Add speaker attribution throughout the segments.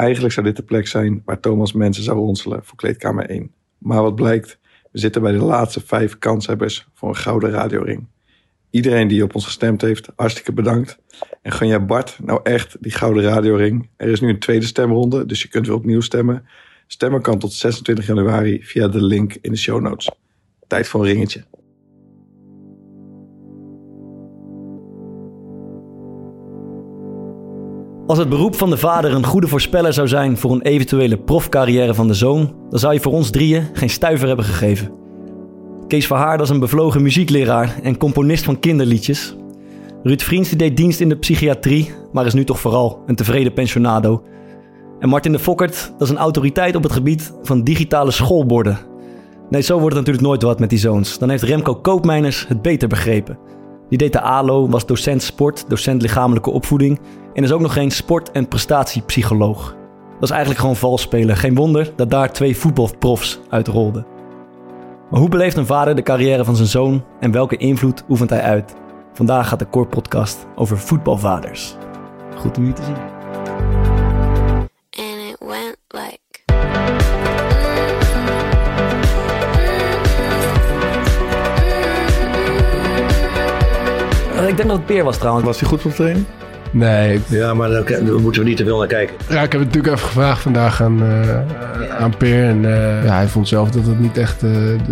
Speaker 1: Eigenlijk zou dit de plek zijn waar Thomas mensen zou ronselen voor kleedkamer 1. Maar wat blijkt, we zitten bij de laatste vijf kanshebbers voor een gouden radioring. Iedereen die op ons gestemd heeft, hartstikke bedankt. En gun jij Bart nou echt die gouden radioring? Er is nu een tweede stemronde, dus je kunt weer opnieuw stemmen. Stemmen kan tot 26 januari via de link in de show notes. Tijd voor een ringetje.
Speaker 2: Als het beroep van de vader een goede voorspeller zou zijn voor een eventuele profcarrière van de zoon, dan zou je voor ons drieën geen stuiver hebben gegeven. Kees Verhaar is een bevlogen muziekleraar en componist van kinderliedjes. Ruud Vriends die deed dienst in de psychiatrie, maar is nu toch vooral een tevreden pensionado. En Martin de Fokkert, dat is een autoriteit op het gebied van digitale schoolborden. Nee, zo wordt het natuurlijk nooit wat met die zoons. Dan heeft Remco Koopmeiners het beter begrepen. Die deed de ALO, was docent sport, docent lichamelijke opvoeding en is ook nog geen sport- en prestatiepsycholoog. Dat is eigenlijk gewoon vals spelen. Geen wonder dat daar twee voetbalprofs uitrolden. Maar hoe beleeft een vader de carrière van zijn zoon en welke invloed oefent hij uit? Vandaag gaat de Core Podcast over voetbalvaders. Goed om hier te zien.
Speaker 3: and it went like
Speaker 2: ik denk dat het Peer was trouwens.
Speaker 1: Was hij goed op training?
Speaker 4: Nee,
Speaker 5: Ja, maar daar daar moeten we niet te veel naar kijken.
Speaker 4: ja, ik heb het natuurlijk even gevraagd vandaag aan, eh, aan Peer. En eh, ja, hij vond zelf dat het niet echt eh,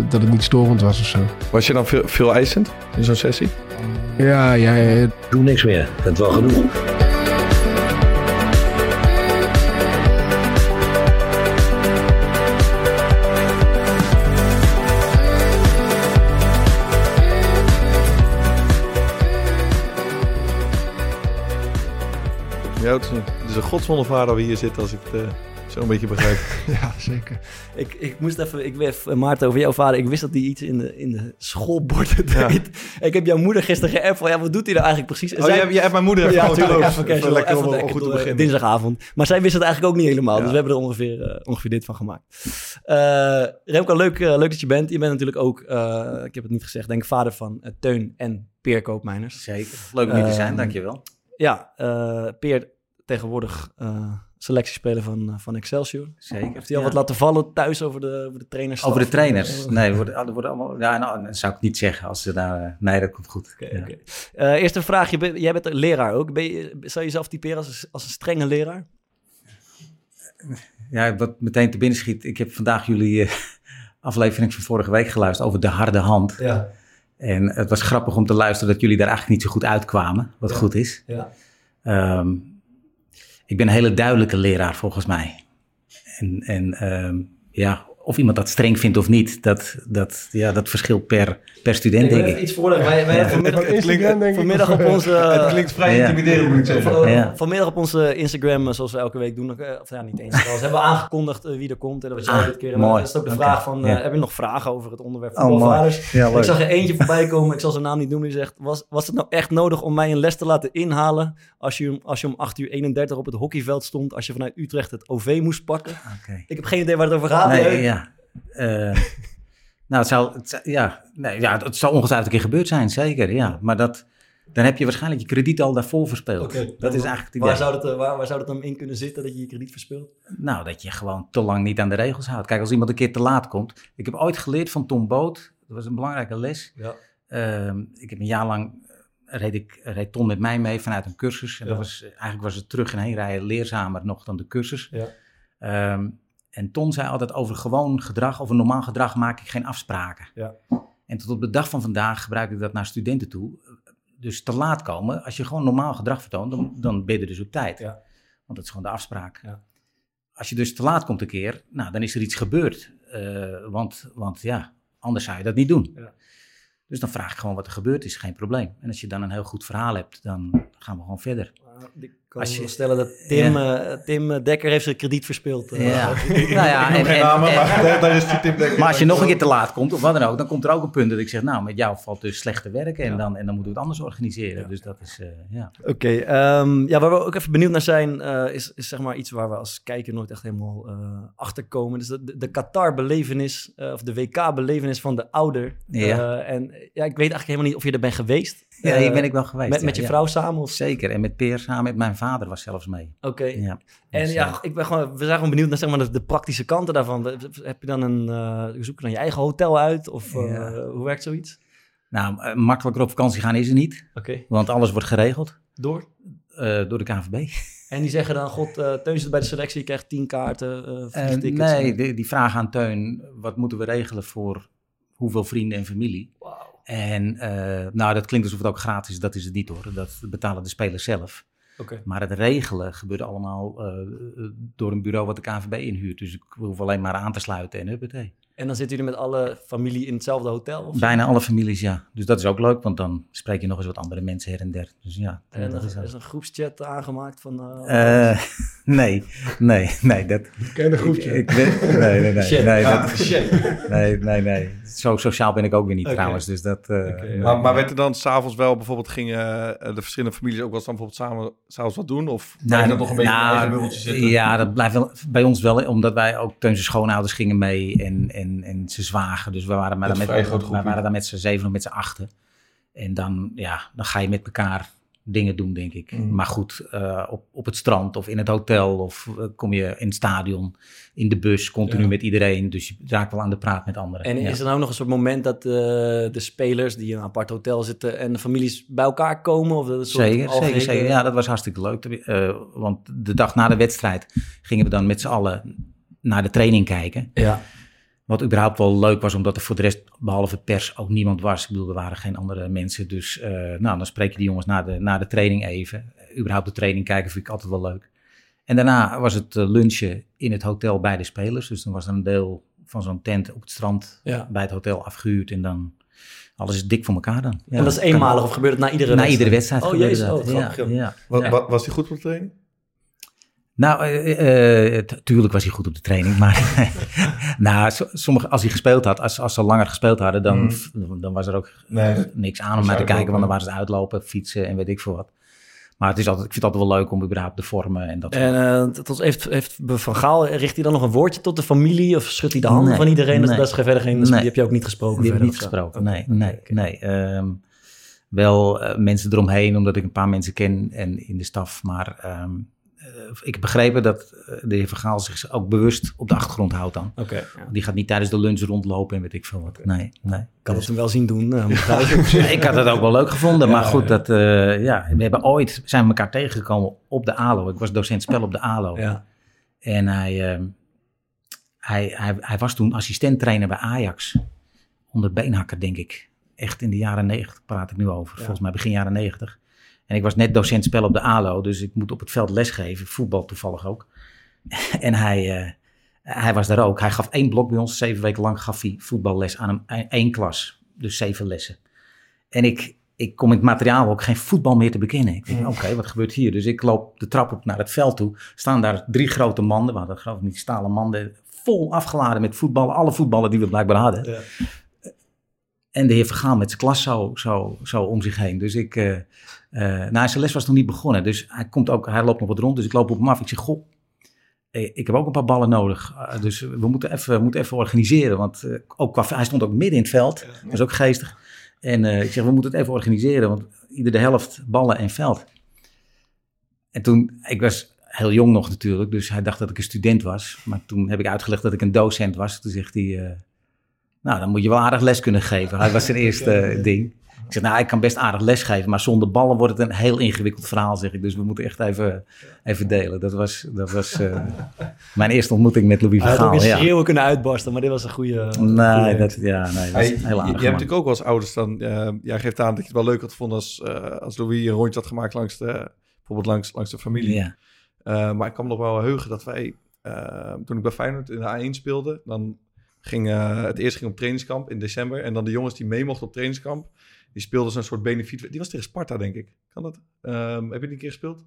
Speaker 4: dat het niet storend was of zo.
Speaker 1: Was je dan veel, veel eisend in zo'n sessie?
Speaker 4: Ja, jij,
Speaker 5: Doe niks meer. Het wel genoeg.
Speaker 1: Ja, het is een, godswondervader waar we hier zitten als ik het eh, zo een beetje begrijp.
Speaker 4: ja, zeker.
Speaker 2: Ik, ik moest even, ik wist, eh, Maarten, over jouw vader. Ik wist dat hij iets in de, in de schoolborden deed. Ik heb jouw moeder gisteren geappt van, ja, wat doet hij nou eigenlijk precies? En
Speaker 1: Oh,
Speaker 2: zij-
Speaker 1: jij, jij hebt mijn moeder even
Speaker 2: ja,
Speaker 1: gewoon
Speaker 2: tuurlijk,
Speaker 1: terug.
Speaker 2: even,
Speaker 1: lekker om,
Speaker 2: even
Speaker 1: om goed te
Speaker 2: door,
Speaker 1: beginnen.
Speaker 2: Dinsdagavond. Maar zij wist het eigenlijk ook niet helemaal.
Speaker 1: Ja.
Speaker 2: Dus we hebben er ongeveer, eh, ongeveer dit van gemaakt. Eh Remco, leuk, eh, leuk dat je bent. Je bent natuurlijk ook, eh, ik heb het niet gezegd, denk ik vader van eh, Teun en Peer Koopmeiners.
Speaker 6: Zeker. Leuk om hier te zijn,
Speaker 2: Ehm,
Speaker 6: dankjewel.
Speaker 2: Ja, eh, Peer tegenwoordig eh selectiespeler van, eh, van Excelsior.
Speaker 6: Zeker.
Speaker 2: Heeft hij al
Speaker 6: Ja.
Speaker 2: wat laten vallen thuis over de, over de trainers?
Speaker 6: Over de trainers? Nee, worden, er worden allemaal... Ja, nou, dat zou ik niet zeggen als ze daar... eh, Nee, dat komt goed.
Speaker 2: Oké,
Speaker 6: Ja.
Speaker 2: eerst een vraag. Je bent- jij bent een leraar ook. Ben je, zou je jezelf typeren als, een- als een strenge leraar?
Speaker 6: Ja, wat meteen te binnen schiet. Ik heb vandaag jullie aflevering van vorige week geluisterd over de harde hand.
Speaker 2: Ja.
Speaker 6: En het was grappig om te luisteren dat jullie daar eigenlijk niet zo goed uitkwamen, wat
Speaker 2: Ja.
Speaker 6: goed is.
Speaker 2: ja.
Speaker 6: Ehm, ik ben een hele duidelijke leraar volgens mij. En, en ehm, ja, of iemand dat streng vindt of niet, dat, dat, ja, dat verschilt per, per student, denk ik.
Speaker 2: iets voorleggen. Wij, wij hebben vanmiddag,
Speaker 4: Van Instagram, denk ik.
Speaker 2: vanmiddag op onze...
Speaker 1: Het klinkt vrij
Speaker 6: Ja.
Speaker 1: intimiderend, moet ik zeggen.
Speaker 2: Van-
Speaker 6: Ja.
Speaker 2: Vanmiddag op onze Instagram, eh, zoals we elke week doen, eh, of ja, niet eens, trouwens, hebben we aangekondigd eh, wie er komt. En dat jij
Speaker 6: Ah,
Speaker 2: dit keer. En
Speaker 6: mooi.
Speaker 2: dan is het ook de vraag van, eh,
Speaker 6: ja.
Speaker 2: heb je nog vragen over het onderwerp
Speaker 6: Oh,
Speaker 2: voetbalvaders?
Speaker 6: Ja,
Speaker 2: ik zag er eentje voorbij komen, ik zal zijn naam niet noemen, die zegt, was, was het nou echt nodig om mij een les te laten inhalen als je, om- als je om 8 uur 31 op het hockeyveld stond, als je vanuit Utrecht het OV moest pakken?
Speaker 6: Oké.
Speaker 2: Ik heb geen idee waar het over gaat.
Speaker 6: Nee,
Speaker 2: Eh,
Speaker 6: ja. Eh, nou, het zou, het ja, nee, ja, het zou ongetwijfeld een keer gebeurd zijn, zeker. Ja. Maar dat, dan heb je waarschijnlijk je krediet al daarvoor verspeeld. Dat is eigenlijk het idee.
Speaker 2: Waar zou, dat, eh, waar, waar zou dat dan in kunnen zitten dat je je krediet verspeelt?
Speaker 6: Nou, dat je gewoon te lang niet aan de regels houdt. Kijk, als iemand een keer te laat komt. Ik heb ooit geleerd van Tom Boot. Dat was een belangrijke les.
Speaker 2: Ja.
Speaker 6: Ehm, ik heb een jaar lang eh, reed, ik, reed Tom met mij mee vanuit een cursus. En
Speaker 2: Ja.
Speaker 6: dat was, eigenlijk was het terug en heen rijden leerzamer nog dan de cursus.
Speaker 2: Ja.
Speaker 6: Ehm, en Ton zei altijd over gewoon gedrag, over normaal gedrag maak ik geen afspraken.
Speaker 2: Ja.
Speaker 6: En tot op de dag van vandaag gebruik ik dat naar studenten toe. Dus te laat komen, als je gewoon normaal gedrag vertoont, dan, dan ben je er dus op tijd.
Speaker 2: Ja.
Speaker 6: Want dat is gewoon de afspraak.
Speaker 2: Ja.
Speaker 6: Als je dus te laat komt een keer, nou, dan is er iets gebeurd. Eh, want, want ja, anders zou je dat niet doen.
Speaker 2: Ja.
Speaker 6: Dus dan vraag ik gewoon wat er gebeurd is, geen probleem. En als je dan een heel goed verhaal hebt, dan gaan we gewoon verder.
Speaker 2: Ik kan
Speaker 6: Als je-
Speaker 2: stellen dat Tim, eh, Tim Dekker heeft zijn krediet verspeeld.
Speaker 6: Ja. nou ja, en,
Speaker 1: Geen
Speaker 6: en-
Speaker 1: namen,
Speaker 6: en-
Speaker 1: maar daar- is die
Speaker 6: als je nog een keer te laat komt, of wat dan ook, dan komt er ook een punt dat ik zeg, nou, met jou valt dus slecht te werken en,
Speaker 2: Ja.
Speaker 6: dan, en dan moeten we het anders organiseren. Dus dat is, eh, ja.
Speaker 2: Oké, ehm, ja, waar we ook even benieuwd naar zijn, eh, is, is zeg maar iets waar we als kijker nooit echt helemaal eh achter komen. Dus de, de Qatar-belevenis, eh, of de WK-belevenis van de ouder.
Speaker 6: Ja.
Speaker 2: Eh, en ja, ik weet eigenlijk helemaal niet of je er bent geweest.
Speaker 6: Ja,
Speaker 2: Eh,
Speaker 6: hier ben ik wel geweest.
Speaker 2: Met,
Speaker 6: ja,
Speaker 2: met je
Speaker 6: ja.
Speaker 2: vrouw samen? Of...
Speaker 6: Zeker, en met Peer samen met mijn vader was zelfs mee.
Speaker 2: Oké.
Speaker 6: Ja.
Speaker 2: En
Speaker 6: Dus,
Speaker 2: ja,
Speaker 6: eh,
Speaker 2: ik ben gewoon, we zijn gewoon benieuwd naar zeg maar, de, de praktische kanten daarvan. Heb je dan een, eh zoek je dan je eigen hotel uit? Of eh, hoe werkt zoiets?
Speaker 6: nou, eh, makkelijker op vakantie gaan is er niet,
Speaker 2: Oké,
Speaker 6: want alles wordt geregeld
Speaker 2: door.
Speaker 6: eh, door de KNVB.
Speaker 2: En die zeggen dan, god, eh Teun zit bij de selectie, je krijgt 10 kaarten, eh
Speaker 6: Eh,
Speaker 2: vliegtickets.
Speaker 6: nee, die, die vraag aan Teun, wat moeten we regelen voor hoeveel vrienden en familie? En eh, nou, dat klinkt alsof het ook gratis is, dat is het niet hoor. Dat betalen de spelers zelf.
Speaker 2: Oké.
Speaker 6: Maar het regelen gebeurt allemaal eh, door een bureau wat de KNVB inhuurt. Dus ik hoef alleen maar aan te sluiten en huppatee.
Speaker 2: En dan zitten jullie met alle familie in hetzelfde hotel? Of?
Speaker 6: Bijna alle families, ja. Dus dat is ook leuk, want dan spreek je nog eens wat andere mensen her en der. Dus ja,
Speaker 2: En
Speaker 6: dat
Speaker 2: er
Speaker 6: is
Speaker 2: is een groepschat aangemaakt van... Eh,
Speaker 6: nee, nee, nee, dat...
Speaker 4: Ken de groepje.
Speaker 6: Ik, ik ben- nee, nee, nee.
Speaker 2: Shit.
Speaker 6: Nee, dat,
Speaker 2: shit.
Speaker 6: nee, nee, nee. Zo sociaal ben ik ook weer niet trouwens. Dus dat... eh,
Speaker 2: Oké,
Speaker 6: nee.
Speaker 1: Maar, maar werd er dan s'avonds wel bijvoorbeeld gingen eh, de verschillende families ook wel eens dan bijvoorbeeld samen s'avonds wat doen? Of bleef dat nog een beetje in
Speaker 6: nou,
Speaker 1: een eigen bubbeltje zitten?
Speaker 6: Ja, dat blijft wel, bij ons wel, omdat wij ook zijn schoonouders gingen mee en, en, en zijn zwager. Dus we waren, maar dan met,
Speaker 1: een
Speaker 6: wij waren daar met z'n zeven of met z'n achten. En dan, ja, dan ga je met elkaar dingen doen, denk ik.
Speaker 1: Mm.
Speaker 6: Maar goed, eh, op, op het strand of in het hotel of eh, kom je in het stadion, in de bus, continu
Speaker 2: Ja.
Speaker 6: met iedereen. Dus je raakt wel aan de praat met anderen.
Speaker 2: En
Speaker 6: Ja.
Speaker 2: is er nou nog een soort moment dat eh, de spelers die in een apart hotel zitten en de families bij elkaar komen? Of dat soort
Speaker 6: Zeker, zeker, zeker. Ja, dat was hartstikke leuk. Want de dag na de wedstrijd gingen we dan met z'n allen naar de training kijken.
Speaker 2: Ja.
Speaker 6: Wat überhaupt wel leuk was, omdat er voor de rest, behalve pers, ook niemand was. Ik bedoel, er waren geen andere mensen. Dus eh, nou, dan spreek je die jongens na de, na de training even. Überhaupt de training kijken vind ik altijd wel leuk. En daarna was het eh, lunchen in het hotel bij de spelers. Dus dan was er een deel van zo'n tent op het strand
Speaker 2: Ja.
Speaker 6: bij het hotel afgehuurd. En dan, alles is dik voor elkaar dan. Ja,
Speaker 2: en dat is
Speaker 6: kan-
Speaker 2: eenmalig of gebeurt het na iedere
Speaker 6: Na
Speaker 2: wedstrijd?
Speaker 6: iedere wedstrijd
Speaker 2: Oh,
Speaker 6: gebeurde
Speaker 2: jezus,
Speaker 6: dat.
Speaker 2: oh, grappig,
Speaker 6: ja,
Speaker 2: joh.
Speaker 6: ja,
Speaker 1: Wa-
Speaker 6: ja.
Speaker 1: wa- was hij goed voor de training?
Speaker 6: Nou, t- tuurlijk was hij goed op de training, maar nou, so- sommige, als hij gespeeld had, als, als ze langer gespeeld hadden, dan,
Speaker 1: Mhm.
Speaker 6: dan was er ook
Speaker 1: Nee.
Speaker 6: niks aan om naar te kijken, want dan waren ze uitlopen, fietsen en weet ik veel wat. Maar het is altijd, ik vind het altijd wel leuk om überhaupt de vormen en dat
Speaker 2: En eh, tot heeft, heeft Van Gaal, richt hij dan nog een woordje tot de familie? Of schudt hij de handen
Speaker 6: Nee,
Speaker 2: van iedereen? Dat,
Speaker 6: nee.
Speaker 2: dat is verder geen...
Speaker 6: Nee.
Speaker 2: Die heb je ook niet gesproken?
Speaker 6: Die
Speaker 2: verder
Speaker 6: niet gesproken, nee, nee, nee. Ehm, wel mensen eromheen, omdat ik een paar mensen ken en in de staf. Maar ehm, eh, ik heb begrepen dat eh, de heer Vergaal zich ook bewust op de achtergrond houdt dan.
Speaker 2: Oké, ja.
Speaker 6: Die gaat niet tijdens de lunch rondlopen en weet ik veel wat. Nee, nee.
Speaker 2: kan
Speaker 6: Dus-
Speaker 2: het hem wel zien doen. eh,
Speaker 6: ik had het ook wel leuk gevonden, maar goed, dat, eh, ja, we hebben ooit, zijn we elkaar tegengekomen op de ALO. Ik was docent spel op de ALO.
Speaker 2: ja.
Speaker 6: En hij, ehm, hij, hij, hij was toen assistenttrainer bij Ajax. Onder Beenhakker, denk ik. Echt in de jaren negentig praat ik nu over. Volgens mij begin jaren negentig. En ik was net docent spel op de ALO, dus ik moet op het veld lesgeven. Voetbal toevallig ook. en hij, eh, hij was daar ook. Hij gaf één blok bij ons. Zeven weken lang gaf hij voetballes aan een, één klas. Dus zeven lessen. En ik, ik kom in het materiaal ook geen voetbal meer te bekennen. Ik denk, oké, wat gebeurt hier? Dus ik loop de trap op naar het veld toe. Staan daar drie grote manden, we hadden geloof ik niet stalen manden, vol afgeladen met voetballen. Alle voetballen die we blijkbaar hadden.
Speaker 2: Ja.
Speaker 6: En de heer Vergaal met zijn klas zo, zo, zo om zich heen. Dus ik, eh nou, zijn les was nog niet begonnen. Dus hij, komt ook, hij loopt nog wat rond. Dus ik loop op hem af. Ik zeg, goh, eh, ik heb ook een paar ballen nodig. Eh, dus we moeten even, we moeten even organiseren. Want eh, ook qua, hij stond ook midden in het veld. Dat is ook geestig. En eh, ik zeg, we moeten het even organiseren. Want ieder de helft ballen en veld. En toen, ik was heel jong nog natuurlijk. Dus hij dacht dat ik een student was. Maar toen heb ik uitgelegd dat ik een docent was. Toen zegt hij, eh, nou dan moet je wel aardig les kunnen geven. Hij was zijn eerste eh, ding. Ik zeg, nou, ik kan best aardig les geven, maar zonder ballen wordt het een heel ingewikkeld verhaal, zeg ik. Dus we moeten echt even, even delen. Dat was, dat was eh, mijn eerste ontmoeting met Louis
Speaker 2: Hij had ook
Speaker 6: Ja.
Speaker 2: kunnen uitbarsten, maar dit was een goede...
Speaker 6: Nee,
Speaker 2: goede
Speaker 6: dat, ja, nee, dat
Speaker 1: je,
Speaker 6: heel
Speaker 1: je hebt natuurlijk ook wel als ouders dan... eh, jij geeft aan dat je het wel leuk had gevonden als, eh, als Louis een rondje had gemaakt langs de, bijvoorbeeld langs, langs de familie.
Speaker 6: Ja,
Speaker 1: Eh, maar ik kan me nog wel heugen dat wij, eh, toen ik bij Feyenoord in de A1 speelde, dan ging eh, het eerst ging op trainingskamp in december. En dan de jongens die mee mochten op trainingskamp, die speelden zo'n soort benefiet. Die was tegen Sparta, denk ik. Kan dat? Ehm, heb je die een keer gespeeld?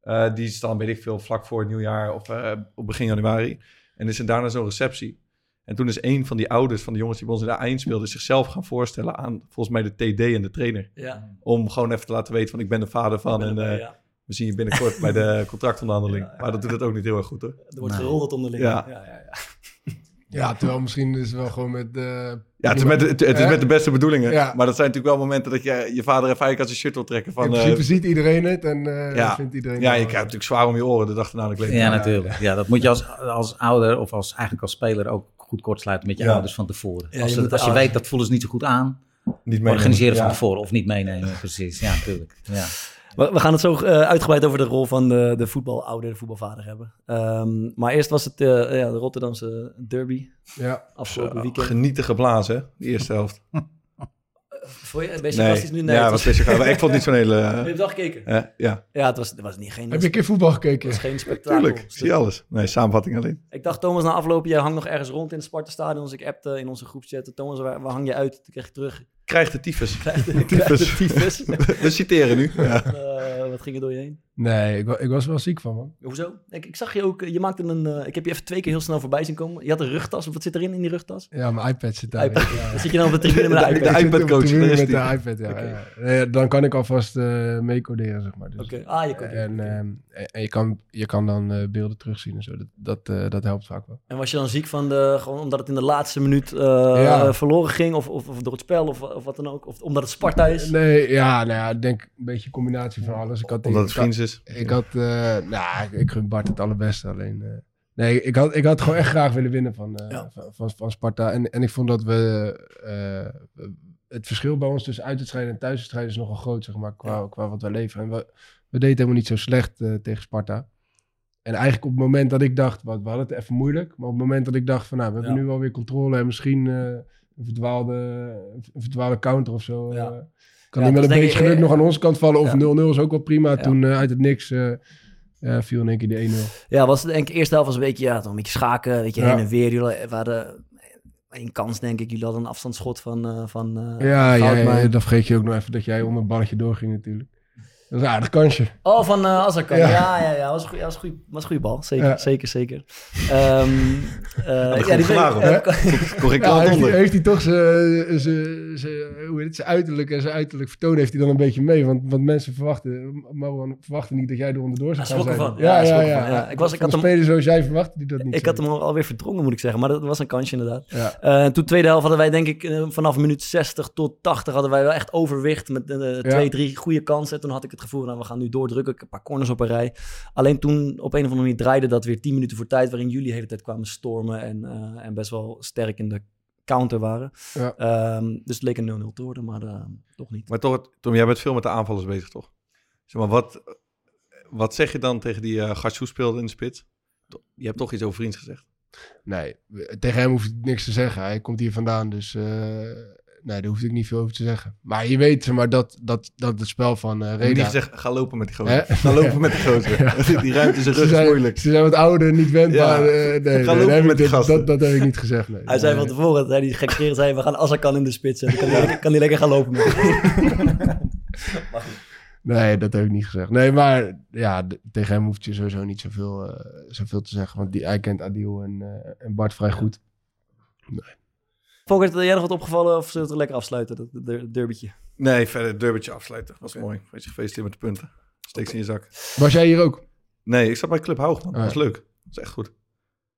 Speaker 1: Eh, die is dan, weet ik veel, vlak voor het nieuwjaar of eh, op begin januari. En is er daarna zo'n receptie. En toen is een van die ouders van de jongens die bij ons in de A1 speelden, zichzelf gaan voorstellen aan volgens mij de TD en de trainer.
Speaker 2: Ja,
Speaker 1: Om gewoon even te laten weten van ik ben de vader van en eh,
Speaker 2: ja.
Speaker 1: we zien je binnenkort bij de contractonderhandeling. Maar dat doet het ook niet heel erg goed hoor.
Speaker 2: Er wordt
Speaker 6: Nee.
Speaker 2: gerolderd onderling.
Speaker 1: Ja.
Speaker 2: Ja, ja, ja.
Speaker 4: Terwijl misschien is het wel gewoon met... eh,
Speaker 1: Ja, het is, met, de- het, het is met de beste bedoelingen.
Speaker 4: Ja.
Speaker 1: Maar dat zijn natuurlijk wel momenten dat je je vader even eigenlijk als een shirt wil trekken. Van,
Speaker 4: in principe
Speaker 1: eh,
Speaker 4: ziet iedereen het en eh,
Speaker 1: ja.
Speaker 4: vindt iedereen...
Speaker 1: ja, je krijgt natuurlijk zwaar om je oren de dag erna de kleedkamer.
Speaker 6: Ja, natuurlijk. Ja, dat moet je als, als ouder of als, eigenlijk als speler ook goed kortsluiten met je
Speaker 1: Ja.
Speaker 6: ouders van tevoren.
Speaker 2: Ja,
Speaker 6: als
Speaker 2: je
Speaker 6: als je weet dat voelen ze niet zo goed aan,
Speaker 1: Niet
Speaker 6: organiseren van tevoren of niet meenemen. Precies, ja, natuurlijk. Ja.
Speaker 2: We, we gaan het zo eh, uitgebreid over de rol van de, de voetbalouder, de voetbalvader hebben. Ehm, maar eerst was het eh, ja, de Rotterdamse derby
Speaker 4: Ja,
Speaker 2: afgelopen weekend.
Speaker 1: Genieten geblazen, hè, die eerste helft.
Speaker 2: Vond je, ben je
Speaker 1: Nee,
Speaker 2: nu? Nee,
Speaker 1: ja,
Speaker 2: het
Speaker 1: was wel- Ik vond het niet zo'n hele...
Speaker 2: Heb
Speaker 1: eh,
Speaker 2: je het wel gekeken?
Speaker 1: eh, ja,
Speaker 2: Ja, het was, het was niet geen,
Speaker 4: heb je een keer voetbal gekeken?
Speaker 2: het was geen spektakel.
Speaker 1: tuurlijk. Zie je alles. Nee, samenvatting alleen.
Speaker 2: Ik dacht, Thomas, na afloop, jij hangt nog ergens rond in het Sparta-stadion. Dus ik appte in onze groepchat, Thomas, waar, waar hang je uit? Toen kreeg ik terug.
Speaker 1: Krijg de tyfus.
Speaker 2: Krijg de, krijg de tyfus.
Speaker 1: We citeren nu. Ja.
Speaker 2: Eh, wat ging er door je heen?
Speaker 4: Nee, ik, ik was wel ziek van, man.
Speaker 2: Hoezo? Ik, ik zag je ook, eh, je maakte een, eh, ik heb je even twee keer heel snel voorbij zien komen. Je had een rugtas, of wat zit erin in die rugtas?
Speaker 4: Ja, mijn iPad zit daar.
Speaker 2: iPad.
Speaker 4: Ja.
Speaker 2: Dan zit je dan op de tribune met
Speaker 1: De-
Speaker 2: iPad.
Speaker 4: De
Speaker 1: coach,
Speaker 4: met
Speaker 1: die.
Speaker 4: de iPad, ja. Ja. Nee, dan kan ik alvast eh meecoderen, zeg maar. Dus.
Speaker 2: Oké, ah, je.
Speaker 4: En, ehm, en en je, kan, je kan dan eh, beelden terugzien en zo. Dat, dat, eh, dat helpt vaak wel.
Speaker 2: En was je dan ziek van de, gewoon omdat het in de laatste minuut
Speaker 4: Ja.
Speaker 2: verloren ging? Of, of, of door het spel, of, of wat dan ook? Of omdat het Sparta is?
Speaker 4: Nee, ja, nou ja, ik denk een beetje een combinatie van alles. Ik had,
Speaker 1: Omdat het
Speaker 4: ik Ik had, eh, nou, ik, ik gun Bart het allerbeste. Alleen, eh, nee, ik had, ik had gewoon echt graag willen winnen van, eh,
Speaker 2: Ja.
Speaker 4: van, van, van Sparta. En, en ik vond dat we, eh, het verschil bij ons tussen uitwedstrijden en thuiswedstrijden is nogal groot, zeg maar, qua, qua wat wij leveren. En we, we deden helemaal niet zo slecht eh, tegen Sparta. En eigenlijk op het moment dat ik dacht, wat, we hadden het even moeilijk. Maar op het moment dat ik dacht van, nou, we hebben
Speaker 2: Ja.
Speaker 4: nu wel weer controle en misschien eh, een, verdwaalde, een verdwaalde counter of zo.
Speaker 2: Ja.
Speaker 4: eh, kan
Speaker 2: Ja,
Speaker 4: met
Speaker 2: dat
Speaker 4: een beetje geluk
Speaker 2: eh,
Speaker 4: nog aan onze kant vallen. Of
Speaker 2: ja.
Speaker 4: 0-0 is ook wel prima.
Speaker 2: Ja.
Speaker 4: Toen eh, uit het niks eh, ja, viel in één keer de 1-0.
Speaker 2: Ja, was denk ik, de eerste helft was een beetje, ja, toch een beetje schaken, weet je,
Speaker 4: Ja.
Speaker 2: heen en weer. Jullie hadden één kans, denk ik. Jullie hadden een afstandsschot van, eh van eh,
Speaker 4: Ja, ja, ja, dan vergeet je ook nog even dat jij onder een balletje doorging natuurlijk. Dat is een aardig kansje.
Speaker 2: Oh, van eh Azarkan. Ja,
Speaker 4: Ja.
Speaker 2: ja, ja. Was was goeie, was een goeie bal. Zeker,
Speaker 4: Ja.
Speaker 2: zeker, zeker. Ehm eh,
Speaker 1: goed
Speaker 2: ja, die
Speaker 1: gedaan,
Speaker 2: ben-
Speaker 1: hoor.
Speaker 2: eh,
Speaker 1: Kon ik
Speaker 4: Ja, heeft, hij,
Speaker 1: onder.
Speaker 4: heeft hij toch zijn- zijn zijn- hoe heet het, zijn uiterlijk en zijn uiterlijk vertoon heeft hij dan een beetje mee. Want, want mensen verwachten, Marwan verwachten niet dat jij er onderdoor zou gaan zijn.
Speaker 2: Ja,
Speaker 4: ja, ja.
Speaker 2: Ja, ik was- ik
Speaker 4: Van
Speaker 2: had
Speaker 4: de
Speaker 2: hem-
Speaker 4: spelers zoals jij verwachtte die dat niet
Speaker 2: ik had hem al- alweer verdrongen, moet ik zeggen. Maar dat was een kansje inderdaad.
Speaker 4: Ja.
Speaker 2: Eh, toen tweede helft hadden wij denk ik eh, vanaf minuut 60 tot 80 hadden wij wel echt overwicht met eh, twee, drie goede kansen. Toen had ik het gevoel, nou we gaan nu doordrukken, een paar corners op een rij. Alleen toen op een of andere manier draaide dat weer 10 minuten voor tijd, waarin jullie de hele tijd kwamen stormen en, eh, en best wel sterk in de counter waren.
Speaker 4: Ja.
Speaker 2: Ehm, dus het leek een 0-0 te worden, maar eh, toch niet.
Speaker 1: Maar toch, Tom, jij bent veel met de aanvallers bezig, toch? Zeg maar, wat, wat zeg je dan tegen die uh, Gatsjoe speelde in de spits? Je hebt toch iets over vriends gezegd?
Speaker 4: Nee, tegen hem hoef ik niks te zeggen. Hij komt hier vandaan, dus eh, nee, daar hoef ik niet veel over te zeggen. Maar je weet maar, dat, dat, dat het spel van uh, Reda...
Speaker 1: niet gezegd, ga lopen met die gozer.
Speaker 4: Hè?
Speaker 1: Ga lopen met die gozer. Die ruimte is rug is
Speaker 4: zijn,
Speaker 1: moeilijk.
Speaker 4: ze zijn wat ouder, niet wendbaar.
Speaker 1: Ja.
Speaker 4: eh, nee,
Speaker 1: Ga
Speaker 4: nee,
Speaker 1: lopen
Speaker 4: nee,
Speaker 1: met die
Speaker 4: dat,
Speaker 1: gasten.
Speaker 4: dat, dat heb ik niet gezegd. Nee.
Speaker 2: Hij zei
Speaker 4: Nee.
Speaker 2: van tevoren, zei hij gekkeren, zei we gaan Azarkan in de spits zetten. Kan hij lekker, kan hij lekker gaan lopen met.
Speaker 4: Nee, dat heb ik niet gezegd. Nee, maar ja, tegen hem hoeft je sowieso niet zoveel, eh, zoveel te zeggen. Want die, hij kent Adil en, eh, en Bart vrij goed.
Speaker 2: Volkert, jij nog wat opgevallen of zullen we het lekker afsluiten, dat der- derbytje?
Speaker 1: Nee, verder het derbytje afsluiten. Was mooi. Weet je, gefeliciteerd met de punten. Steek ze in je zak.
Speaker 4: Was jij hier ook?
Speaker 1: Nee, ik zat bij Club Hoog, man. Dat
Speaker 4: Ah.
Speaker 1: was leuk. Dat was echt goed.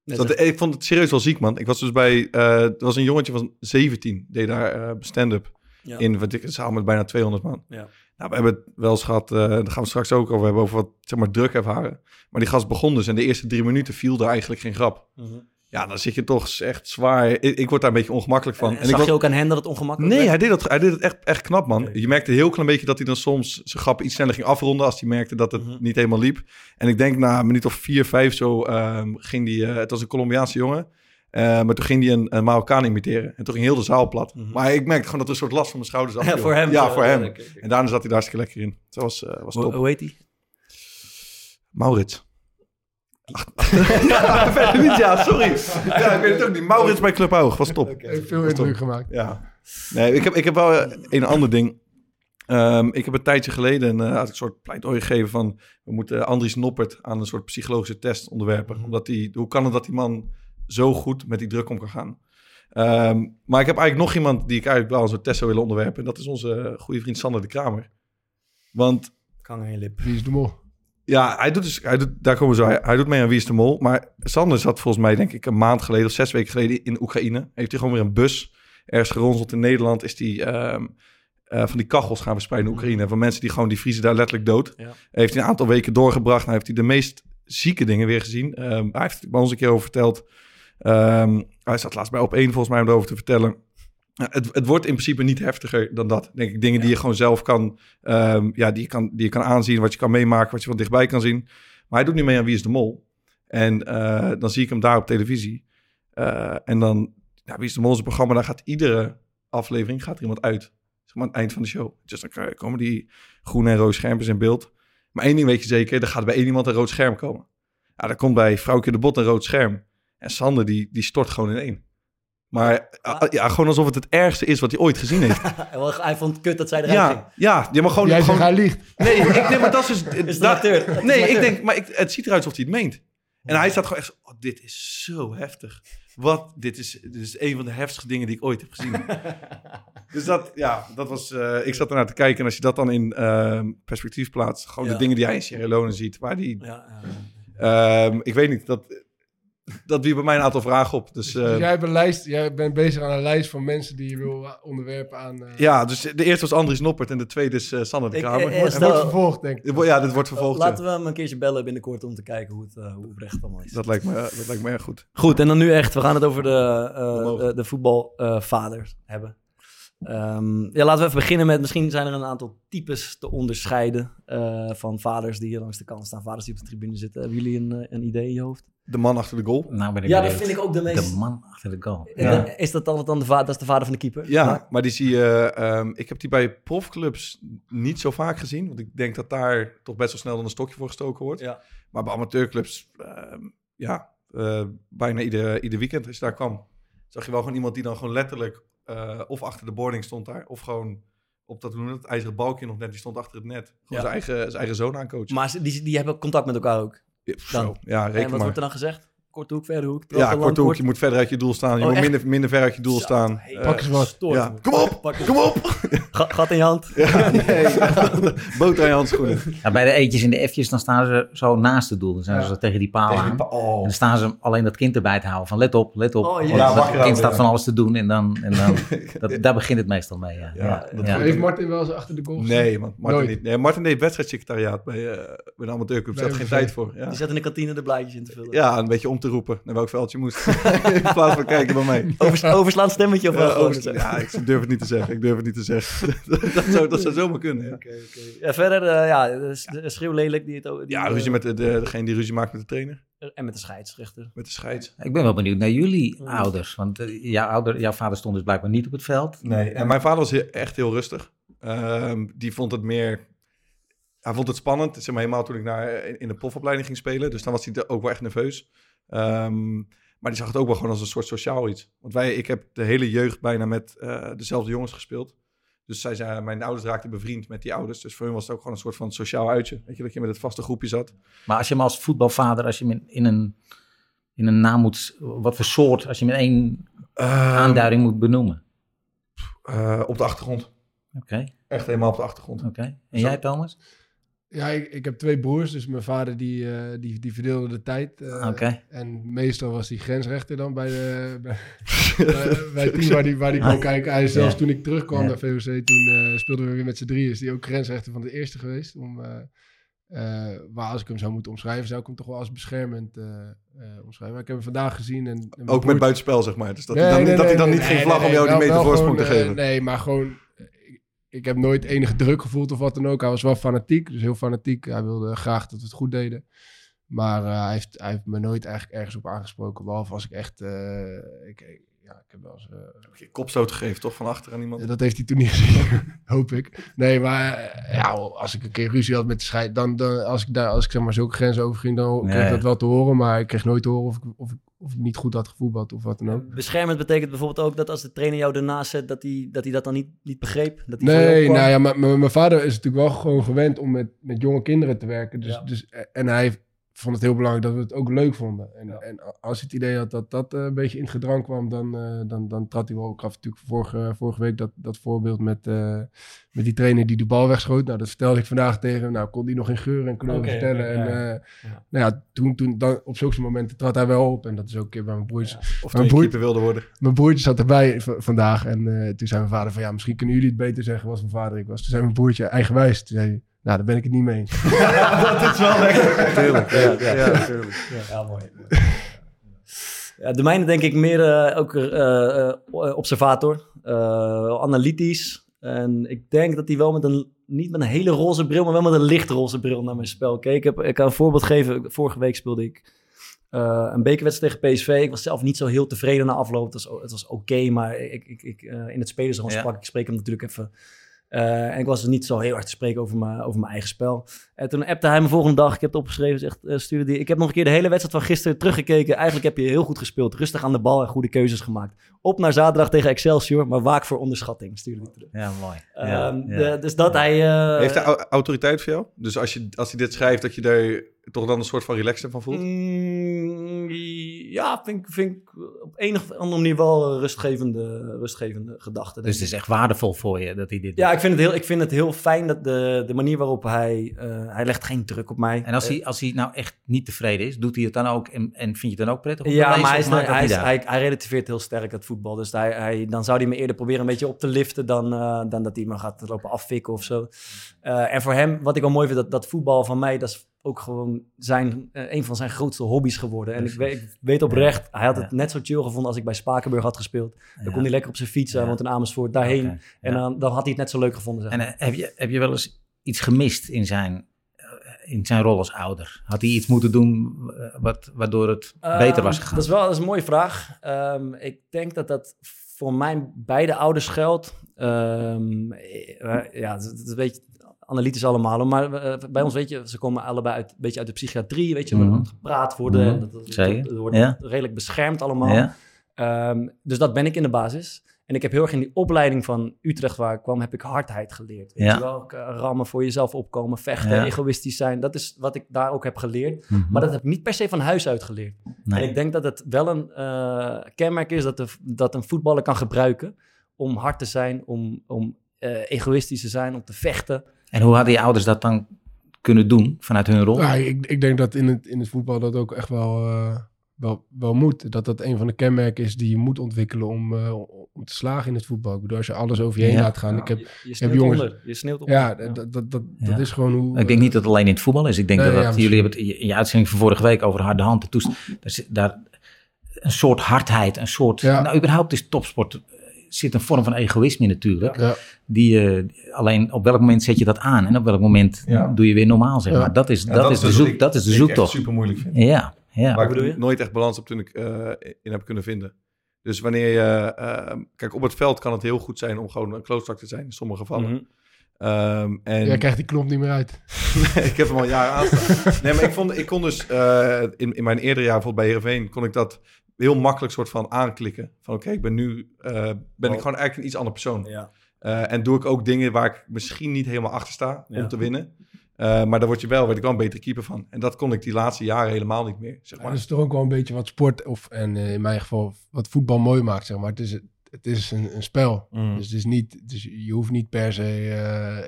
Speaker 2: Nee,
Speaker 1: Dat, ik vond het serieus wel ziek, man. Ik was dus bij... eh er was een jongetje van 17. Deed daar eh, stand-up
Speaker 2: Ja.
Speaker 1: in wat ik, een zaal met bijna 200 man.
Speaker 2: Ja.
Speaker 1: Nou, we hebben het wel eens gehad, eh daar gaan we straks ook over hebben, over wat zeg maar, druk ervaren. Maar die gast begon dus en de eerste drie minuten viel er eigenlijk geen grap.
Speaker 2: Mhm.
Speaker 1: Ja, dan zit je toch echt zwaar. Ik, ik word daar een beetje ongemakkelijk van.
Speaker 2: En,
Speaker 1: ik
Speaker 2: zag
Speaker 1: was-
Speaker 2: je ook aan hen dat het ongemakkelijk
Speaker 1: Nee,
Speaker 2: werd?
Speaker 1: hij deed, dat, hij deed het echt, echt knap, man. Je merkte een heel klein beetje dat hij dan soms zijn grappen iets sneller ging afronden als hij merkte dat het
Speaker 2: Mhm.
Speaker 1: niet helemaal liep. En ik denk na een minuut of vier, vijf zo ehm, ging hij, eh, het was een Colombiaanse jongen, eh, maar toen ging hij een, een Marokkaan imiteren. En toen ging heel de zaal plat.
Speaker 2: Mhm.
Speaker 1: Maar ik merkte gewoon dat er een soort last van mijn schouders af.
Speaker 2: Ja, voor hem.
Speaker 1: Ja, voor hem. En daarna zat hij daar hartstikke lekker in. Dat was, eh, was
Speaker 2: Hoe,
Speaker 1: top.
Speaker 2: hoe heet hij?
Speaker 1: Maurits. Ja, verder niet, ja, sorry. Ja, ik weet het ook niet. Maurits bij Club Hoog, was top.
Speaker 4: Heeft veel
Speaker 1: Dat is
Speaker 4: indruk gemaakt.
Speaker 1: Ja. Nee, ik heb, ik heb wel eh, een ander ding. Ehm, ik heb een tijdje geleden eh, had ik een soort pleidooi gegeven van... we moeten Andries Noppert aan een soort psychologische test onderwerpen.
Speaker 2: Mhm.
Speaker 1: Omdat die, hoe kan het dat die man zo goed met die druk om kan gaan? Ehm, maar ik heb eigenlijk nog iemand die ik eigenlijk wel een soort test zou willen onderwerpen. En dat is onze eh, goede vriend Sander de Kramer. Want
Speaker 2: Kan je lip.
Speaker 4: Wie is de mol?
Speaker 1: Ja, hij doet dus, hij doet, daar komen we zo. Hij, hij doet mee aan Wie is de Mol. Maar Sander zat volgens mij, denk ik, een maand geleden of zes weken geleden in Oekraïne. Heeft hij gewoon weer een bus ergens geronseld in Nederland. Is die ehm, eh, van die kachels gaan verspreiden in Oekraïne. Van mensen die gewoon, die vriezen daar letterlijk dood.
Speaker 2: Ja.
Speaker 1: Heeft hij een aantal weken doorgebracht. Nou heeft hij de meest zieke dingen weer gezien. Ehm, hij heeft het bij ons een keer over verteld. Ehm, hij zat laatst bij op één volgens mij om erover te vertellen. Ja, Het, het wordt in principe niet heftiger dan dat. Denk ik, dingen die je gewoon zelf kan, ehm, ja, die je kan, die je kan aanzien, wat je kan meemaken, wat je van dichtbij kan zien. Maar hij doet niet mee aan Wie is de Mol. En eh, dan zie ik hem daar op televisie. Eh, en dan, ja, Wie is de Mol is een programma, daar gaat iedere aflevering gaat er iemand uit. Zeg maar aan het eind van de show. Dus dan k- komen die groene en rood schermpjes in beeld. Maar één ding weet je zeker, er gaat bij één iemand een rood scherm komen. Ja, er komt bij Vrouwke de Bot een rood scherm. En Sander, die, die stort gewoon in één. Maar
Speaker 2: Ah.
Speaker 1: ja, gewoon alsof het het ergste is wat hij ooit gezien heeft.
Speaker 2: Hij vond het kut dat zij eruit ging.
Speaker 1: Ja, ja, je mag gewoon...
Speaker 4: Jij
Speaker 1: gewoon
Speaker 4: zegt hij liegt.
Speaker 1: nee, ik, nee, maar dat is dus...
Speaker 2: Is is
Speaker 1: Nee, ik denk, maar ik, het ziet eruit alsof hij het meent. En hij staat gewoon echt zo, oh, dit is zo heftig. Wat, dit is, dit is een van de heftigste dingen die ik ooit heb gezien. dus dat, ja, dat was, eh, ik zat ernaar te kijken. En als je dat dan in ehm, perspectief plaatst, gewoon
Speaker 2: Ja.
Speaker 1: de dingen die hij in Sierra Leone ziet, waar die,
Speaker 2: Ja, ja.
Speaker 1: ehm, ik weet niet, dat, dat wierp bij mij een aantal vragen op. Dus,
Speaker 4: Dus
Speaker 1: eh,
Speaker 4: jij, hebt een lijst, jij bent bezig aan een lijst van mensen die je wil onderwerpen aan... eh
Speaker 1: ja, dus de eerste was Andries Noppert en de tweede is eh, Sander de
Speaker 2: Ik- eh, eh,
Speaker 4: wordt, vervolgd, denk ik.
Speaker 1: Ja, dit wordt vervolgd.
Speaker 2: Laten we hem een keertje bellen binnenkort om te kijken hoe het, eh, hoe oprecht allemaal is.
Speaker 1: Dat lijkt, me, dat lijkt me erg goed.
Speaker 2: Goed, en dan nu echt. We gaan het over eh, de, de voetbalvaders hebben. Ehm, ja, laten we even beginnen met... Misschien zijn er een aantal types te onderscheiden... eh, van vaders die hier langs de kant staan. Vaders die op de tribune zitten. Hebben jullie een, eh, een idee in je hoofd?
Speaker 1: De man achter de goal.
Speaker 6: Nou ben ik
Speaker 2: Ja, dat vind ik ook de meest...
Speaker 6: De man achter de goal.
Speaker 1: Ja.
Speaker 2: Is dat dan, dan de, vader, dat is de vader van de keeper?
Speaker 1: Ja, maar die zie je. ehm, ik heb die bij profclubs niet zo vaak gezien. Want ik denk dat daar toch best wel snel dan een stokje voor gestoken wordt.
Speaker 2: Ja.
Speaker 1: Maar bij amateurclubs, ehm, ja, eh, bijna ieder, ieder weekend als je daar kwam, zag je wel gewoon iemand die dan gewoon letterlijk eh, of achter de boarding stond daar, of gewoon op dat, dat ijzeren balkje nog net, die stond achter het net. Gewoon
Speaker 2: Ja.
Speaker 1: zijn, eigen, zijn eigen zoon aancoachen.
Speaker 2: Maar die, die hebben contact met elkaar ook.
Speaker 1: Ja,
Speaker 2: dan.
Speaker 1: ja,
Speaker 2: En
Speaker 1: reken
Speaker 2: wat
Speaker 1: maar.
Speaker 2: wordt er dan gezegd? Korte hoek, verre hoek?
Speaker 1: Ja, kort hoek,
Speaker 2: kort?
Speaker 1: je moet verder uit je doel staan. Je
Speaker 2: Oh,
Speaker 1: moet
Speaker 2: echt?
Speaker 1: minder, minder ver uit je doel
Speaker 2: Zo,
Speaker 1: staan.
Speaker 2: hey,
Speaker 4: Pak eens wat.
Speaker 2: stoort
Speaker 1: ja.
Speaker 2: me.
Speaker 1: Kom op,
Speaker 2: Pak eens-
Speaker 1: kom op!
Speaker 2: Ga- gat in je hand.
Speaker 1: Ja, nee, boter aan je handschoenen.
Speaker 6: Ja, bij de eetjes in de F'jes, dan staan ze zo naast het doel. Dan zijn
Speaker 4: Ja.
Speaker 6: ze tegen die paal aan. En dan staan ze alleen dat kind erbij te houden. Van let op, let op.
Speaker 2: Oh,
Speaker 6: Want
Speaker 2: ja.
Speaker 6: Dat kind staat van alles te doen. En dan, en dan dat, daar begint het meestal mee. Ja.
Speaker 1: Ja,
Speaker 6: Ja,
Speaker 1: dat
Speaker 6: ja.
Speaker 4: Heeft Martin wel eens achter de goal?
Speaker 1: Nee, man. Martin
Speaker 4: Nooit.
Speaker 1: niet. Nee, Martin deed wedstrijdsecretariaat bij, eh bij de amateurclub. Daar
Speaker 4: Bij
Speaker 1: had geen tijd voor.
Speaker 2: Die zat in de kantine de blaadjes in te vullen.
Speaker 1: ja, een beetje om te roepen naar welk veld je moest. In plaats van kijken bij mij.
Speaker 2: Overs, overslaan stemmetje of wel
Speaker 1: Ja, ik durf het niet te zeggen. Ik durf het niet te zeggen. dat, zou, dat zou zomaar kunnen, ja.
Speaker 2: Oké, oké. Ja, verder, eh, ja, schreeuw lelijk die het die,
Speaker 1: Ja,
Speaker 2: eh,
Speaker 1: ruzie met de, de, degene die ruzie maakt met de trainer.
Speaker 2: En met de scheidsrechter.
Speaker 1: Met de scheids.
Speaker 6: Ik ben wel benieuwd naar jullie ouders. Want eh, jouw, ouder, jouw vader stond dus blijkbaar niet op het veld.
Speaker 1: Nee, en mijn vader was he- echt heel rustig. Ehm, die vond het meer... Hij vond het spannend. Zeg maar, helemaal toen ik naar, in de profopleiding ging spelen. Dus dan was hij er ook wel echt nerveus. Ehm, maar die zag het ook wel gewoon als een soort sociaal iets. Want wij, ik heb de hele jeugd bijna met eh, dezelfde jongens gespeeld. Dus zij zei, mijn ouders raakten bevriend met die ouders. Dus voor hun was het ook gewoon een soort van sociaal uitje. Weet je, dat je met het vaste groepje zat.
Speaker 6: Maar als je hem als voetbalvader, als je hem in, in een, in een naam moet... Wat voor soort, als je hem in één
Speaker 1: Ehm,
Speaker 6: aanduiding moet benoemen.
Speaker 1: eh, op de achtergrond.
Speaker 6: Oké,
Speaker 1: Echt helemaal op de achtergrond.
Speaker 6: oké. En
Speaker 1: Zo.
Speaker 6: jij Thomas?
Speaker 4: Ja, ik, ik heb twee broers, dus mijn vader die, eh, die, die verdeelde de tijd. eh,
Speaker 6: Oké.
Speaker 4: En meestal was hij grensrechter dan bij, de, bij, bij, bij het team waar hij waar die kon kijken. Hij zelfs toen ik terugkwam naar VOC, toen eh, speelden we weer met z'n drieën. Is die ook grensrechter van de eerste geweest. Om, maar als ik hem zou moeten omschrijven, zou ik hem toch wel als beschermend eh, eh, omschrijven. Maar ik heb hem vandaag gezien. En,
Speaker 1: Ook met buitenspel, zeg maar. Dus dat
Speaker 4: Nee,
Speaker 1: hij dan,
Speaker 4: nee,
Speaker 1: dat hij dan
Speaker 4: nee,
Speaker 1: niet
Speaker 4: nee,
Speaker 1: geen vlag
Speaker 4: nee,
Speaker 1: om jou die meter voorsprong te geven.
Speaker 4: nee, maar gewoon... ik, heb nooit enige druk gevoeld of wat dan ook. Hij was wel fanatiek, dus heel fanatiek. Hij wilde graag dat we het goed deden. Maar eh, hij, heeft, hij heeft me nooit eigenlijk ergens op aangesproken. Behalve als ik echt... eh, ik- ja, ik heb wel eens... eh,
Speaker 1: Heb je kopstoot gegeven, toch? Van achter aan iemand?
Speaker 4: dat heeft hij toen niet gezien, hoop ik. Nee, maar eh, ja, als ik een keer ruzie had met de scheid, dan, dan als ik daar, als ik zeg maar zulke grenzen overging, dan kreeg
Speaker 6: Ja,
Speaker 4: ik dat wel te horen. Maar ik kreeg nooit te horen of ik, of, ik, of ik niet goed had gevoetbald of wat dan ook.
Speaker 2: Beschermend betekent bijvoorbeeld ook dat als de trainer jou ernaast zet, dat hij dat, hij dat dan niet, niet begreep. Dat hij
Speaker 4: Nee, nou ja, maar maar mijn vader is natuurlijk wel gewoon gewend om met, met jonge kinderen te werken. Dus,
Speaker 2: Ja.
Speaker 4: dus, en hij heeft vond het heel belangrijk dat we het ook leuk vonden. En, en als hij het idee had dat dat eh, een beetje in het gedrang kwam, dan, eh, dan, dan trad hij wel. Ik gaf natuurlijk vorige, vorige week dat, dat voorbeeld met, eh, met die trainer die de bal wegschoot. Nou, dat vertelde ik vandaag tegen hem. Nou, kon die nog in geur en kleur
Speaker 2: Oké,
Speaker 4: vertellen. en
Speaker 2: ja.
Speaker 4: nou ja, toen, toen dan, op zulke momenten trad hij wel op. En dat is ook een keer bij mijn broertjes.
Speaker 1: Of je
Speaker 4: boeit-
Speaker 1: keeper wilde worden.
Speaker 4: Mijn broertje zat erbij vandaag. En toen zei mijn vader van ja, misschien kunnen jullie het beter zeggen was mijn vader ik was. Toen zei mijn broertje eigenwijs. Toen zei hij, nou, daar ben ik het niet mee eens.
Speaker 2: dat is wel lekker.
Speaker 1: Tuurlijk.
Speaker 2: Ja, ja.
Speaker 1: Ja, tuurlijk.
Speaker 2: Ja, mooi. Ja, de mijne denk ik meer eh, ook eh, eh, observator, eh, analytisch. En ik denk dat hij wel met een, niet met een hele roze bril, maar wel met een lichtroze bril naar mijn spel keek. Ik, heb, ik kan een voorbeeld geven. Vorige week speelde ik eh, een bekerwedstrijd tegen PSV. Ik was zelf niet zo heel tevreden na afloop. Het was, het was oké, maar ik, ik, ik, eh, in het spelersrond
Speaker 6: Ja.
Speaker 2: sprak ik spreek hem natuurlijk even. Eh, en ik was er niet zo heel erg te spreken over mijn, over mijn eigen spel. En toen appte hij me volgende dag. Ik heb het opgeschreven. Zegt, eh, stuurde die. Ik heb nog een keer de hele wedstrijd van gisteren teruggekeken. Eigenlijk heb je heel goed gespeeld. Rustig aan de bal en goede keuzes gemaakt. Op naar zaterdag tegen Excelsior. Maar waak voor onderschatting. Stuurde hij terug.
Speaker 6: Ja, mooi. Ja,
Speaker 2: Ehm,
Speaker 6: ja.
Speaker 2: de- dus dat hij... eh,
Speaker 1: Heeft hij au- autoriteit voor jou? Dus als, je, als hij dit schrijft, dat je daar toch dan een soort van relaxed van voelt?
Speaker 2: Mm, ja, vind, ik- vind ik op een of andere manier wel een rustgevende, rustgevende gedachte.
Speaker 6: Dus het is echt waardevol voor je dat hij dit
Speaker 2: Ja,
Speaker 6: doet.
Speaker 2: ik vind het heel, ik vind het heel fijn dat de, de manier waarop hij... eh, hij legt geen druk op mij.
Speaker 6: En als
Speaker 2: Eh,
Speaker 6: hij, als hij nou echt niet tevreden is, doet hij het dan ook en, en vind je het dan ook prettig? om
Speaker 2: Ja,
Speaker 6: lezen,
Speaker 2: maar hij, is, hij, is- hij, hij relativeert heel sterk het voetbal. Dus hij, hij, dan zou hij me eerder proberen een beetje op te liften dan, eh, dan dat hij me gaat lopen afvikken of zo. En voor hem, wat ik wel mooi vind, dat, dat voetbal van mij, dat is ook gewoon zijn, eh, een van zijn grootste hobby's geworden. En ik weet, ik weet oprecht, hij had het
Speaker 6: Ja.
Speaker 2: net zo chill gevonden als ik bij Spakenburg had gespeeld. Dan
Speaker 6: Ja.
Speaker 2: kon hij lekker op zijn fiets,
Speaker 6: Ja.
Speaker 2: woont in Amersfoort, daarheen. En dan, dan had hij het net zo leuk gevonden. Zeg
Speaker 6: En
Speaker 2: maar.
Speaker 6: eh, heb, je, heb je wel eens iets gemist in zijn, eh, in zijn rol als ouder? Had hij iets moeten doen eh, wat, waardoor het beter was
Speaker 2: Ehm,
Speaker 6: gegaan?
Speaker 2: Dat is wel dat is een mooie vraag. Ehm, ik denk dat dat voor mijn beide ouders geldt. Ehm, eh, ja, is een beetje analytisch allemaal. Maar eh, bij ons, weet je, ze komen allebei uit, een beetje uit de psychiatrie. Weet je,
Speaker 6: Mhm.
Speaker 2: waar gepraat worden. En dat, dat,
Speaker 6: Zeker,
Speaker 2: dat wordt
Speaker 6: ja.
Speaker 2: redelijk beschermd allemaal.
Speaker 6: ja?
Speaker 2: Ehm, dus dat ben ik in de basis. En ik heb heel erg in die opleiding van Utrecht waar ik kwam, heb ik hardheid geleerd. Weet
Speaker 6: Ja.
Speaker 2: je wel, Eh, rammen voor jezelf opkomen, vechten,
Speaker 6: Ja.
Speaker 2: egoïstisch zijn. Dat is wat ik daar ook heb geleerd.
Speaker 6: Mhm.
Speaker 2: Maar dat heb ik niet per se van huis uit geleerd.
Speaker 6: Nee.
Speaker 2: En ik denk dat het wel een eh, kenmerk is dat, de, dat een voetballer kan gebruiken om hard te zijn, om, om eh, egoïstisch te zijn, om te vechten.
Speaker 6: En hoe hadden je ouders dat dan kunnen doen vanuit hun rol?
Speaker 4: Ja, ik, ik denk dat in het, in het voetbal dat ook echt wel, eh, wel, wel moet. Dat dat een van de kenmerken is die je moet ontwikkelen om, eh, om te slagen in het voetbal. Ik bedoel, als je alles over je heen
Speaker 6: Ja.
Speaker 4: laat gaan. Ik heb,
Speaker 2: Je, je
Speaker 4: jongens-
Speaker 2: onder. Je sneeuwt onder.
Speaker 4: ja, dat, dat, dat, dat is gewoon hoe...
Speaker 6: Ik denk niet dat het alleen in het voetbal is. Ik denk
Speaker 4: Nee,
Speaker 6: dat,
Speaker 4: ja,
Speaker 6: dat
Speaker 4: misschien.
Speaker 6: jullie hebben het in je uitzending van vorige week over harde hand. en toest- Daar, zit- daar een soort hardheid, een soort.
Speaker 4: Ja.
Speaker 6: Nou, überhaupt is topsport zit een vorm van egoïsme in natuurlijk.
Speaker 4: Ja.
Speaker 6: Die, eh, alleen op welk moment zet je dat aan en op welk moment
Speaker 1: Ja.
Speaker 6: doe je weer normaal, zeg
Speaker 4: Ja.
Speaker 6: maar. Dat is,
Speaker 1: Ja,
Speaker 6: dat is, de, zoek,
Speaker 1: ik-
Speaker 6: dat is de
Speaker 1: ik echt
Speaker 6: zoektocht.
Speaker 1: super moeilijk vind.
Speaker 6: Ja, ja.
Speaker 1: Waar
Speaker 2: bedoel
Speaker 1: ik
Speaker 2: je?
Speaker 1: nooit echt balans op toen ik eh, in heb kunnen vinden. Dus wanneer je... eh, kijk, op het veld kan het heel goed zijn om gewoon een klootzak te zijn in sommige gevallen.
Speaker 2: Mhm.
Speaker 1: Ehm, en
Speaker 4: Jij krijgt die knop niet meer uit.
Speaker 1: ik heb hem al jaren aanstaan. Nee, maar ik, vond, ik kon dus eh, in, in mijn eerdere jaar, bijvoorbeeld bij Heerenveen, kon ik dat heel makkelijk soort van aanklikken. Van oké, ik ben nu, eh, ben ik
Speaker 2: Oh.
Speaker 1: gewoon eigenlijk een iets ander persoon.
Speaker 2: Ja.
Speaker 1: Eh, en doe ik ook dingen waar ik misschien niet helemaal achter sta
Speaker 2: Ja.
Speaker 1: om te winnen. Eh, maar daar word je wel, werd ik wel een betere keeper van. En dat kon ik die laatste jaren helemaal niet meer, zeg
Speaker 4: Ja,
Speaker 1: maar.
Speaker 4: dat is toch ook wel een beetje wat sport, of en eh, in mijn geval wat voetbal mooi maakt, zeg maar. Het is, het is een, een spel.
Speaker 1: Mm.
Speaker 4: Dus, het is niet, dus je hoeft niet per se eh, eh,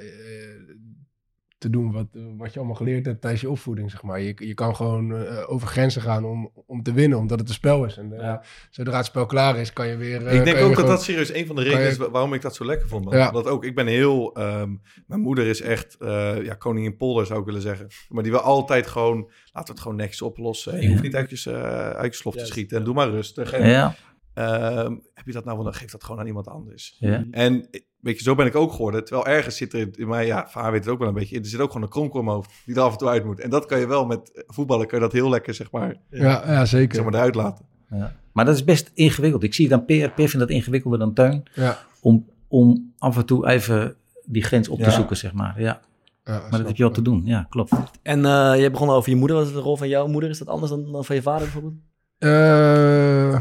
Speaker 4: te doen wat, wat je allemaal geleerd hebt tijdens je opvoeding, zeg maar. Je, je kan gewoon eh, over grenzen gaan om, om te winnen, omdat het een spel is. En eh,
Speaker 2: Ja.
Speaker 4: zodra het spel klaar is, kan je weer... eh,
Speaker 1: ik denk ook dat
Speaker 4: gewoon-
Speaker 1: dat serieus een van de redenen
Speaker 4: je-
Speaker 1: is waarom ik dat zo lekker vond.
Speaker 4: Ja.
Speaker 1: Omdat ook, ik ben heel, ehm, mijn moeder is echt eh ja, koningin polder zou ik willen zeggen. Maar die wil altijd gewoon, laten we het gewoon netjes oplossen. Je
Speaker 6: Ja.
Speaker 1: hoeft niet uit je, eh, uit je slof te schieten en doe maar rustig. En,
Speaker 6: Ja,
Speaker 1: ehm, heb je dat nou, wel, dan geef dat gewoon aan iemand anders.
Speaker 6: ja.
Speaker 1: En weet je, zo ben ik ook geworden. Terwijl ergens zit er in mij, ja, vaar weet het ook wel een beetje, er zit ook gewoon een kronkel in mijn hoofd die er af en toe uit moet. En dat kan je wel met voetballen, kan je dat heel lekker, zeg maar,
Speaker 4: Ja, ja zeker.
Speaker 1: zeg maar eruit laten.
Speaker 6: Ja. Maar dat is best ingewikkeld. Ik zie dan Peer, Peer vindt dat ingewikkelder dan Teun.
Speaker 4: Ja.
Speaker 6: Om, om af en toe even die grens op te
Speaker 1: Ja.
Speaker 6: zoeken, zeg maar. Ja,
Speaker 4: Ja,
Speaker 6: maar dat heb je wel te doen. Ja, klopt.
Speaker 2: En eh je begon over je moeder. Wat is de rol van jouw moeder? Is dat anders dan, dan van je vader bijvoorbeeld?
Speaker 4: Eh,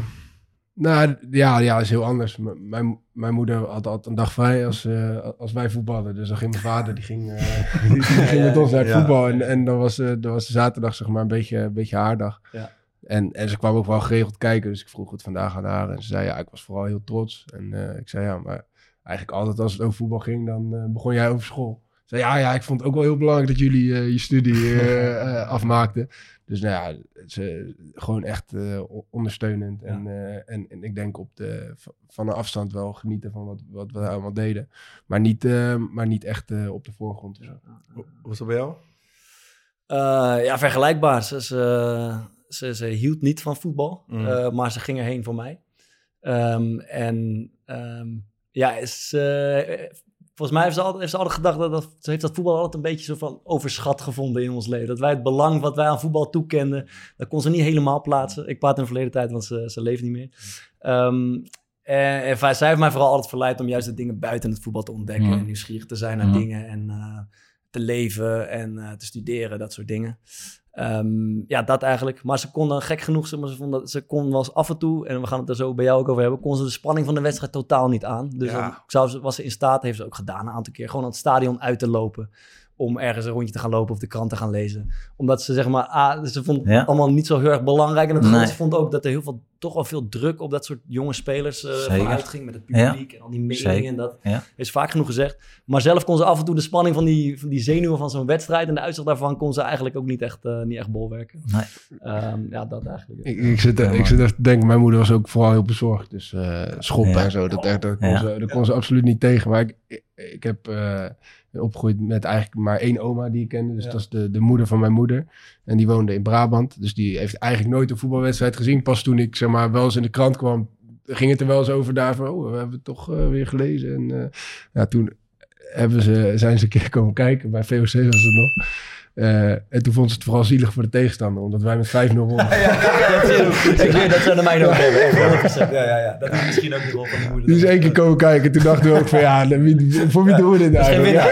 Speaker 4: Nou ja, ja, dat is heel anders. M- Mijn, mijn moeder had altijd een dag vrij als, eh, als wij voetballen. Dus dan ging mijn vader die ging, eh, die, die ging met ons naar het
Speaker 1: Ja.
Speaker 4: voetbal. En, en dan, was, eh, dan was de zaterdag zeg maar een beetje, een beetje haar dag.
Speaker 2: Ja.
Speaker 4: En, en ze kwam ook wel geregeld kijken. Dus ik vroeg het vandaag aan haar. En ze zei ja, ik was vooral heel trots. En ik zei ja, maar eigenlijk altijd als het over voetbal ging, dan begon jij over school. Ze zei ja, ja, ik vond het ook wel heel belangrijk dat jullie je studie afmaakten. Dus nou ja, ze, gewoon echt eh, ondersteunend. En, eh, en, en ik denk op de, van een afstand wel genieten van wat, wat we allemaal deden. Maar niet, eh, maar niet echt eh, op de voorgrond. zo.
Speaker 1: Hoe is dat bij jou?
Speaker 2: Eh, ja, vergelijkbaar. Ze, ze, ze, ze hield niet van voetbal,
Speaker 1: Mm.
Speaker 2: eh, maar ze ging erheen voor mij. Ehm, en ehm, ja, is, eh, volgens mij heeft ze, altijd, heeft ze altijd gedacht dat, dat ze heeft dat voetbal altijd een beetje zo van overschat gevonden in ons leven. Dat wij het belang wat wij aan voetbal toekenden, dat kon ze niet helemaal plaatsen. Ik praat in de verleden tijd, want ze, ze leeft niet meer. Ehm, en, en zij heeft mij vooral altijd verleid om juist de dingen buiten het voetbal te ontdekken. En nieuwsgierig te zijn naar dingen en eh, te leven en eh, te studeren, dat soort dingen. Ehm, ja, dat eigenlijk. Maar ze kon dan gek genoeg, zeg maar, ze, vond dat, ze kon wel eens af en toe, en we gaan het er zo bij jou ook over hebben, kon ze de spanning van de wedstrijd totaal niet aan. Dus
Speaker 1: Ja.
Speaker 2: dan zou ze, was ze in staat, heeft ze ook gedaan een aantal keer, gewoon aan het stadion uit te lopen. Om ergens een rondje te gaan lopen of de krant te gaan lezen. Omdat ze zeg maar, ah, ze vond
Speaker 6: Ja.
Speaker 2: allemaal niet zo heel erg belangrijk. En het
Speaker 6: Nee.
Speaker 2: ze vond ook dat er heel veel, toch wel veel druk op dat soort jonge spelers eh
Speaker 6: Zeker.
Speaker 2: vanuit ging. Met het publiek en al die meningen. En dat
Speaker 6: Ja.
Speaker 2: is vaak genoeg gezegd. Maar zelf kon ze af en toe de spanning van die, van die zenuwen van zo'n wedstrijd en de uitzicht daarvan kon ze eigenlijk ook niet echt, eh, niet echt bolwerken.
Speaker 6: Nee.
Speaker 2: Ehm, ja, dat eigenlijk.
Speaker 4: Ik, ik, zit, er- ik zit even te denken, mijn moeder was ook vooral heel bezorgd. Dus eh schoppen
Speaker 6: Ja.
Speaker 4: en zo, dat, echt, dat, kon
Speaker 6: Ja.
Speaker 4: ze, dat kon ze absoluut niet tegen. Maar ik, ik, ik heb eh, opgegroeid met eigenlijk maar één oma die ik kende. Dus
Speaker 2: Ja.
Speaker 4: dat is de, de moeder van mijn moeder. En die woonde in Brabant. Dus die heeft eigenlijk nooit een voetbalwedstrijd gezien. Pas toen ik zeg maar wel eens in de krant kwam, ging het er wel eens over daar van, oh, we hebben het toch eh, weer gelezen. En eh, ja, toen hebben ze, zijn ze een keer komen kijken. Bij VOC was het nog. Eh, en toen vond ze het vooral zielig voor de tegenstander, omdat wij met 5-0 wonnen.
Speaker 2: ik weet dat zou naar mij ook hebben. echt 100%. Ja, ja, ja. Dat is misschien ook de rol van de moeder.
Speaker 4: Die is één keer komen kijken. Toen dachten we ook van ja, voor wie doen we dit eigenlijk?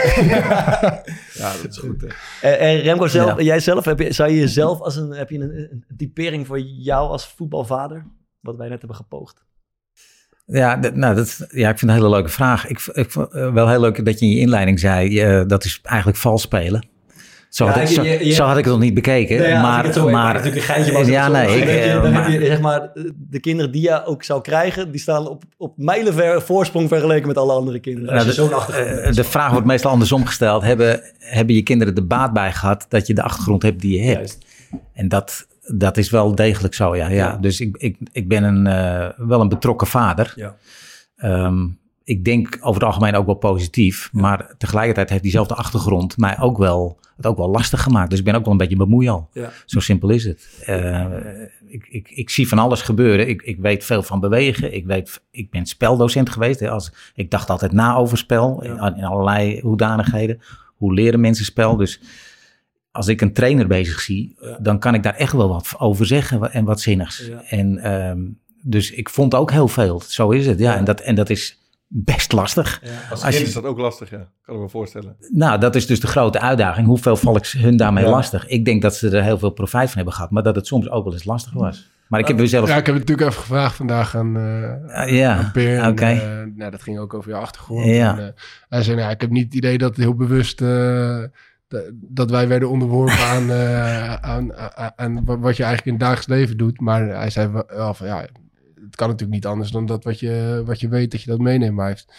Speaker 1: Ja, dat is goed. Hè.
Speaker 2: En, en Remco, zelf,
Speaker 6: Ja.
Speaker 2: jij zelf, heb je, zou je jezelf als een, heb je een, een typering voor jou als voetbalvader? Wat wij net hebben gepoogd.
Speaker 6: Ja, dat, nou, dat, ja, ik vind het een hele leuke vraag. Ik, ik vond eh, wel heel leuk dat je in je inleiding zei, eh, dat is eigenlijk vals spelen. Zo,
Speaker 2: Ja,
Speaker 6: had, ik, zo,
Speaker 2: je- je-
Speaker 6: zo had ik het nog niet bekeken.
Speaker 2: Ja,
Speaker 6: maar,
Speaker 2: zo-
Speaker 6: maar,
Speaker 2: natuurlijk een geintje was.
Speaker 6: ja, nee, ik,
Speaker 2: je-
Speaker 6: eh,
Speaker 2: heb
Speaker 6: maar-
Speaker 2: je, zeg maar, de kinderen die je ook zou krijgen, die staan op, op mijlenver voorsprong vergeleken met alle andere kinderen.
Speaker 6: Nou, de, de vraag wordt meestal andersom gesteld. Hebben, hebben je kinderen de baat bij gehad dat je de achtergrond hebt die je hebt?
Speaker 2: Juist.
Speaker 6: En dat, dat is wel degelijk zo, ja. ja.
Speaker 2: Ja.
Speaker 6: Dus ik, ik, ik ben een, eh, wel een betrokken vader.
Speaker 2: Ja.
Speaker 6: Ehm, ik denk over het algemeen ook wel positief. Maar tegelijkertijd heeft diezelfde achtergrond mij ook wel, het ook wel lastig gemaakt. Dus ik ben ook wel een beetje bemoeial.
Speaker 2: Ja.
Speaker 6: Zo simpel is het. Eh, ik, ik, ik zie van alles gebeuren. Ik, ik weet veel van bewegen. Ik, weet, ik ben speldocent geweest. Hè. Als, ik dacht altijd na over spel.
Speaker 2: Ja.
Speaker 6: In, in allerlei hoedanigheden. Hoe leren mensen spel? Dus als ik een trainer bezig zie,
Speaker 2: Ja.
Speaker 6: dan kan ik daar echt wel wat over zeggen en wat zinnigs. En ehm, dus ik vond ook heel veel. Zo is het. Ja. En, dat, en dat is best lastig.
Speaker 2: Ja.
Speaker 1: Als
Speaker 6: Als
Speaker 1: kind
Speaker 6: je-
Speaker 1: is dat ook lastig, ja. Kan ik me voorstellen.
Speaker 6: Nou, dat is dus de grote uitdaging. Hoeveel val ik hun daarmee
Speaker 1: Ja.
Speaker 6: lastig? Ik denk dat ze er heel veel profijt van hebben gehad, maar dat het soms ook wel eens lastig was. Maar ik heb mezelf...
Speaker 4: Ja, ik heb het natuurlijk even gevraagd vandaag aan, eh
Speaker 6: Ah, ja, oké.
Speaker 4: eh, nou, dat ging ook over je achtergrond.
Speaker 6: Ja.
Speaker 4: En, eh, hij zei, nou, ik heb niet het idee dat het heel bewust... dat- wij werden onderworpen aan, aan, aan, aan wat je eigenlijk in het dagelijks leven doet. Maar hij zei wel van, ja, het kan natuurlijk niet anders dan dat wat je, wat je weet, dat je dat meeneemt. Maar hij, heeft,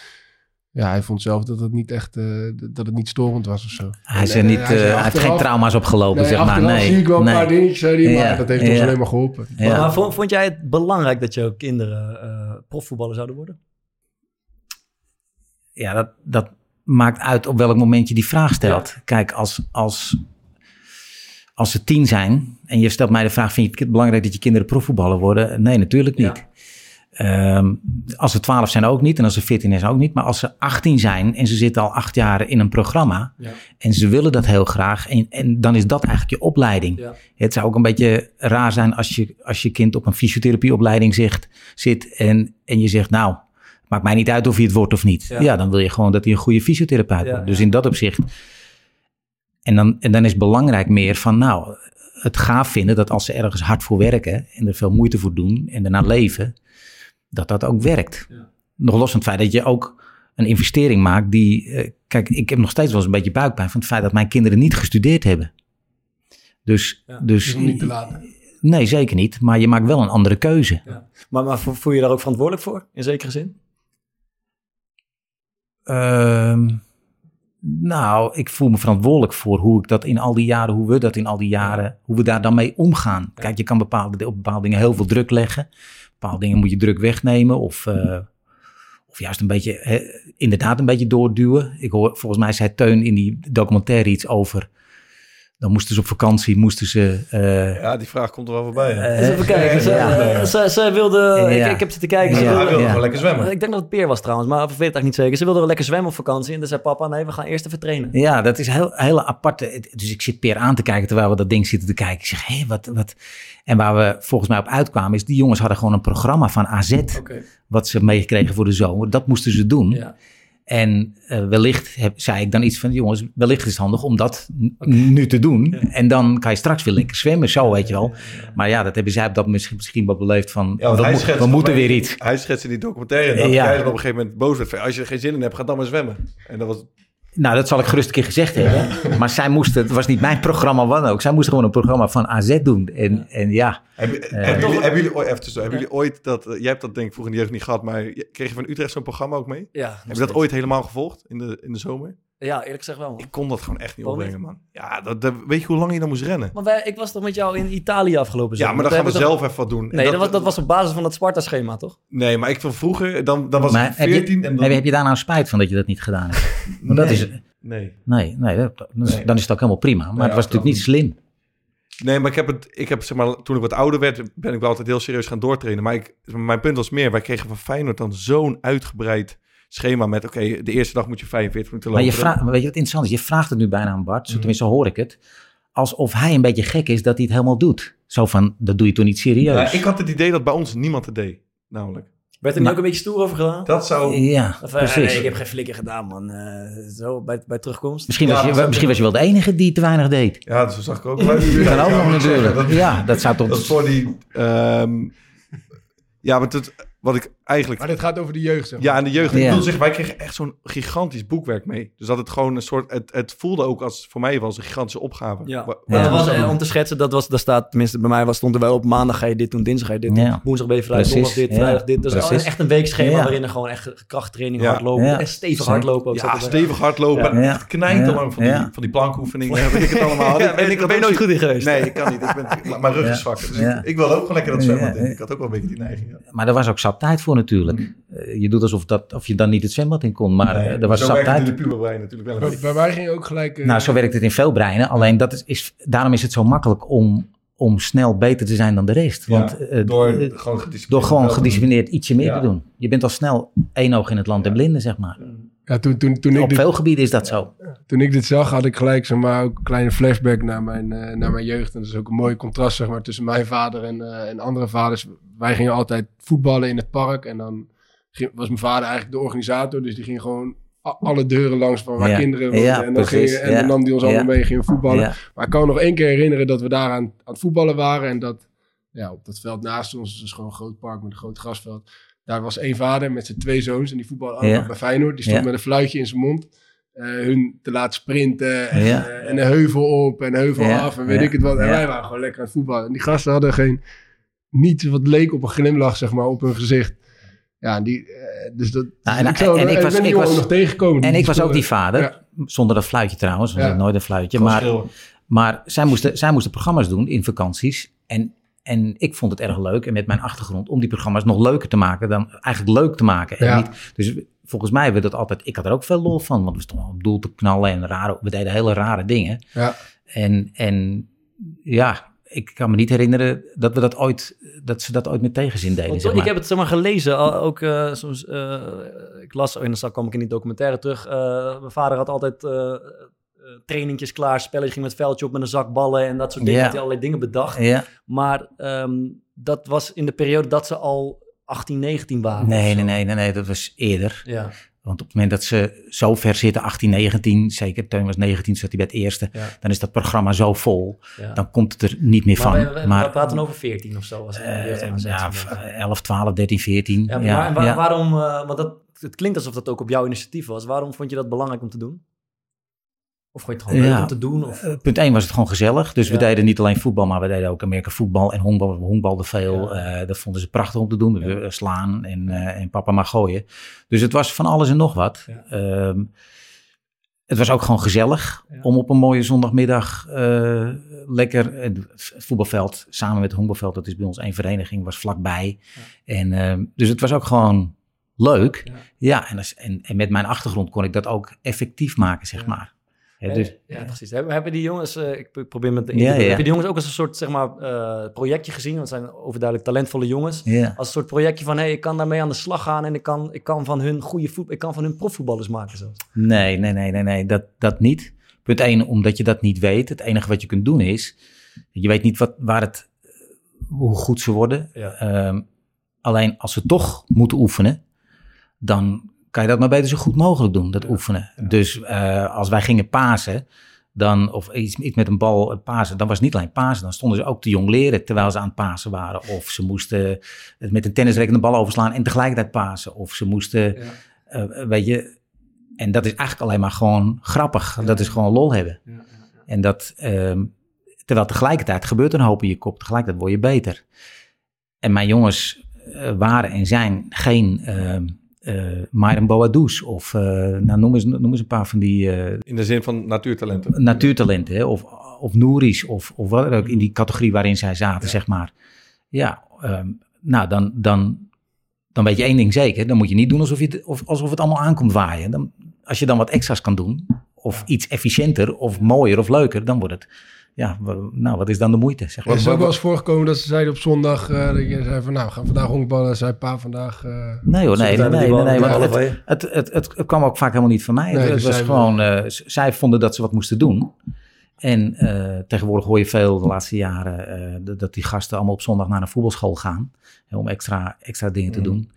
Speaker 4: ja, hij vond zelf dat het niet echt, eh, dat het niet storend was of zo.
Speaker 6: Hij,
Speaker 4: En,
Speaker 6: is er
Speaker 4: eh,
Speaker 6: niet,
Speaker 4: hij
Speaker 6: eh, hij heeft geen trauma's opgelopen,
Speaker 4: Nee,
Speaker 6: zeg maar. Nee,
Speaker 4: zie ik wel een
Speaker 6: nee.
Speaker 4: paar dingetjes, zei hij, maar
Speaker 6: Ja,
Speaker 4: dat heeft ons
Speaker 6: ja.
Speaker 4: alleen maar geholpen.
Speaker 6: Ja.
Speaker 2: Maar vond, vond jij het belangrijk dat jouw kinderen eh profvoetballer zouden worden?
Speaker 6: ja, dat, dat maakt uit op welk moment je die vraag stelt. Kijk, als, als, als ze tien zijn en je stelt mij de vraag: vind je het belangrijk dat je kinderen profvoetballer worden? Nee, natuurlijk niet. Ehm, als ze 12 zijn ook niet en als ze 14 zijn ook niet. Maar als ze 18 zijn en ze zitten al acht jaar in een programma
Speaker 2: Ja.
Speaker 6: en ze willen dat heel graag en, en dan is dat eigenlijk je opleiding.
Speaker 2: Ja.
Speaker 6: Het zou ook een beetje raar zijn als je, als je kind op een fysiotherapieopleiding zegt, zit en, en je zegt nou, maakt mij niet uit of hij het wordt of niet.
Speaker 2: Ja.
Speaker 6: Ja, dan wil je gewoon dat hij een goede fysiotherapeut wordt. Dus in dat opzicht. En dan, en dan is belangrijk meer van nou, het gaaf vinden dat als ze ergens hard voor werken en er veel moeite voor doen en daarna leven, dat dat ook werkt.
Speaker 2: Ja.
Speaker 6: Nog los van het feit dat je ook een investering maakt die... eh, kijk, ik heb nog steeds wel eens een beetje buikpijn van het feit dat mijn kinderen niet gestudeerd hebben. Dus,
Speaker 2: Ja,
Speaker 6: dus
Speaker 4: niet te laat.
Speaker 6: nee, zeker niet. Maar je maakt wel een andere keuze.
Speaker 2: Maar, maar vo- voel je daar ook verantwoordelijk voor, in zekere zin?
Speaker 6: Ehm, nou, ik voel me verantwoordelijk voor hoe ik dat in al die jaren, hoe we dat in al die jaren, hoe we daar dan mee omgaan. Kijk, je kan bepaalde, op bepaalde dingen heel veel druk leggen. Bepaalde dingen moet je druk wegnemen of, eh, of juist een beetje, inderdaad een beetje doorduwen. Ik hoor, volgens mij zei Teun in die documentaire iets over, dan moesten ze op vakantie, moesten ze... eh,
Speaker 1: Ja, die vraag komt er wel voorbij.
Speaker 6: eh,
Speaker 2: Eens even kijken. Ze,
Speaker 6: ja.
Speaker 2: eh, ze, ze wilde... Ik,
Speaker 6: Ja.
Speaker 2: ik heb zitten kijken. Ze
Speaker 6: Ja,
Speaker 2: wilde,
Speaker 1: lekker zwemmen.
Speaker 2: Ik denk dat het Peer was trouwens, maar ik weet het eigenlijk niet zeker. Ze wilde wel lekker zwemmen op vakantie. En toen zei papa, nee, we gaan eerst even trainen.
Speaker 6: Ja, dat is heel, hele aparte. Dus ik zit Peer aan te kijken terwijl we dat ding zitten te kijken. Ik zeg, hé, wat, wat... En waar we volgens mij op uitkwamen is, die jongens hadden gewoon een programma van AZ,
Speaker 2: Oké.
Speaker 6: wat ze meegekregen voor de zomer. Dat moesten ze doen.
Speaker 2: Ja.
Speaker 6: En eh, wellicht heb, zei ik dan iets van, jongens, wellicht is het handig om dat nu te doen. En dan kan je straks weer lekker zwemmen, zo weet je wel. Maar ja, dat hebben zij op dat misschien, misschien wel beleefd van,
Speaker 1: Ja,
Speaker 6: we, mo- moeten weer iets.
Speaker 1: Hij schetst in die documentaire dat
Speaker 6: Ja.
Speaker 1: jij dan op een gegeven moment boos werd. Als je er geen zin in hebt, ga dan maar zwemmen. En dat was...
Speaker 6: Nou, dat zal ik gerust een keer gezegd hebben. Maar zij moesten, het was niet mijn programma, wat ook. Zij moesten gewoon een programma van AZ doen. En, en ja,
Speaker 1: Hebben, hebben, jullie, hebben jullie ooit, even tussen, hebben jullie ooit dat... eh, jij hebt dat denk ik vroeger in de jeugd niet gehad, maar kreeg je van Utrecht zo'n programma ook mee?
Speaker 2: Ja,
Speaker 1: Heb je dat ooit helemaal gevolgd in de, in de zomer?
Speaker 2: Ja, eerlijk gezegd wel. man.
Speaker 1: Ik kon dat gewoon echt niet
Speaker 2: Waarom
Speaker 1: opbrengen, man. Ja, dat, dat- weet je hoe lang je dan moest rennen?
Speaker 2: Maar wij, ik was toch met jou in Italië afgelopen
Speaker 1: Ja,
Speaker 2: zomer?
Speaker 1: maar dan gaan we zelf even wat doen. En
Speaker 2: Nee, dat, was, dat was op basis van het Sparta-schema, toch?
Speaker 1: Nee, maar ik van vroeger, dan, dan was
Speaker 6: maar
Speaker 1: ik
Speaker 6: heb, je,
Speaker 1: 14 en dan...
Speaker 6: heb, heb je daar nou spijt van dat je dat niet gedaan hebt? Want dat is,
Speaker 1: Nee.
Speaker 6: nee, nee, dat- dan is-
Speaker 1: Nee.
Speaker 6: dan is het ook helemaal prima. Maar
Speaker 1: Nee,
Speaker 6: het was natuurlijk niet slim.
Speaker 1: Nee, maar ik heb het, ik heb zeg maar, toen ik wat ouder werd, ben ik wel altijd heel serieus gaan doortrainen. Maar ik, mijn punt was meer, wij kregen van Feyenoord dan zo'n uitgebreid schema met, oké, de eerste dag moet je 45 minuten
Speaker 6: Maar
Speaker 1: lopen.
Speaker 6: je vraagt, weet je wat interessant is? Je vraagt het nu bijna aan Bart, zo tenminste hoor ik het. Alsof hij een beetje gek is dat hij het helemaal doet. Zo van, dat doe je toch niet serieus?
Speaker 1: Ja, ik had het idee dat bij ons niemand het deed, namelijk.
Speaker 2: Werd er niet
Speaker 6: Maar-
Speaker 2: ook een beetje stoer over gedaan?
Speaker 1: Dat zou...
Speaker 6: Ja,
Speaker 2: Of, eh,
Speaker 6: precies.
Speaker 2: nee, ik heb geen flikker gedaan, man. Eh, zo, bij, bij terugkomst.
Speaker 6: Misschien,
Speaker 1: Ja,
Speaker 6: was je,
Speaker 1: dat
Speaker 6: misschien was je wel de enige die te weinig deed.
Speaker 1: Ja, zo zag ik ook.
Speaker 6: Dat kan ook nog
Speaker 1: Ja,
Speaker 6: natuurlijk.
Speaker 1: Dat,
Speaker 6: Ja, dat zou
Speaker 1: dat is
Speaker 6: toch...
Speaker 1: voor die... ehm, ja, maar het, wat ik eigenlijk...
Speaker 4: Maar dit gaat over de jeugd, zeg maar.
Speaker 1: Ja, en de jeugd. Ik
Speaker 6: Ja.
Speaker 1: wil zeggen, wij kregen echt zo'n gigantisch boekwerk mee. Dus dat het gewoon een soort... Het, het voelde ook als, voor mij was een gigantische opgave.
Speaker 2: Ja. Maar
Speaker 6: Ja.
Speaker 2: was, eh, om te schetsen, dat was, daar staat, tenminste bij mij was, stond er wel op maandag ga je dit doen, dinsdag ga je dit doen, woensdag ben je vrij, donderdag dit,
Speaker 6: ja.
Speaker 2: vrijdag dit. Dus
Speaker 6: Precies.
Speaker 2: echt een weekschema
Speaker 6: Ja.
Speaker 2: waarin er gewoon echt krachttraining,
Speaker 1: Ja.
Speaker 2: hardlopen,
Speaker 6: Ja.
Speaker 2: en stevig hardlopen. ook
Speaker 1: Ja, stevig hardlopen.
Speaker 6: Ja.
Speaker 1: Echt knijten
Speaker 6: Ja.
Speaker 1: lang van,
Speaker 6: Ja.
Speaker 1: die, van die plankoefeningen. Weet ik het allemaal.
Speaker 2: Ja, ben, ik, ben je nooit goed in geweest?
Speaker 1: Nee, ik kan niet. Ik ben, mijn rug is zwak. Dus ik, ik wil ook gewoon lekker dat zwemmen. Ik Ik had ook wel een beetje die neiging.
Speaker 6: Maar er was ook zat tijd voor natuurlijk. Eh, je doet alsof dat, of je dan niet het zwembad in kon, maar eh, er was
Speaker 1: zo
Speaker 6: zat
Speaker 1: werkt het
Speaker 6: tijd.
Speaker 1: in de puberbrein natuurlijk wel een
Speaker 4: Bij, bij mij ging ook gelijk... eh,
Speaker 6: Nou, zo werkt het in veel breinen. Alleen dat is, is, daarom is het zo makkelijk om, om snel beter te zijn dan de rest. Want
Speaker 1: Ja, door, gewoon gedisciplineerd.
Speaker 6: door gewoon gedisciplineerd ietsje meer
Speaker 1: Ja.
Speaker 6: te doen. Je bent al snel één oog in het land der blinden, zeg maar.
Speaker 4: ja, toen, toen, toen, ik
Speaker 6: Op
Speaker 4: dit,
Speaker 6: veel gebieden is dat zo.
Speaker 4: toen ik dit zag, had ik gelijk zeg maar, ook een kleine flashback naar mijn, eh, naar mijn jeugd. En dat is ook een mooi contrast zeg maar, tussen mijn vader en, eh, en andere vaders. Wij gingen altijd voetballen in het park. En dan ging, was mijn vader eigenlijk de organisator. Dus die ging gewoon alle deuren langs van waar
Speaker 6: Ja.
Speaker 4: kinderen woonden.
Speaker 6: Ja,
Speaker 4: en dan,
Speaker 6: precies,
Speaker 4: ging, en
Speaker 6: ja.
Speaker 4: dan nam die ons allemaal mee, gingen we voetballen. Maar ik kan me nog één keer herinneren dat we daar aan, aan het voetballen waren. En dat ja, op dat veld naast ons, dus gewoon een groot park met een groot grasveld. Daar was één vader met zijn twee zoons. En die voetballen allemaal bij Feyenoord. Die stond met een fluitje in zijn mond. eh, hun te laten sprinten. En, eh, en een heuvel op en heuvel af. En weet ik het wat. En wij waren gewoon lekker aan het voetballen. En die gasten hadden geen... Niets wat leek op een glimlach, zeg maar, op hun gezicht. Ja, en die... eh, dus dat...
Speaker 6: Nou, en-
Speaker 4: ik, zou-
Speaker 6: en ik was- ik was-
Speaker 4: nog tegengekomen.
Speaker 6: En ik was ook die vader,
Speaker 4: Ja.
Speaker 6: zonder dat fluitje trouwens, want
Speaker 4: Ja.
Speaker 6: nooit een fluitje. Maar, maar zij, moesten, zij moesten programma's doen in vakanties. En, en ik vond het erg leuk, en met mijn achtergrond, om die programma's nog leuker te maken dan eigenlijk leuk te maken. En
Speaker 4: Ja.
Speaker 6: niet, dus volgens mij werd het altijd, ik had er ook veel lol van, want we stonden op doel te knallen en rare, we deden hele rare dingen.
Speaker 4: Ja.
Speaker 6: En, en ja, ik kan me niet herinneren dat we dat ooit, dat ze dat ooit met tegenzin deden.
Speaker 2: Want
Speaker 6: zeg
Speaker 2: ik
Speaker 6: maar.
Speaker 2: heb het zeg maar gelezen, al- ook eh, soms, eh, ik las, en dan kwam ik in die documentaire terug, eh, mijn vader had altijd trainingjes klaar, spelletjes ging met veldje op met een zak ballen en dat soort dingen, had hij allerlei dingen bedacht. Maar ehm, dat was in de periode dat ze al 18, 19 waren.
Speaker 6: nee, nee, nee, nee, nee, dat was eerder.
Speaker 2: Ja.
Speaker 6: Want op het moment dat ze zo ver zitten, 18, 19, zeker Teun was 19, zat hij bij het eerste,
Speaker 2: Ja.
Speaker 6: dan is dat programma zo vol,
Speaker 2: Ja.
Speaker 6: dan komt het er niet meer van.
Speaker 2: maar we, we,
Speaker 6: maar
Speaker 2: we praten over 14 of zo. Het
Speaker 6: eh, ja,
Speaker 2: 16 bent.
Speaker 6: 11, 12, 13, 14.
Speaker 2: Ja,
Speaker 6: Ja,
Speaker 2: maar waar- waarom, eh, want dat, het klinkt alsof dat ook op jouw initiatief was. Waarom vond je dat belangrijk om te doen? Of vond je het gewoon leuk om te doen? Of,
Speaker 6: Eh, punt 1 was het gewoon gezellig. Dus we deden niet alleen voetbal, maar we deden ook Amerika voetbal en honkbal. We honkbalden veel. Eh, dat vonden ze prachtig om te doen. We slaan en, eh, en papa mag gooien. Dus het was van alles en nog wat. Ehm, het was ook gewoon gezellig
Speaker 2: Ja.
Speaker 6: om op een mooie zondagmiddag eh, lekker het voetbalveld samen met het honkbalveld. Dat is bij ons één vereniging, was vlakbij. En, ehm, dus het was ook gewoon leuk.
Speaker 2: Ja.
Speaker 6: Ja, en, als- en, en met mijn achtergrond kon ik dat ook effectief maken, zeg maar. Ja,
Speaker 2: Eh,
Speaker 6: dus,
Speaker 2: ja, precies. Hebben, hebben die jongens, eh, ik pro- probeer met de
Speaker 6: Ja, ja.
Speaker 2: Hebben die jongens ook als een soort zeg maar, eh, projectje gezien? Want het zijn overduidelijk talentvolle jongens.
Speaker 6: ja.
Speaker 2: Als een soort projectje van, hé, hey, ik kan daarmee aan de slag gaan en ik kan, ik kan van hun goede voet, ik kan van hun profvoetballers maken zelfs.
Speaker 6: Nee, nee, nee, nee, nee dat, dat niet. Punt 1, omdat je dat niet weet. Het enige wat je kunt doen is, je weet niet wat, waar het, hoe goed ze worden. Ehm, alleen als ze toch moeten oefenen, dan kan je dat maar beter zo goed mogelijk doen, dat oefenen. Dus eh, als wij gingen pasen, dan, of iets, iets met een bal eh, pasen, dan was het niet alleen pasen, dan stonden ze ook te jong leren terwijl ze aan het pasen waren. Of ze moesten het met een tennisreek een bal overslaan en tegelijkertijd pasen. Of ze moesten, eh, weet je, en dat is eigenlijk alleen maar gewoon grappig. Dat is gewoon lol hebben. En dat, ehm, terwijl tegelijkertijd gebeurt een hoop in je kop. Tegelijkertijd word je beter. En mijn jongens eh, waren en zijn geen ehm eh Myron Boadous of eh, nou, noem, eens, noem eens een paar van die eh,
Speaker 1: In de zin van natuurtalenten.
Speaker 6: natuurtalenten. Hè? Of, of Nouri's of, of wat ook in die categorie waarin zij zaten, zeg maar. Ja, ehm, nou dan, dan, dan weet je één ding zeker. Dan moet je niet doen alsof, je het, of, alsof het allemaal aankomt waaien. Dan, als je dan wat extra's kan doen, of iets efficiënter, of mooier of leuker, dan wordt het... Ja, nou, wat is dan de moeite, zeg maar.
Speaker 4: Het is ook wel eens voorgekomen dat ze zeiden op zondag, eh, dat je zei van nou, we gaan vandaag honkballen. Zei pa vandaag... eh,
Speaker 6: Nee hoor, nee, nee, nee, nee, want het, het, het, het, het kwam ook vaak helemaal niet van mij.
Speaker 4: Nee,
Speaker 6: het
Speaker 4: dus
Speaker 6: was gewoon, eh, zij vonden dat ze wat moesten doen. En eh, tegenwoordig hoor je veel de laatste jaren eh, dat- die gasten allemaal op zondag naar een voetbalschool gaan. hè, om extra, extra dingen te doen.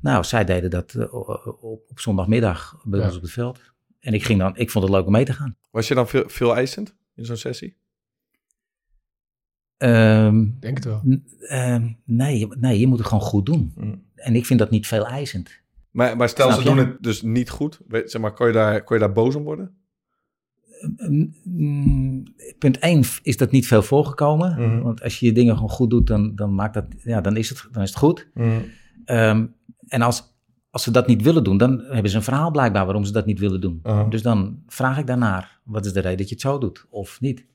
Speaker 6: Nou, zij deden dat op, op zondagmiddag bij
Speaker 4: Ja.
Speaker 6: ons op het veld. En ik, ging dan, ik vond het leuk om mee te gaan.
Speaker 1: Was je dan veel, veel eisend in zo'n sessie?
Speaker 6: Ehm,
Speaker 4: denk het wel.
Speaker 6: ehm, nee, je- nee, je moet het gewoon goed doen.
Speaker 1: Mm.
Speaker 6: En ik vind dat niet veel eisend.
Speaker 1: Maar, maar stel,
Speaker 6: Snap
Speaker 1: ze
Speaker 6: je?
Speaker 1: doen het dus niet goed. Weet, zeg maar, kon je, daar, kon je daar boos om worden?
Speaker 6: Mm, Punt 1 is dat niet veel voorgekomen.
Speaker 1: Mhm.
Speaker 6: Want als je je dingen gewoon goed doet, dan, dan, maakt dat, ja, dan, is, het, dan is het goed. Ehm, en als, als ze dat niet willen doen, dan hebben ze een verhaal blijkbaar waarom ze dat niet willen doen.
Speaker 1: Uh-huh.
Speaker 6: Dus dan vraag ik daarnaar, wat is de reden dat je het zo doet of niet?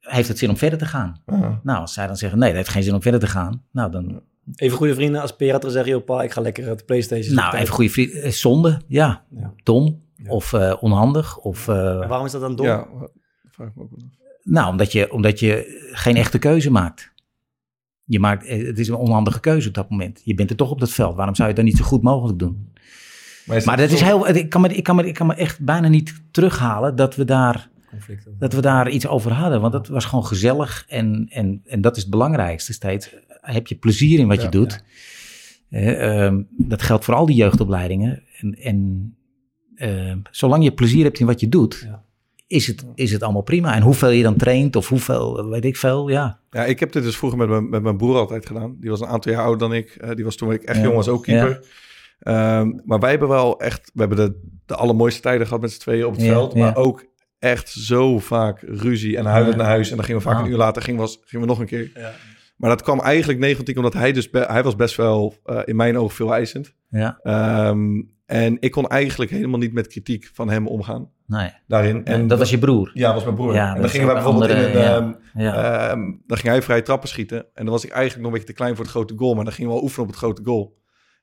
Speaker 6: Heeft het zin om verder te gaan? Nou, als zij dan zeggen, nee, dat heeft geen zin om verder te gaan. Nou, dan,
Speaker 2: Even goede vrienden als had gezegd, joh pa, ik ga lekker de Playstation
Speaker 6: nou even goede vriend, eh, zonde, ja,
Speaker 2: Ja.
Speaker 6: dom
Speaker 2: Ja.
Speaker 6: of eh, onhandig. Of, eh,
Speaker 2: waarom is dat dan dom?
Speaker 1: Ja, vraag me ook.
Speaker 6: Nou, omdat je, omdat je geen echte keuze maakt. Je maakt. Het is een onhandige keuze op dat moment. Je bent er toch op dat veld. Waarom zou je het dan niet zo goed mogelijk doen?
Speaker 1: Maar, is
Speaker 6: Maar dat is heel. Ik kan me, ik kan me, ik kan me echt bijna niet terughalen dat we daar, Dat we daar iets over hadden. Want dat was gewoon gezellig. En, en, en dat is het belangrijkste steeds. Heb je plezier in wat
Speaker 4: Ja,
Speaker 6: je doet? Eh, ehm, dat geldt voor al die jeugdopleidingen. En, en ehm, zolang je plezier hebt in wat je doet.
Speaker 2: Ja.
Speaker 6: Is het, is het allemaal prima. En hoeveel je dan traint of hoeveel, weet ik veel, ja.
Speaker 1: Ja, ik heb dit dus vroeger met mijn, met mijn broer altijd gedaan. Die was een aantal jaar ouder dan ik. Eh, die was toen ik echt
Speaker 6: Ja.
Speaker 1: jong was, ook keeper. Ehm, maar wij hebben wel echt... We hebben de, de allermooiste tijden gehad met z'n tweeën op het veld. Maar ook echt zo vaak ruzie en huilend naar huis. En dan gingen we vaak een uur later gingen, was, gingen we nog een keer.
Speaker 2: Ja.
Speaker 1: Maar dat kwam eigenlijk 9 van 10 omdat hij dus... hij was best wel eh, in mijn ogen veel eisend.
Speaker 6: Ja,
Speaker 1: Ehm, en ik kon eigenlijk helemaal niet met kritiek van hem omgaan
Speaker 6: nee.
Speaker 1: daarin. En
Speaker 6: En dat was je broer.
Speaker 1: Ja, was mijn broer.
Speaker 6: Ja,
Speaker 1: en
Speaker 6: dat
Speaker 1: dan gingen wij bijvoorbeeld in
Speaker 6: andere-
Speaker 1: een...
Speaker 6: ja.
Speaker 1: ehm,
Speaker 6: Ja.
Speaker 1: Ehm, dan ging hij vrije trappen schieten. En dan was ik eigenlijk nog een beetje te klein voor het grote goal. Maar dan gingen we wel oefenen op het grote goal.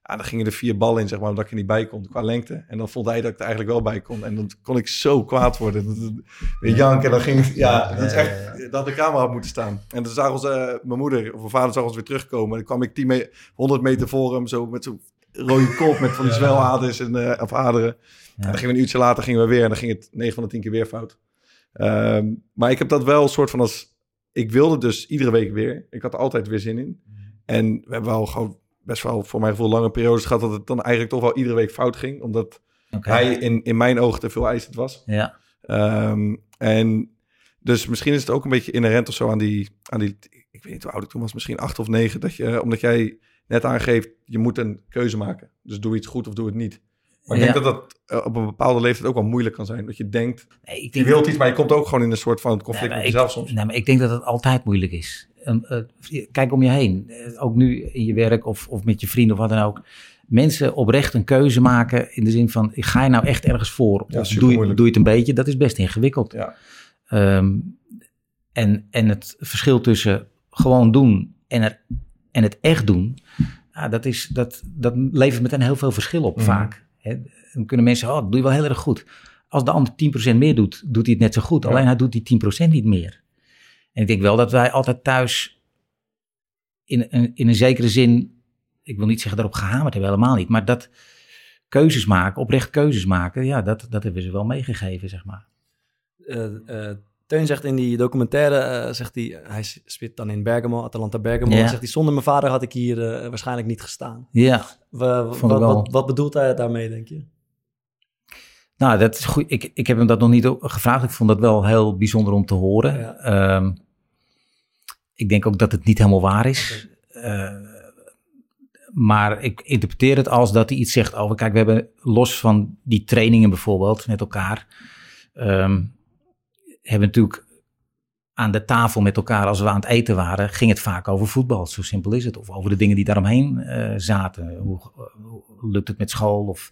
Speaker 1: Ja, dan gingen er vier ballen in, zeg maar, omdat ik er niet bij kon qua lengte. En dan vond hij dat ik er eigenlijk wel bij kon. En dan kon ik zo kwaad worden. Weer janken. En dan ging ja, dat is echt, dat de camera had moeten staan. En dan zag ons, eh, mijn moeder of mijn vader zag ons weer terugkomen. En dan kwam ik 10 me 100 meter voor hem, zo met zo'n rode kop met van die zweladers en, eh, of aderen. En dan gingen we een uurtje later gingen we weer. En dan ging het 9 van de 10 keer weer fout. Ehm, maar ik heb dat wel een soort van als... Ik wilde dus iedere week weer. Ik had er altijd weer zin in. En we hebben wel gewoon best wel voor mijn gevoel lange periodes gehad... dat het dan eigenlijk toch wel iedere week fout ging. Omdat hij in, in mijn ogen te veel eisend was.
Speaker 6: Ja.
Speaker 1: Ehm, en dus misschien is het ook een beetje inherent of zo aan die, aan die... Ik weet niet hoe oud ik toen was, misschien acht of negen. Dat je, omdat jij net aangeeft, je moet een keuze maken. Dus doe iets goed of doe het niet. Maar ik
Speaker 6: Ja.
Speaker 1: denk dat dat eh, op een bepaalde leeftijd ook wel moeilijk kan zijn. Dat je denkt,
Speaker 6: Nee, ik
Speaker 1: je
Speaker 6: denk,
Speaker 1: wilt iets, maar je komt ook gewoon in een soort van conflict met
Speaker 6: ik-
Speaker 1: jezelf soms.
Speaker 6: Nee, maar ik denk dat het altijd moeilijk is. Eh, kijk om je heen. Eh, ook nu in je werk of, of met je vrienden of wat dan ook. Mensen oprecht een keuze maken in de zin van... ga je nou echt ergens voor?
Speaker 1: Ja,
Speaker 6: of doe je, doe je het een beetje? Dat is best ingewikkeld.
Speaker 1: Ja.
Speaker 6: Ehm, en, en het verschil tussen gewoon doen en, er, en het echt doen... Ja, dat, is, dat, dat levert meteen heel veel verschil op
Speaker 1: Mhm.
Speaker 6: vaak. Dan kunnen mensen, oh, dat doe je wel heel erg goed. Als de ander 10% meer doet, doet hij het net zo goed.
Speaker 1: Ja.
Speaker 6: Alleen hij doet die 10% niet meer. En ik denk wel dat wij altijd thuis in, een- in een zekere zin, ik wil niet zeggen daarop gehamerd hebben, helemaal niet. Maar dat keuzes maken, oprecht keuzes maken, ja, dat, dat hebben ze wel meegegeven, zeg maar.
Speaker 2: Eh, eh, Teun zegt in die documentaire, eh, zegt hij, hij speelt dan in Bergamo, Atalanta Bergamo.
Speaker 6: Ja.
Speaker 2: en Zegt hij, zonder mijn vader had ik hier waarschijnlijk niet gestaan.
Speaker 6: Ja,
Speaker 2: wat,
Speaker 6: wel.
Speaker 2: wat, wat bedoelt hij daarmee, denk je?
Speaker 6: nou, dat is goed. Ik, ik heb hem dat nog niet gevraagd. Ik vond dat wel heel bijzonder om te horen.
Speaker 2: Ja.
Speaker 6: Ehm, ik denk ook dat het niet helemaal waar is. Eh, maar ik interpreteer het als dat hij iets zegt over... Kijk, we hebben los van die trainingen bijvoorbeeld met elkaar... ehm, hebben natuurlijk aan de tafel met elkaar, als we aan het eten waren... ging het vaak over voetbal. Zo simpel is het. Of over de dingen die daaromheen eh zaten. Hoe, hoe lukt het met school? Of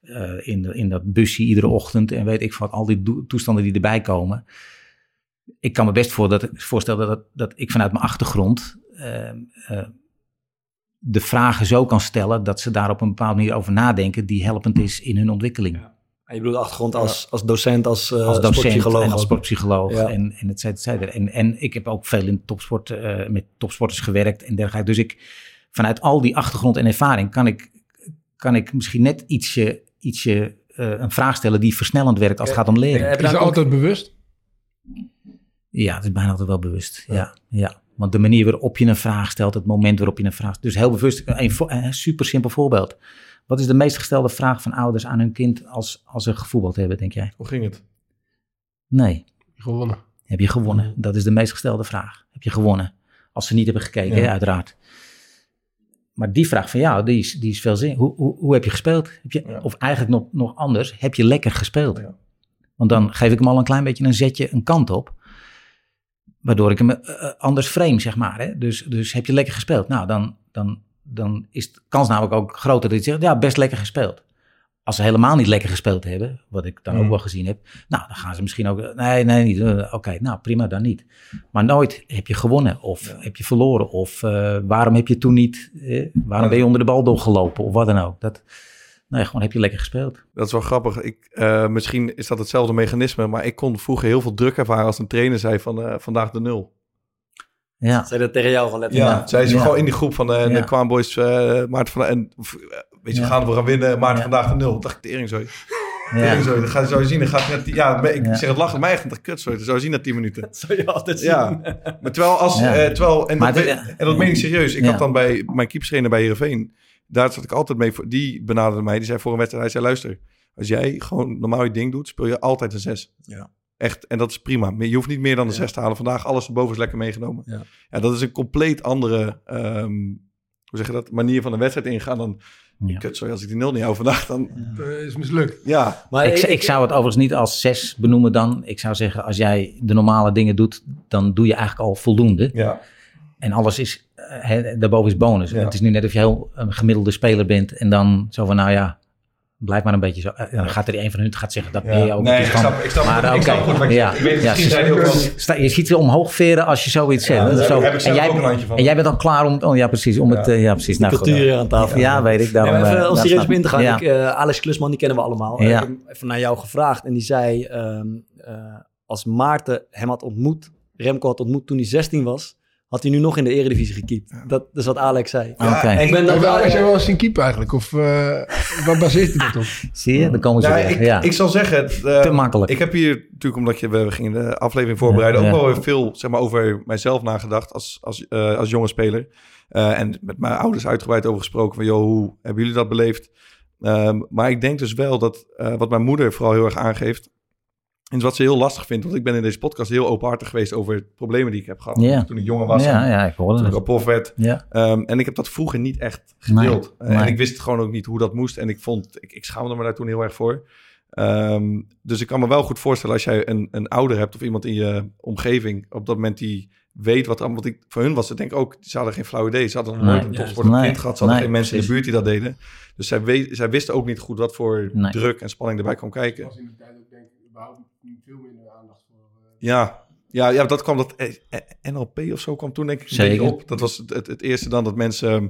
Speaker 6: eh, in, de, in dat busje iedere ochtend. En weet ik van al die toestanden die erbij komen. Ik kan me best voor dat, voorstellen dat, dat ik vanuit mijn achtergrond eh, eh, de vragen zo kan stellen dat ze daar op een bepaalde manier over nadenken die helpend is in hun ontwikkeling.
Speaker 2: En je bedoelt achtergrond als, als docent, als, eh
Speaker 6: als docent
Speaker 2: sportpsycholoog.
Speaker 6: en als sportpsycholoog
Speaker 2: Ja.
Speaker 6: en, en et cetera, et cetera. En, en ik heb ook veel in topsport, eh, met topsporters gewerkt en dergelijke. Dus ik, vanuit al die achtergrond en ervaring kan ik, kan ik misschien net ietsje, ietsje eh, een vraag stellen die versnellend werkt als het gaat om leren.
Speaker 2: Heb je
Speaker 4: Is
Speaker 2: ook-
Speaker 4: altijd bewust?
Speaker 6: Ja, het is bijna altijd wel bewust. Ja. Ja, Want de manier waarop je een vraag stelt, het moment waarop je een vraag Dus heel bewust, een, super simpel voorbeeld. Wat is de meest gestelde vraag van ouders aan hun kind als, als ze gevoetbald hebben, denk jij?
Speaker 1: Hoe ging het?
Speaker 6: Nee.
Speaker 4: Gewonnen.
Speaker 6: Heb je gewonnen? Dat is de meest gestelde vraag. Heb je gewonnen? Als ze niet hebben gekeken,
Speaker 1: Ja.
Speaker 6: hè, uiteraard. Maar die vraag van jou, die is, die is veel zin. Hoe, hoe, hoe heb je gespeeld? Heb je,
Speaker 1: Ja.
Speaker 6: Of eigenlijk nog, nog anders, heb je lekker gespeeld?
Speaker 1: Ja.
Speaker 6: Want dan geef ik hem al een klein beetje een zetje een kant op. Waardoor ik hem eh, eh, anders frame, zeg maar. Hè? Dus, dus heb je lekker gespeeld? Nou, dan, dan, dan is de kans namelijk ook groter dat je zegt, ja, best lekker gespeeld. Als ze helemaal niet lekker gespeeld hebben, wat ik dan ook
Speaker 1: Mm.
Speaker 6: wel gezien heb, nou, dan gaan ze misschien ook, nee, nee, niet. eh, Oké, nou, prima, dan niet. Maar nooit heb je gewonnen of heb je verloren of waarom heb je toen niet, eh, waarom ben je onder de bal doorgelopen of wat dan ook. Dat, nee, gewoon heb je lekker gespeeld.
Speaker 1: Dat is wel grappig. Ik, eh, misschien is dat hetzelfde mechanisme, maar ik kon vroeger heel veel druk ervaren als een trainer zei van eh, vandaag de nul.
Speaker 6: Ja,
Speaker 2: Zei dat tegen jou gewoon letterlijk?
Speaker 1: Ja, zei ze
Speaker 6: Ja.
Speaker 1: gewoon in die groep van
Speaker 6: Ja.
Speaker 1: de Kwaan Boys, eh Maarten van en weet je, we
Speaker 6: Ja.
Speaker 1: gaan we gaan winnen, Maarten
Speaker 6: Ja.
Speaker 1: vandaag de nul. Dacht ik tering zo.
Speaker 6: ja.
Speaker 1: Zo. Dan ga je zo zien. Dan gaat net, ja, ik
Speaker 6: Ja.
Speaker 1: zeg het lachen mij echt. Kut zo. Dan zou je zien na 10 minuten.
Speaker 2: Dat zou je altijd zien.
Speaker 1: Ja. Maar terwijl als,
Speaker 6: Ja.
Speaker 1: eh, terwijl, en
Speaker 6: Maar
Speaker 1: dat,
Speaker 6: dit-
Speaker 1: en dat meen ik serieus. Ik
Speaker 6: Ja.
Speaker 1: had dan bij mijn keepstrainer bij Heerenveen, daar zat ik altijd mee, voor, die benaderde mij. Die zei voor een wedstrijd, hij zei luister, als jij gewoon normaal je ding doet, speel je altijd een 6.
Speaker 2: Ja.
Speaker 1: Echt, en dat is prima. Je hoeft niet meer dan een
Speaker 2: Ja.
Speaker 1: 6 te halen. Vandaag alles erboven is lekker meegenomen.
Speaker 2: Ja.
Speaker 1: Ja, dat is een compleet andere, ehm, hoe zeg je dat, manier van een wedstrijd ingaan dan,
Speaker 6: Ja.
Speaker 1: kut, sorry, als ik die nul niet hou vandaag, dan,
Speaker 4: Eh, is mislukt.
Speaker 1: ja.
Speaker 2: Maar
Speaker 6: Ik, ik zou het overigens niet als zes benoemen dan. Ik zou zeggen, als jij de normale dingen doet, dan doe je eigenlijk al voldoende.
Speaker 1: Ja,
Speaker 6: En alles is, eh, hè, daarboven is bonus.
Speaker 1: Ja.
Speaker 6: Het is nu net of je heel een gemiddelde speler bent en dan zo van, nou ja, blijf maar een beetje zo. En dan gaat er een van hun gaat zeggen, dat ben je ook.
Speaker 1: Nee, ik
Speaker 6: gewoon-
Speaker 1: snap, ik snap,
Speaker 6: Maar,
Speaker 1: ik
Speaker 6: oké,
Speaker 1: snap goed wat je
Speaker 6: ja,
Speaker 1: ik weet,
Speaker 6: ja,
Speaker 1: misschien
Speaker 6: ze-
Speaker 1: zijn die ook wel...
Speaker 6: Sta- Je ziet ze omhoog veren als je zoiets zegt.
Speaker 1: Ja,
Speaker 6: Zo.
Speaker 1: heb ik zelf
Speaker 6: en, jij,
Speaker 1: van.
Speaker 6: en jij bent al klaar om, oh ja precies, om
Speaker 1: Ja.
Speaker 6: het, eh, ja precies. Nou, goed.
Speaker 2: cultuur hier aan tafel.
Speaker 6: Ja, weet ik. Daarom, eh,
Speaker 2: even om
Speaker 6: daar
Speaker 2: serieus op in te gaan.
Speaker 6: Ja.
Speaker 2: Ik, eh, Alex Klusman, die kennen we allemaal. Ik heb hem even naar jou gevraagd. En die zei, ehm, eh, als Maarten hem had ontmoet, Remco had ontmoet toen hij 16 was, had hij nu nog in de eredivisie gekiept. Dat is wat Alex zei. Ik ben dan
Speaker 4: wel, is jij wel eens zien keeper eigenlijk? Of eh waar baseert hij dat op?
Speaker 6: Zie je, dan komen ze
Speaker 1: Ja,
Speaker 6: weer.
Speaker 1: ik,
Speaker 6: ja.
Speaker 1: ik zal zeggen, eh,
Speaker 6: Te makkelijk.
Speaker 1: Ik heb hier natuurlijk, omdat je, we gingen de aflevering voorbereiden,
Speaker 6: Ja,
Speaker 1: ook
Speaker 6: ja.
Speaker 1: wel veel zeg maar, over mijzelf nagedacht als, als, eh, als jonge speler. Eh, en met mijn ouders uitgebreid over gesproken van, joh, hoe hebben jullie dat beleefd? Ehm, maar ik denk dus wel dat eh, wat mijn moeder vooral heel erg aangeeft. En wat ze heel lastig vindt, want ik ben in deze podcast heel openhartig geweest over problemen die ik heb gehad.
Speaker 6: Ja.
Speaker 1: Toen ik jonger was,
Speaker 6: ja, ja, ik hoorde
Speaker 1: toen ik
Speaker 6: het.
Speaker 1: al prof werd.
Speaker 6: Ja.
Speaker 1: Ehm, en ik heb dat vroeger niet echt gedeeld.
Speaker 6: Nee,
Speaker 1: Eh, En ik wist gewoon ook niet hoe dat moest. En ik vond, ik, ik schaamde me daar toen heel erg voor. Ehm, dus ik kan me wel goed voorstellen als jij een, een ouder hebt of iemand in je omgeving op dat moment die weet wat er allemaal. Want ik, voor hun was het denk ik ook, ze hadden geen flauw idee. Ze hadden nog
Speaker 6: Nee,
Speaker 1: nooit een
Speaker 2: juist.
Speaker 1: topsportend
Speaker 6: Nee,
Speaker 1: kind gehad. Ze hadden
Speaker 6: nee,
Speaker 1: geen mensen in de buurt die dat deden. Dus zij, we, zij wisten ook niet goed wat voor
Speaker 6: Nee.
Speaker 1: druk en spanning erbij kwam kijken.
Speaker 4: was in de tijd ook denk ik überhaupt veel minder aandacht voor. eh,
Speaker 1: Ja, ja, ja dat kwam dat eh, eh, NLP of zo kwam toen denk ik een
Speaker 6: Zeker.
Speaker 1: beetje op. Dat was het, het, het eerste dan dat mensen, ehm,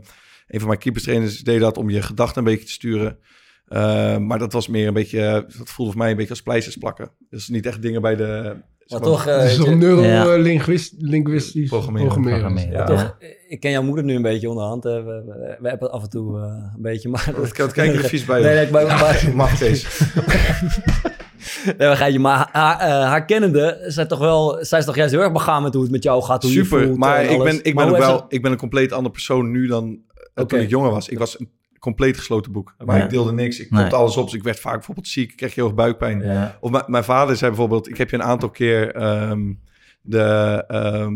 Speaker 1: een van mijn keeperstrainers deed dat om je gedachten een beetje te sturen. Eh, maar dat was meer een beetje, dat voelde voor mij een beetje als pleisters plakken. Dus niet echt dingen bij de...
Speaker 2: Maar toch, je-
Speaker 6: Ja.
Speaker 4: neurolinguistisch
Speaker 1: Programmeren.
Speaker 4: programmeren.
Speaker 6: Programmeren.
Speaker 4: Ja.
Speaker 2: toch, ik ken jouw moeder nu een beetje onderhand. We, we, we hebben het af en toe eh, een beetje, maar...
Speaker 1: Dat, dat kijk je er vies bij.
Speaker 2: Nee, nee,
Speaker 1: Mag Kees.
Speaker 2: nee, maar, geitje, maar haar, eh, haar kennende, zij, toch wel, zij is toch juist heel erg begaan met hoe het met jou gaat, hoe je
Speaker 1: Super,
Speaker 2: voelt
Speaker 1: maar ik ben, ik
Speaker 2: Maar
Speaker 1: ben ook wel, ik ben een compleet andere persoon nu dan eh, toen ik jonger was. Ik was een compleet gesloten boek. Maar
Speaker 6: Ja.
Speaker 1: ik deelde niks. Ik
Speaker 6: Nee.
Speaker 1: kopte alles op. Dus ik werd vaak bijvoorbeeld ziek. Ik kreeg heel erg buikpijn.
Speaker 6: Ja.
Speaker 1: Of mijn- mijn vader zei bijvoorbeeld, ik heb je een aantal keer ehm, de... ehm,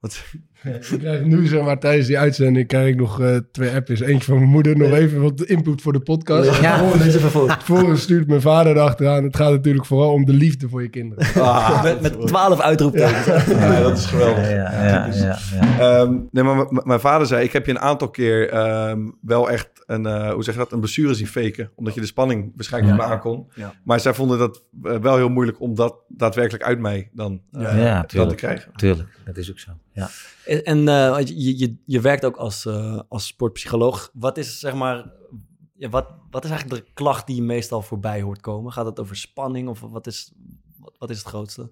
Speaker 1: wat,
Speaker 4: Ik krijg nu zeg maar tijdens die uitzending krijg ik nog eh, twee appjes. Eentje van mijn moeder, nog even wat input voor de podcast.
Speaker 6: Ja.
Speaker 2: Oh, deze even voor.
Speaker 4: Vervolgens stuurt mijn vader erachteraan. Het gaat natuurlijk vooral om de liefde voor je kinderen.
Speaker 1: ah,
Speaker 2: Met, met twaalf uitroeptekens.
Speaker 1: ja, dat is geweldig.
Speaker 6: Ja, ja, ja, ja, ja.
Speaker 1: Ehm, nee, maar mijn vader zei, ik heb je een aantal keer ehm, wel echt een, eh, hoe zeg je dat, een blessure zien faken. Omdat je de spanning waarschijnlijk niet meer aankon.
Speaker 2: Ja.
Speaker 1: Maar zij vonden dat eh, wel heel moeilijk om dat daadwerkelijk uit mij dan,
Speaker 6: Ja,
Speaker 1: dan te krijgen.
Speaker 6: Tuurlijk, dat is ook zo. Ja.
Speaker 2: En, eh, je, je, je werkt ook als, eh, als sportpsycholoog. Wat is, zeg maar, ja, wat, wat is eigenlijk de klacht die je meestal voorbij hoort komen? Gaat het over spanning of wat is, wat, wat is het grootste?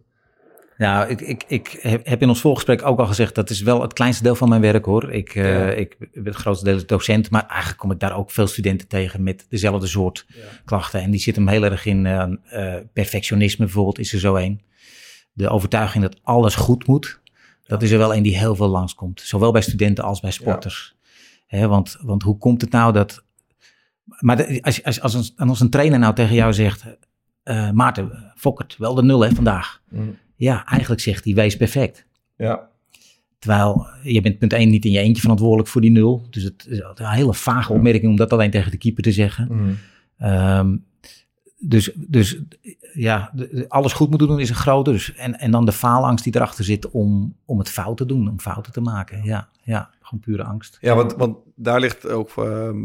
Speaker 6: Nou, ik, ik, ik heb in ons voorgesprek ook al gezegd, dat is wel het kleinste deel van mijn werk hoor. Ik, eh, ik ben het grootste deel docent, maar eigenlijk kom ik daar ook veel studenten tegen met dezelfde soort klachten. En die zitten hem heel erg in perfectionisme bijvoorbeeld, is er zo een. De overtuiging dat alles goed moet, dat is er wel een die heel veel langskomt. Zowel bij studenten als bij sporters. Want, want hoe komt het nou dat... Maar de- als, als, als, een, als een trainer nou tegen jou zegt... eh, Maarten, Fokkert, wel de nul hè vandaag. Ja, eigenlijk zegt hij, wees perfect.
Speaker 1: Ja.
Speaker 6: Terwijl je bent punt 1 niet in je eentje verantwoordelijk voor die nul. Dus het is een hele vage opmerking om dat alleen tegen de keeper te zeggen. Ehm, dus, dus ja, de- de- alles goed moeten doen is een grote. Dus, en, en dan de faalangst die erachter zit om, om het fout te doen, om fouten te maken. Ja, ja gewoon pure angst.
Speaker 1: Ja, want, want daar ligt ook ehm,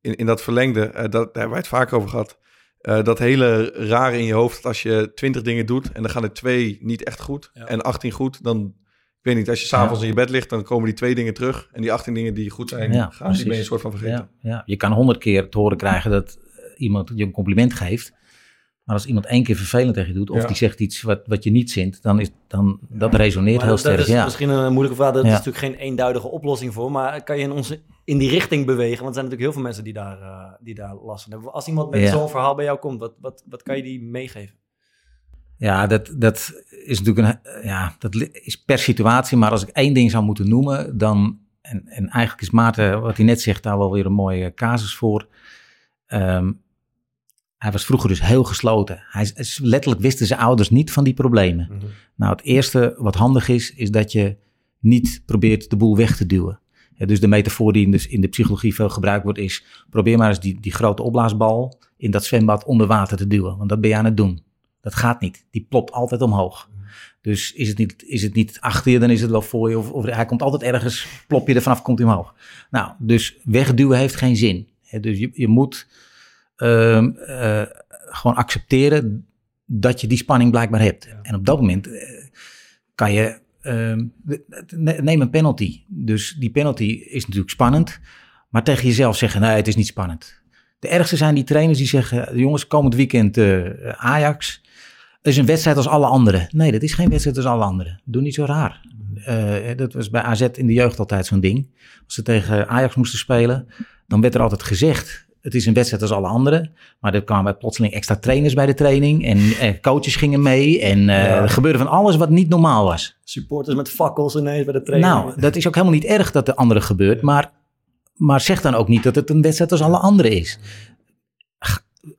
Speaker 1: in, in dat verlengde, eh, dat, daar hebben wij het vaak over gehad. eh, dat hele rare in je hoofd, dat als je twintig dingen doet en dan gaan er twee niet echt goed
Speaker 2: Ja.
Speaker 1: en 18 goed, dan, ik weet niet, als je s'avonds in je bed ligt, dan komen die twee dingen terug en die 18 dingen die goed zijn,
Speaker 6: Ja,
Speaker 1: gaan, die ben je een soort van vergeten.
Speaker 6: Ja, ja. Je kan honderd keer te horen krijgen dat iemand je een compliment geeft. Maar als iemand één keer vervelend tegen je doet, of
Speaker 1: Ja.
Speaker 6: die zegt iets wat, wat je niet zint, dan is dan, dat resoneert
Speaker 2: Maar
Speaker 6: heel sterk.
Speaker 2: Dat is
Speaker 6: ja.
Speaker 2: misschien een moeilijke vraag. Dat
Speaker 6: Ja.
Speaker 2: is natuurlijk geen eenduidige oplossing voor. Maar kan je in, onze, in die richting bewegen? Want er zijn natuurlijk heel veel mensen die daar, eh, die daar last van hebben. Als iemand met zo'n verhaal bij jou komt, wat, wat, wat kan je die meegeven?
Speaker 6: Ja, dat, dat is natuurlijk een, ja, dat is per situatie. Maar als ik één ding zou moeten noemen, dan, en, en eigenlijk is Maarten, wat hij net zegt, daar wel weer een mooie casus voor. Ehm, hij was vroeger dus heel gesloten. Hij, letterlijk wisten zijn ouders niet van die problemen. Nou, het eerste wat handig is, is dat je niet probeert de boel weg te duwen. Ja, dus de metafoor die in de, in de psychologie veel gebruikt wordt is... probeer maar eens die, die grote opblaasbal in dat zwembad onder water te duwen. Want dat ben je aan het doen. Dat gaat niet. Die plopt altijd omhoog. Dus is het niet, is het niet achter je, dan is het wel voor je. Of, of hij komt altijd ergens, plop je er vanaf, komt hij omhoog. Nou, dus wegduwen heeft geen zin. Dus je, je moet ehm, eh, gewoon accepteren dat je die spanning blijkbaar hebt. En op dat moment eh, kan je, ehm, ne- neem een penalty. Dus die penalty is natuurlijk spannend, maar tegen jezelf zeggen, nee, het is niet spannend. De ergste zijn die trainers die zeggen, jongens, komend weekend eh, Ajax, is een wedstrijd als alle anderen. Nee, dat is geen wedstrijd als alle anderen. Doe niet zo raar. Dat was bij AZ in de jeugd altijd zo'n ding. Als ze tegen Ajax moesten spelen, dan werd er altijd gezegd... het is een wedstrijd als alle anderen. Maar er kwamen plotseling extra trainers bij de training... en eh, coaches gingen mee en eh, er gebeurde van alles wat niet normaal was.
Speaker 2: Supporters met fakkels ineens bij de training.
Speaker 6: Nou, dat is ook helemaal niet erg dat de andere gebeurt... maar, maar zeg dan ook niet dat het een wedstrijd als alle anderen is.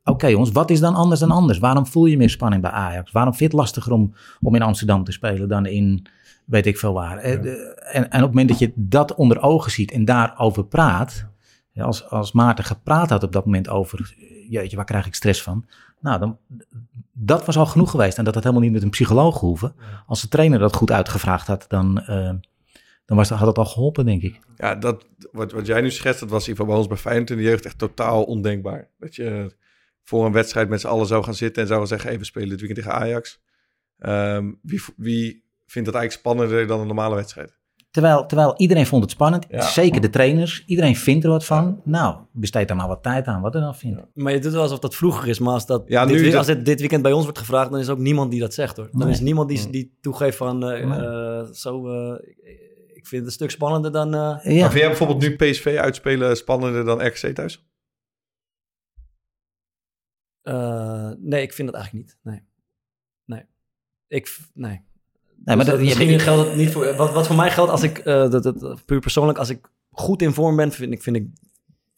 Speaker 6: oké jongens, wat is dan anders dan anders? Waarom voel je meer spanning bij Ajax? Waarom vind je het lastiger om, om in Amsterdam te spelen dan in weet ik veel waar? Eh, En, en op het moment dat je dat onder ogen ziet en daarover praat, als, als Maarten gepraat had op dat moment over, jeetje, waar krijg ik stress van? Nou, dan, dat was al genoeg geweest. En dat had helemaal niet met een psycholoog hoeven. Als de trainer dat goed uitgevraagd had, dan, eh, dan was, dat- had het al geholpen, denk ik.
Speaker 1: Ja, dat, wat, wat jij nu schetst, dat was in ieder geval bij ons bij Feyenoord in de jeugd echt totaal ondenkbaar. Dat je voor een wedstrijd met z'n allen zou gaan zitten en zou gaan zeggen, hey, we spelen dit weekend tegen Ajax. Ehm, wie, wie vindt dat eigenlijk spannender dan een normale wedstrijd?
Speaker 6: Terwijl, terwijl iedereen vond het spannend,
Speaker 1: Ja.
Speaker 6: zeker de trainers. Iedereen vindt er wat van. Nou, besteed daar maar wat tijd aan, wat er dan vindt.
Speaker 2: Maar je doet wel alsof dat vroeger is, maar als, dat
Speaker 1: Ja,
Speaker 2: dit,
Speaker 1: nu dat-
Speaker 2: als het dit weekend bij ons wordt gevraagd, dan is ook niemand die dat zegt hoor. Dan
Speaker 6: Nee.
Speaker 2: is niemand die,
Speaker 1: Mm.
Speaker 2: die toegeeft van, eh,
Speaker 6: Nee.
Speaker 2: eh, zo, eh, ik- vind het een stuk spannender dan... eh,
Speaker 6: Ja,
Speaker 1: Maar vind jij bijvoorbeeld nu PSV uitspelen spannender dan RKC thuis?
Speaker 2: eh, nee, ik vind dat eigenlijk niet. Nee. Nee. Ik, nee.
Speaker 6: Nee, maar
Speaker 2: Dus
Speaker 6: dat, je-
Speaker 2: misschien geldt het niet voor... Wat, wat voor mij geldt als ik, eh, dat, dat, puur persoonlijk, als ik goed in vorm ben, vind ik, vind ik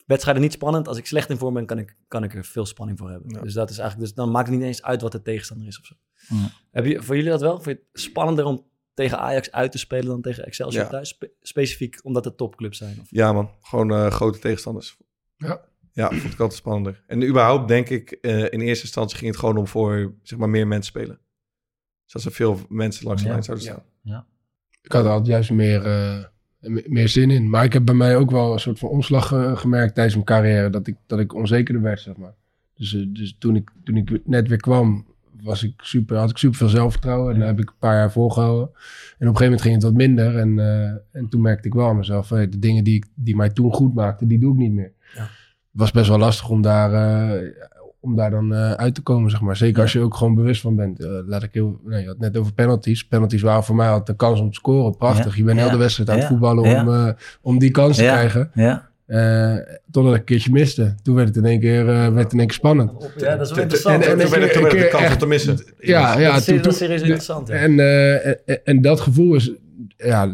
Speaker 2: wedstrijden niet spannend. Als ik slecht in vorm ben, kan ik, kan ik er veel spanning voor hebben.
Speaker 1: Ja.
Speaker 2: Dus dat is eigenlijk, dus dan maakt het niet eens uit wat de tegenstander is of zo.
Speaker 6: Ja.
Speaker 2: Heb je, voor jullie dat wel? Vind je het spannender om tegen Ajax uit te spelen dan tegen Excelsior
Speaker 1: Ja.
Speaker 2: thuis? Spe- specifiek omdat het topclubs zijn? Of?
Speaker 1: Ja man, gewoon eh, grote tegenstanders.
Speaker 4: Ja.
Speaker 1: Ja, vond ik altijd spannender. En überhaupt denk ik, eh, in eerste instantie ging het gewoon om voor zeg maar meer mensen spelen. Dus als er veel mensen langs de
Speaker 6: Ja.
Speaker 1: lijn zouden staan.
Speaker 4: Ik had er altijd juist meer, eh, me- meer zin in. Maar ik heb bij mij ook wel een soort van omslag eh, gemerkt tijdens mijn carrière. Dat ik, dat ik onzekerder werd, zeg maar. Dus, eh, dus toen, ik, toen ik net weer kwam, was ik super, had ik super veel zelfvertrouwen. En dat heb ik een paar jaar volgehouden. En op een gegeven moment ging het wat minder. En, eh, en toen merkte ik wel aan mezelf, hey, de dingen die, ik, die mij toen goed maakten, die doe ik niet meer.
Speaker 2: Ja.
Speaker 4: Het was best wel lastig om daar, eh, om daar dan eh, uit te komen, zeg maar. Zeker als je ook gewoon bewust van bent. Eh, laat ik heel, nee, je had het net over penalties. Penalties waren voor mij altijd de kans om te scoren. Prachtig.
Speaker 6: Ja.
Speaker 4: Je bent heel
Speaker 6: Ja.
Speaker 4: de wedstrijd aan het
Speaker 6: Ja.
Speaker 4: voetballen
Speaker 6: Ja.
Speaker 4: om, eh, om die kans te
Speaker 6: Ja.
Speaker 4: krijgen.
Speaker 6: ja.
Speaker 4: Eh, totdat ik een keertje miste. Toen werd het in één keer, eh, werd het in één keer spannend.
Speaker 2: Ja, dat is wel interessant.
Speaker 4: en-
Speaker 1: toen
Speaker 4: en-
Speaker 1: werd het- toen werd het de kans om te missen.
Speaker 4: Ja, ja.
Speaker 2: dat is,
Speaker 4: toen-
Speaker 2: dat is serieus interessant. Ja.
Speaker 4: en, eh, en, en dat gevoel is, ja,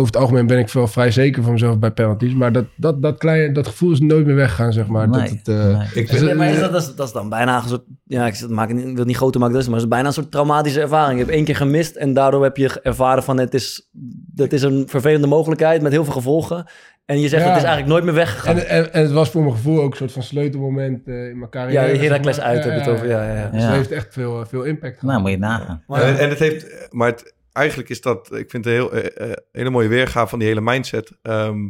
Speaker 4: over het algemeen ben ik wel vrij zeker van mezelf bij penalties. Maar dat, dat, dat, kleine, dat gevoel is nooit meer weggegaan, zeg maar.
Speaker 6: Nee,
Speaker 4: dat het, eh,
Speaker 6: nee.
Speaker 1: Ik
Speaker 4: Dus,
Speaker 1: ben,
Speaker 2: Ja, maar is
Speaker 4: eh,
Speaker 2: dat, dat, is, dat is dan bijna een soort... Ja, ik maak het niet, wil het niet groter maken, dus, maar het is bijna een soort traumatische ervaring. Je hebt één keer gemist en daardoor heb je ervaren van... het is, dat is een vervelende mogelijkheid met heel veel gevolgen. En je zegt
Speaker 4: Ja.
Speaker 2: het is eigenlijk nooit meer weggegaan.
Speaker 4: En, en, en het was voor mijn gevoel ook een soort van sleutelmoment eh, in mijn carrière.
Speaker 2: Ja, Heracles uit heb je het over, ja, ja, ja.
Speaker 4: Dus
Speaker 6: Ja.
Speaker 4: het heeft echt veel, veel impact gehad.
Speaker 6: Nou, moet je nagaan.
Speaker 2: Maar-
Speaker 1: en, en het heeft, maar het, eigenlijk is dat, ik vind het een heel, eh, eh, hele mooie weergave van die hele mindset. Ehm,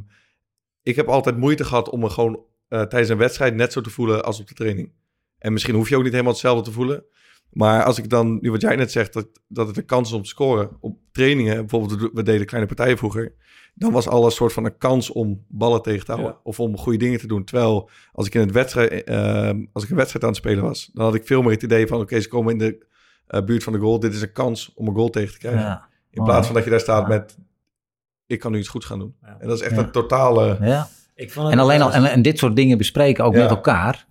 Speaker 1: ik heb altijd moeite gehad om me gewoon eh, tijdens een wedstrijd net zo te voelen als op de training. En misschien hoef je ook niet helemaal hetzelfde te voelen. Maar als ik dan, nu wat jij net zegt, dat, dat het een kans is om te scoren. Op trainingen, bijvoorbeeld, we deden kleine partijen vroeger. Dan was alles soort van een kans om ballen tegen te houden.
Speaker 2: Ja.
Speaker 1: Of om goede dingen te doen. Terwijl als ik in het wedstrijd, als ik een wedstrijd aan het spelen was, dan had ik veel meer het idee van: oké, ze komen in de eh, buurt van de goal. Dit is een kans om een goal tegen te krijgen.
Speaker 6: Ja.
Speaker 1: In plaats van dat je daar staat
Speaker 6: Ja.
Speaker 1: met: ik kan nu iets goeds gaan doen.
Speaker 2: Ja.
Speaker 1: En dat is echt
Speaker 6: Ja.
Speaker 1: een totale.
Speaker 6: Ja.
Speaker 2: Ik vond het-
Speaker 6: En alleen al en, en dit soort dingen bespreken ook
Speaker 1: Ja.
Speaker 6: met elkaar.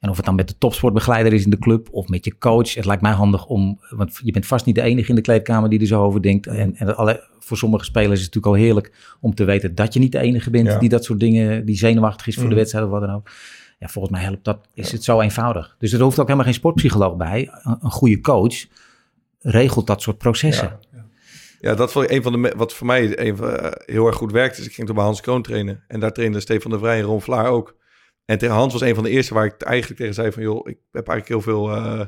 Speaker 6: En of het dan met de topsportbegeleider is in de club of met je coach. Het lijkt mij handig om, want je bent vast niet de enige in de kleedkamer die er zo over denkt. En, en alle, voor sommige spelers is het natuurlijk al heerlijk om te weten dat je niet de enige bent
Speaker 1: Ja.
Speaker 6: die dat soort dingen, die zenuwachtig is voor
Speaker 1: Mm.
Speaker 6: de wedstrijd of wat dan ook. Ja, volgens mij helpt dat, is het zo eenvoudig. Dus er hoeft ook helemaal geen sportpsycholoog bij. Een, een goede coach regelt dat soort processen.
Speaker 1: Ja, dat vond ik een van de wat voor mij een van, eh, heel erg goed werkte. Is ik ging toen bij Hans Kroon trainen. En daar trainde Stefan de Vrij en Ron Vlaar ook. En tegen Hans was een van de eerste waar ik eigenlijk tegen zei van... joh, ik heb eigenlijk heel veel, eh,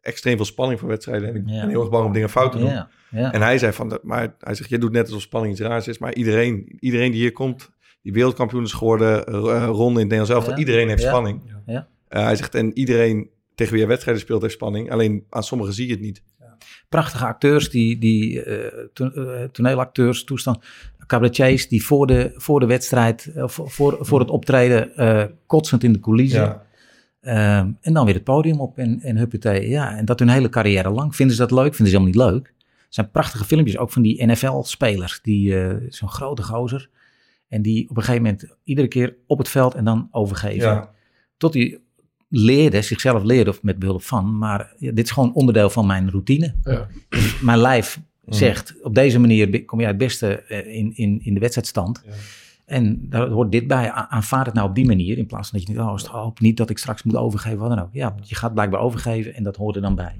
Speaker 1: extreem veel spanning voor wedstrijden. En ik
Speaker 6: Ja.
Speaker 1: ben heel erg bang om dingen fout te doen.
Speaker 6: Ja, ja.
Speaker 1: En hij zei van, dat, maar hij zegt, je doet net alsof spanning iets raars is. Maar iedereen, iedereen die hier komt, die wereldkampioen is geworden, eh, Ron in het Nederlands elftal,
Speaker 6: Ja.
Speaker 1: iedereen heeft
Speaker 6: Ja.
Speaker 1: spanning.
Speaker 6: Ja.
Speaker 1: Eh, hij zegt, en iedereen tegen wie hij wedstrijden speelt heeft spanning. Alleen aan sommigen zie je het niet.
Speaker 6: prachtige acteurs, die, die eh, to- eh, toneelacteurs, toestand, cabaretiers, die voor de, voor de wedstrijd, of voor, voor het optreden, eh, kotsend in de coulissen. Ehm, en dan weer het podium op en, en huppatee. Ja, en dat hun hele carrière lang. Vinden ze dat leuk? Vinden ze helemaal niet leuk? Er zijn prachtige filmpjes, ook van die NFL-spelers. Die, eh, Zo'n grote gozer. En die op een gegeven moment iedere keer op het veld en dan overgeven.
Speaker 1: Ja.
Speaker 6: Tot hij leerde, zichzelf leerde of met behulp van. Maar ja, dit is gewoon onderdeel van mijn routine.
Speaker 4: Ja.
Speaker 6: Mijn lijf zegt, op deze manier kom je het beste eh, in, in, in de wedstrijdstand. En daar hoort dit bij. Aanvaard het nou op die manier. In plaats van dat je niet, oh, hoop niet dat ik straks moet overgeven, wat dan ook. Ja, je gaat blijkbaar overgeven en dat hoort er dan bij.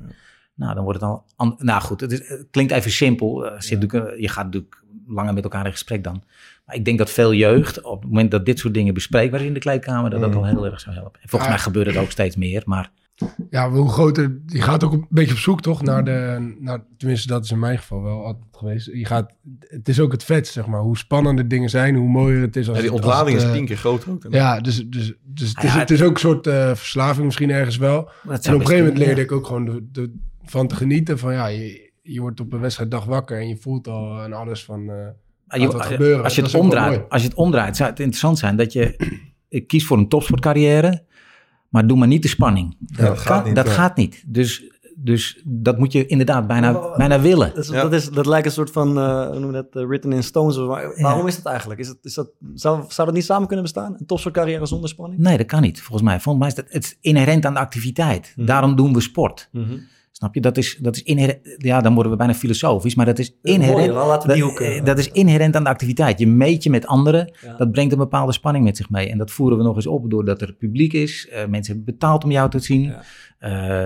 Speaker 6: Nou, dan wordt het al. nou goed, het, is, het klinkt even simpel. Eh, zit eh, je gaat natuurlijk langer met elkaar in gesprek dan. Maar ik denk dat veel jeugd, op het moment dat dit soort dingen bespreekbaar is in de kleedkamer, dat dat al heel erg zou helpen. En volgens
Speaker 4: Ja.
Speaker 6: mij gebeurt het ook steeds meer. Maar
Speaker 4: Ja, hoe groter, je gaat ook een beetje op zoek toch naar de, naar, tenminste dat is in mijn geval wel altijd geweest. Je gaat, het is ook het vet zeg maar, hoe spannender dingen zijn, hoe mooier het is. Als
Speaker 1: Ja, die
Speaker 4: het- als
Speaker 1: ontlading
Speaker 4: het,
Speaker 1: is
Speaker 4: eh,
Speaker 1: tien keer groter ook. dan-
Speaker 4: Ja, dus, dus, dus het, is,
Speaker 6: Ja,
Speaker 4: het is ook een soort eh, verslaving misschien ergens wel. En op een gegeven moment leerde
Speaker 6: ja.
Speaker 4: ik ook gewoon de, de, van te genieten van ja, je, je wordt op een wedstrijddag wakker en je voelt al en alles van... eh,
Speaker 6: Maar
Speaker 4: Laat
Speaker 6: je-
Speaker 4: wat gebeuren.
Speaker 6: Als je,
Speaker 4: Dat
Speaker 6: het omdraait, als je het omdraait, zou het interessant zijn dat je... Ik kies voor een topsportcarrière, maar doe maar niet de spanning.
Speaker 1: dat gaat niet,
Speaker 6: Dat gaat niet. Dus, dus dat moet je inderdaad bijna, bijna willen.
Speaker 2: Dat, is,
Speaker 1: Ja.
Speaker 2: dat, is, dat lijkt een soort van, eh hoe noem dat, eh, written in stones. Maar waarom is dat eigenlijk? Is het, is dat, zou, zou dat niet samen kunnen bestaan? Een topsportcarrière zonder spanning?
Speaker 6: Nee, dat kan niet, volgens mij. Volgens mij is dat het is inherent aan de activiteit.
Speaker 2: Mhm.
Speaker 6: Daarom doen we sport. Snap je? Dat is, dat is inherent. Ja, dan worden we bijna filosofisch, maar dat is inherent.
Speaker 2: mooi, wel. Laten we die
Speaker 6: dat,
Speaker 2: hoek, eh,
Speaker 6: dat is inherent aan de activiteit. Je meet je met anderen.
Speaker 2: Ja.
Speaker 6: Dat brengt een bepaalde spanning met zich mee. En dat voeren we nog eens op doordat er publiek is. eh, mensen hebben betaald om jou te zien.
Speaker 2: Ja.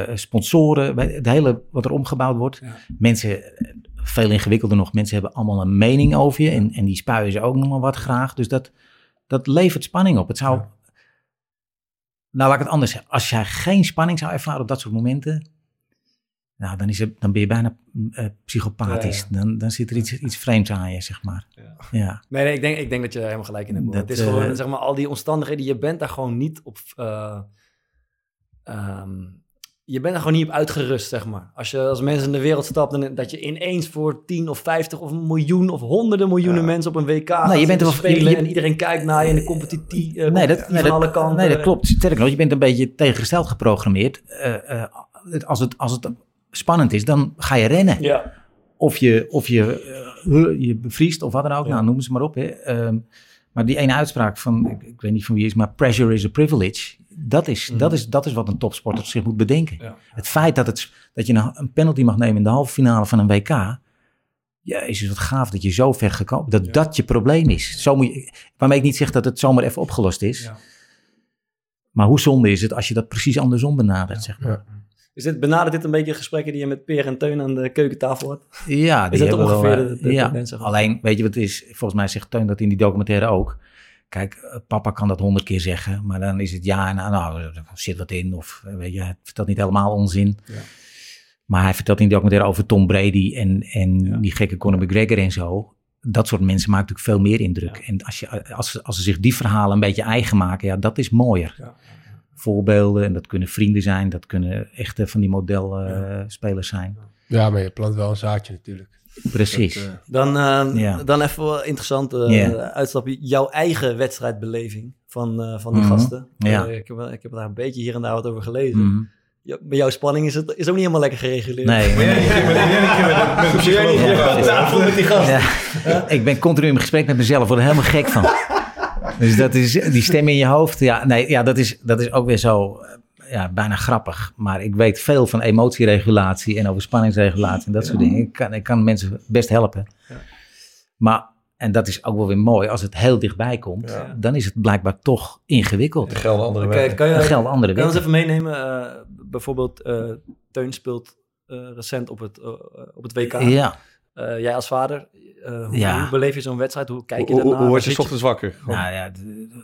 Speaker 6: eh, sponsoren. Het hele wat er omgebouwd wordt.
Speaker 2: Ja.
Speaker 6: Mensen, veel ingewikkelder nog, mensen hebben allemaal een mening over je. En, en die spuien ze ook nog maar wat graag. Dus dat, dat levert spanning op. Het zou. Nou, laat ik het anders zeggen. Als jij geen spanning zou ervaren op dat soort momenten. Nou, dan, is het, dan ben je bijna eh, psychopathisch. Dan, dan zit er iets, iets vreemds aan je, zeg maar.
Speaker 2: Ja.
Speaker 6: Ja.
Speaker 2: Nee, nee ik, denk, ik denk dat je helemaal gelijk in hebt.
Speaker 6: Dat,
Speaker 2: het is gewoon,
Speaker 6: eh,
Speaker 2: zeg maar, al die omstandigheden. Je bent daar gewoon niet op... eh, ehm, je bent er gewoon niet op uitgerust, zeg maar. Als je als mensen in de wereld stapt... en dat je ineens voor 10 of 50 of een miljoen... of honderden miljoenen mensen op een WK gaat
Speaker 6: je bent er wel-
Speaker 2: spelen...
Speaker 6: je-
Speaker 2: en iedereen kijkt naar je in de competitie,
Speaker 6: Nee, dat, nee,
Speaker 2: van
Speaker 6: dat,
Speaker 2: alle kanten.
Speaker 6: nee, dat klopt. Sterker nog, je bent een beetje tegengesteld geprogrammeerd. Het- als, het, als het spannend is, dan ga je rennen.
Speaker 2: Ja,
Speaker 6: Of je, of je, eh, je bevriest of wat dan ook.
Speaker 2: Ja.
Speaker 6: Nou, noem ze maar op. Hè. Ehm, maar die ene uitspraak van, ik, ik weet niet van wie is, maar pressure is a privilege. Dat is,
Speaker 2: Mhm.
Speaker 6: dat is, dat is wat een topsporter zich moet bedenken.
Speaker 2: ja.
Speaker 6: Het feit dat, het, dat je een, een penalty mag nemen in de halve finale van een WK. Ja, is het wat gaaf dat je zo ver gekomen Dat dat je probleem is. Zo moet je, waarmee ik niet zeg dat het zomaar even opgelost is.
Speaker 2: Ja.
Speaker 6: Maar hoe zonde is het als je dat precies andersom benadert, zeg maar.
Speaker 2: Is dit, benadert dit een beetje gesprekken die je met Peer en Teun aan de keukentafel had?
Speaker 6: Ja, die
Speaker 2: dat
Speaker 6: wel,
Speaker 2: ongeveer
Speaker 6: eh,
Speaker 2: de-
Speaker 6: ja.
Speaker 2: maar?
Speaker 6: Alleen, weet je wat het is? Volgens mij zegt Teun dat in die documentaire ook. Kijk, eh, papa kan dat honderd keer zeggen, maar dan is het ja, nou, nou er zit wat in. Of eh, weet je, hij vertelt niet helemaal onzin.
Speaker 2: Ja.
Speaker 6: Maar hij vertelt in die documentaire over Tom Brady en, en
Speaker 2: Ja.
Speaker 6: die gekke Conor McGregor en zo. Dat soort mensen maken natuurlijk veel meer indruk.
Speaker 2: Ja.
Speaker 6: En als, je, als, ze- als ze zich die verhalen een beetje eigen maken, ja, dat is mooier. Voorbeelden, en dat kunnen vrienden zijn, dat kunnen echte van die modelspelers zijn.
Speaker 4: Ja, maar je plant wel een zaadje natuurlijk.
Speaker 6: Precies.
Speaker 4: Dat, eh,
Speaker 2: Dan, eh,
Speaker 6: Ja.
Speaker 2: dan even wel interessant eh
Speaker 6: Ja.
Speaker 2: uitstapje. Jouw eigen wedstrijdbeleving van, eh, van die
Speaker 6: Mhm.
Speaker 2: gasten.
Speaker 6: Ja.
Speaker 2: Eh, ik, heb, ik heb daar een beetje hier en daar wat over gelezen.
Speaker 6: Mhm.
Speaker 2: Ja, bij jouw spanning is het is ook niet helemaal lekker gereguleerd.
Speaker 6: Nee.
Speaker 1: Een een een- een.
Speaker 6: Ik ben continu in gesprek met mezelf, word er helemaal gek van. Dus dat is die stem in je hoofd. Ja, nee, ja dat, is, dat is ook weer zo eh, ja, bijna grappig. Maar ik weet veel van emotieregulatie en over spanningsregulatie en dat soort dingen. Ik kan, ik kan mensen best helpen.
Speaker 2: Ja.
Speaker 6: Maar, en dat is ook wel weer mooi, als het heel dichtbij komt,
Speaker 1: Ja.
Speaker 6: dan is het blijkbaar toch ingewikkeld.
Speaker 1: Er gelden andere
Speaker 2: kan je,
Speaker 6: gelden andere
Speaker 2: kan je ons even meenemen? eh, bijvoorbeeld, eh, Teun speelt eh, recent op het, op het WK.
Speaker 6: Ja,
Speaker 2: Eh, jij als vader, eh, hoe,
Speaker 6: Ja.
Speaker 2: hoe beleef je zo'n wedstrijd? Hoe kijk je daarnaar?
Speaker 1: hoe word je s ochtends wakker? Gewoon,
Speaker 6: nou ja,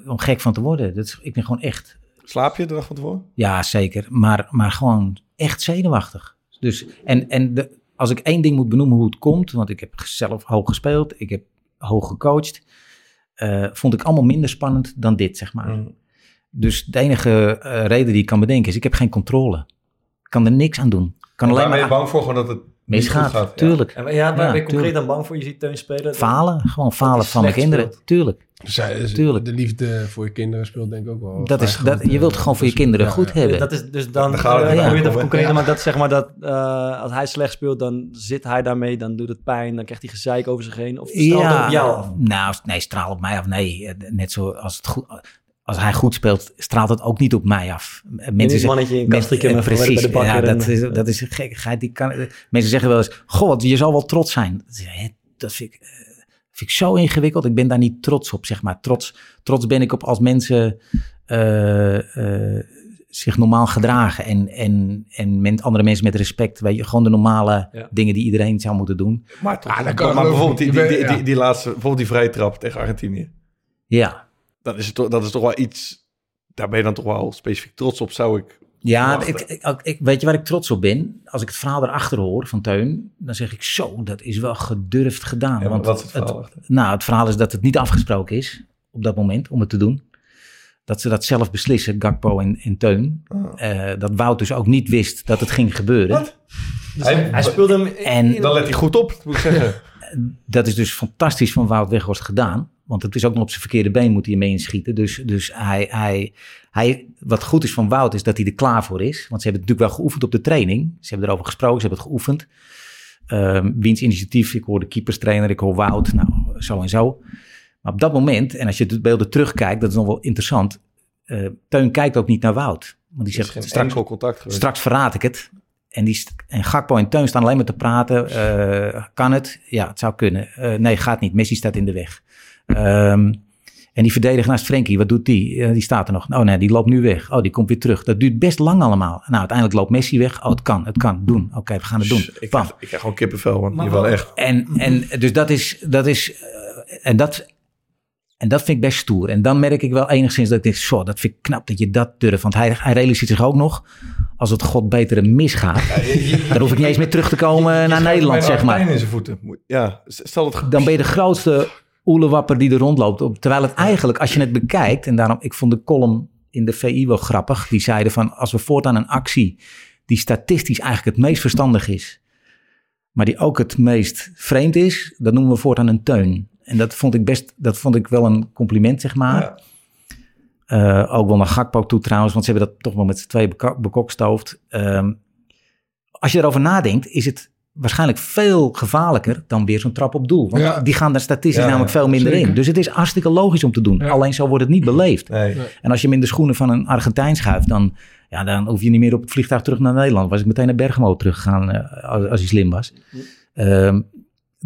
Speaker 6: om gek van te worden. Dat is, ik ben gewoon echt
Speaker 1: Slaap je de dag van tevoren?
Speaker 6: Ja, zeker. Maar, maar gewoon echt zenuwachtig. Dus, en en de, als ik één ding moet benoemen hoe het komt, want ik heb zelf hoog gespeeld, ik heb hoog gecoacht, eh, vond ik allemaal minder spannend dan dit, zeg maar.
Speaker 1: Mm.
Speaker 6: Dus de enige eh, reden die ik kan bedenken is, ik heb geen controle. Ik kan er niks aan doen. Kan alleen
Speaker 1: ben je
Speaker 6: maar
Speaker 1: bang voor gewoon dat het
Speaker 6: misgaat,
Speaker 1: gaat? Ja.
Speaker 6: tuurlijk.
Speaker 2: En ja, waar
Speaker 6: Ja,
Speaker 2: ben je concreet dan bang voor? Je ziet Teun spelen.
Speaker 6: Falen, gewoon falen van mijn kinderen,
Speaker 2: speelt.
Speaker 6: tuurlijk.
Speaker 4: zij- dus
Speaker 6: Tuurlijk.
Speaker 4: De liefde voor je kinderen speelt denk ik ook wel.
Speaker 6: Dat is, dat, je wilt
Speaker 4: eh,
Speaker 6: gewoon voor je
Speaker 4: dus-
Speaker 6: kinderen
Speaker 4: ja,
Speaker 6: goed
Speaker 4: ja.
Speaker 6: hebben.
Speaker 2: Dat is dus dan,
Speaker 1: Dan gaan we
Speaker 2: eh, even concreet,
Speaker 1: ja.
Speaker 2: maar dat zeg maar dat eh, als hij slecht speelt, dan zit hij daarmee, dan doet het pijn, dan krijgt hij gezeik over zich heen. Of straalt het op jou af?
Speaker 6: Nou, nee, straal op mij af. Nee, net zo als het goed. Als hij goed speelt, straalt het ook niet op mij af.
Speaker 2: Mensen
Speaker 6: zeggen,
Speaker 2: mannetje in
Speaker 6: men-
Speaker 2: en precies, bij de bakker.
Speaker 6: ja,
Speaker 2: en-
Speaker 6: dat, is, dat is een gekkigheid. Die kan, mensen zeggen wel eens, goh, wat, je zal wel trots zijn. Dat, is- hè, dat vind ik, eh, Vind ik zo ingewikkeld. Ik ben daar niet trots op, zeg maar. Trots, trots ben ik op als mensen eh, eh, zich normaal gedragen. En, en, en met andere mensen met respect. Weet je, gewoon de normale
Speaker 1: Ja.
Speaker 6: dingen die iedereen zou moeten doen.
Speaker 1: Maar, toch,
Speaker 4: Ah, dat kan
Speaker 1: maar, bijvoorbeeld die, die, die,
Speaker 4: bent-
Speaker 1: die,
Speaker 4: ja.
Speaker 1: die laatste, bijvoorbeeld die vrije trap tegen Argentinië.
Speaker 6: Ja,
Speaker 1: Dat is, toch, dat is toch wel iets, daar ben je dan toch wel specifiek trots op, zou ik...
Speaker 6: Ja, ik, ik, weet je waar ik trots op ben? Als ik het verhaal erachter hoor van Teun, dan zeg ik zo, dat is wel gedurfd gedaan.
Speaker 1: Ja,
Speaker 6: want
Speaker 1: wat is het verhaal
Speaker 6: nou, het verhaal is dat het niet afgesproken is op dat moment om het te doen. Dat ze dat zelf beslissen, Gakpo en, en Teun.
Speaker 1: Ah.
Speaker 6: Eh, dat Wout dus ook niet wist dat het ging gebeuren.
Speaker 1: Wat? Hij,
Speaker 2: Hij speelde hem...
Speaker 6: En-
Speaker 1: dan let hij goed op, moet ik zeggen.
Speaker 6: Dat is dus fantastisch van Wout Weghorst gedaan. Want het is ook nog op zijn verkeerde been moet hij mee inschieten. Dus, dus hij, hij, hij, wat goed is van Wout is dat hij er klaar voor is. Want ze hebben het natuurlijk wel geoefend op de training. Ze hebben erover gesproken, ze hebben het geoefend. Ehm wiens initiatief, ik hoor de keeperstrainer, ik hoor Wout, nou zo en zo. Maar op dat moment, en als je de beelden terugkijkt, dat is nog wel interessant. eh, Teun kijkt ook niet naar Wout. Want die zegt, straks,
Speaker 1: contact geweest.
Speaker 6: Straks verraad ik het. En, die, en Gakpo en Teun staan alleen maar te praten. Eh, kan het? Ja, het zou kunnen. Eh, nee, gaat niet. Messi staat in de weg. Ehm, en die verdediger naast Frenkie, wat doet die? Eh, die staat er nog. Oh nee, die loopt nu weg. Oh, die komt weer terug. Dat duurt best lang allemaal. Nou, uiteindelijk loopt Messi weg. Oh, het kan, het kan. Doen. Oké, we gaan het doen.
Speaker 1: Ik krijg, ik krijg gewoon kippenvel, want die wel echt.
Speaker 6: En, en dus dat is, dat is, eh, en dat, en dat vind ik best stoer. En dan merk ik wel enigszins dat ik denk, zo, dat vind ik knap dat je dat durft. Want hij, hij realiseert zich ook nog, als het god betere misgaat, dan hoef ik niet eens meer terug te komen naar Nederland, zeg maar.
Speaker 1: in zijn voeten. Ja, stel dat... ge-
Speaker 6: Dan ben je de grootste oelewapper die er rondloopt. Op- Terwijl het eigenlijk, als je het bekijkt, en daarom, ik vond de column in de VI wel grappig. Die zeiden van, als we voortaan een actie die statistisch eigenlijk het meest verstandig is, maar die ook het meest vreemd is, dan noemen we voortaan een teun. En dat vond ik best, dat vond ik wel een compliment, zeg maar.
Speaker 1: Ja.
Speaker 6: Eh, ook wel naar Gakpo toe trouwens, want ze hebben dat toch wel met z'n twee beka- bekokstoofd. Ehm, als je erover nadenkt, is het waarschijnlijk veel gevaarlijker dan weer zo'n trap op doel. Want
Speaker 4: Ja.
Speaker 6: die gaan daar statistisch
Speaker 1: Ja,
Speaker 6: namelijk veel minder
Speaker 4: zeker.
Speaker 6: in. Dus het is hartstikke logisch om te doen.
Speaker 4: Ja.
Speaker 6: Alleen zo wordt het niet beleefd.
Speaker 1: Nee.
Speaker 6: En als je hem in de schoenen van een Argentijn schuift, dan, ja, dan hoef je niet meer op het vliegtuig terug naar Nederland. Was ik meteen naar Bergamo teruggegaan eh, als, als hij slim was. Ehm,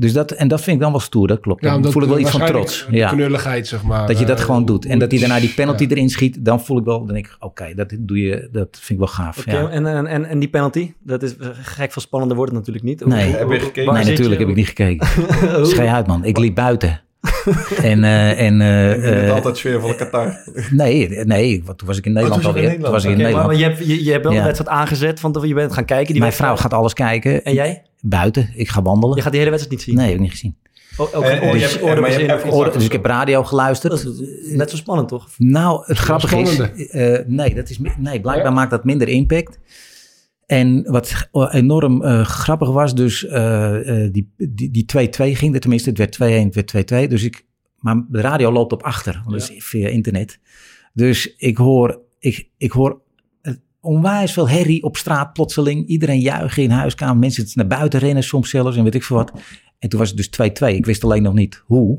Speaker 6: dus dat, en dat vind ik dan wel stoer, dat klopt. Dan
Speaker 4: omdat
Speaker 6: voel ik wel iets van trots. Ja.
Speaker 4: knulligheid, zeg maar.
Speaker 6: Dat je dat
Speaker 4: eh,
Speaker 6: gewoon doet. En dat hij daarna die penalty
Speaker 4: Ja.
Speaker 6: erin schiet, dan voel ik wel, dan denk ik, oké, dat doe je, dat vind ik wel gaaf.
Speaker 2: Oké,
Speaker 6: ja.
Speaker 2: en, en, en, en die penalty, dat is gek veel spannender wordt het natuurlijk niet.
Speaker 6: Nee.
Speaker 2: Hoe-
Speaker 1: Heb je gekeken?
Speaker 2: waar
Speaker 6: Nee, natuurlijk
Speaker 2: je?
Speaker 6: heb ik niet gekeken. Schei uit, man. Ik liep buiten. en, eh, en eh,
Speaker 1: Ik vind het
Speaker 6: eh,
Speaker 1: altijd sfeer van de Qatar.
Speaker 6: nee, nee, toen was ik in Nederland alweer. Toen was ik in
Speaker 2: maar,
Speaker 6: Nederland.
Speaker 2: maar je hebt, je, je hebt wel
Speaker 6: Ja.
Speaker 2: de wedstrijd aangezet, want je bent gaan kijken. Die
Speaker 6: Mijn vrouw gaat alles kijken.
Speaker 2: En jij?
Speaker 6: Buiten. Ik ga wandelen.
Speaker 2: Je gaat die hele wedstrijd niet zien?
Speaker 6: Nee, heb ik niet gezien.
Speaker 2: Oh, ook
Speaker 1: En-
Speaker 2: oordeel- oordeel
Speaker 1: je
Speaker 6: dus ik heb radio geluisterd.
Speaker 2: Dat is net zo spannend, toch?
Speaker 6: Nou, het grappige is, eh, nee, dat is, nee, blijkbaar
Speaker 4: Ja?
Speaker 6: maakt dat minder impact. En wat enorm eh, grappig was, dus eh, eh, die die- die 2-2 ging er tenminste. Het werd 2-1, het werd 2-2. Dus ik, maar de radio loopt op achter, want dat is via internet. Dus ik hoor, ik, ik hoor onwijs veel herrie op straat plotseling. Iedereen juichen in huiskamer. Mensen naar buiten rennen soms zelfs en weet ik veel wat. En toen was het dus 2-2. Ik wist alleen nog niet hoe.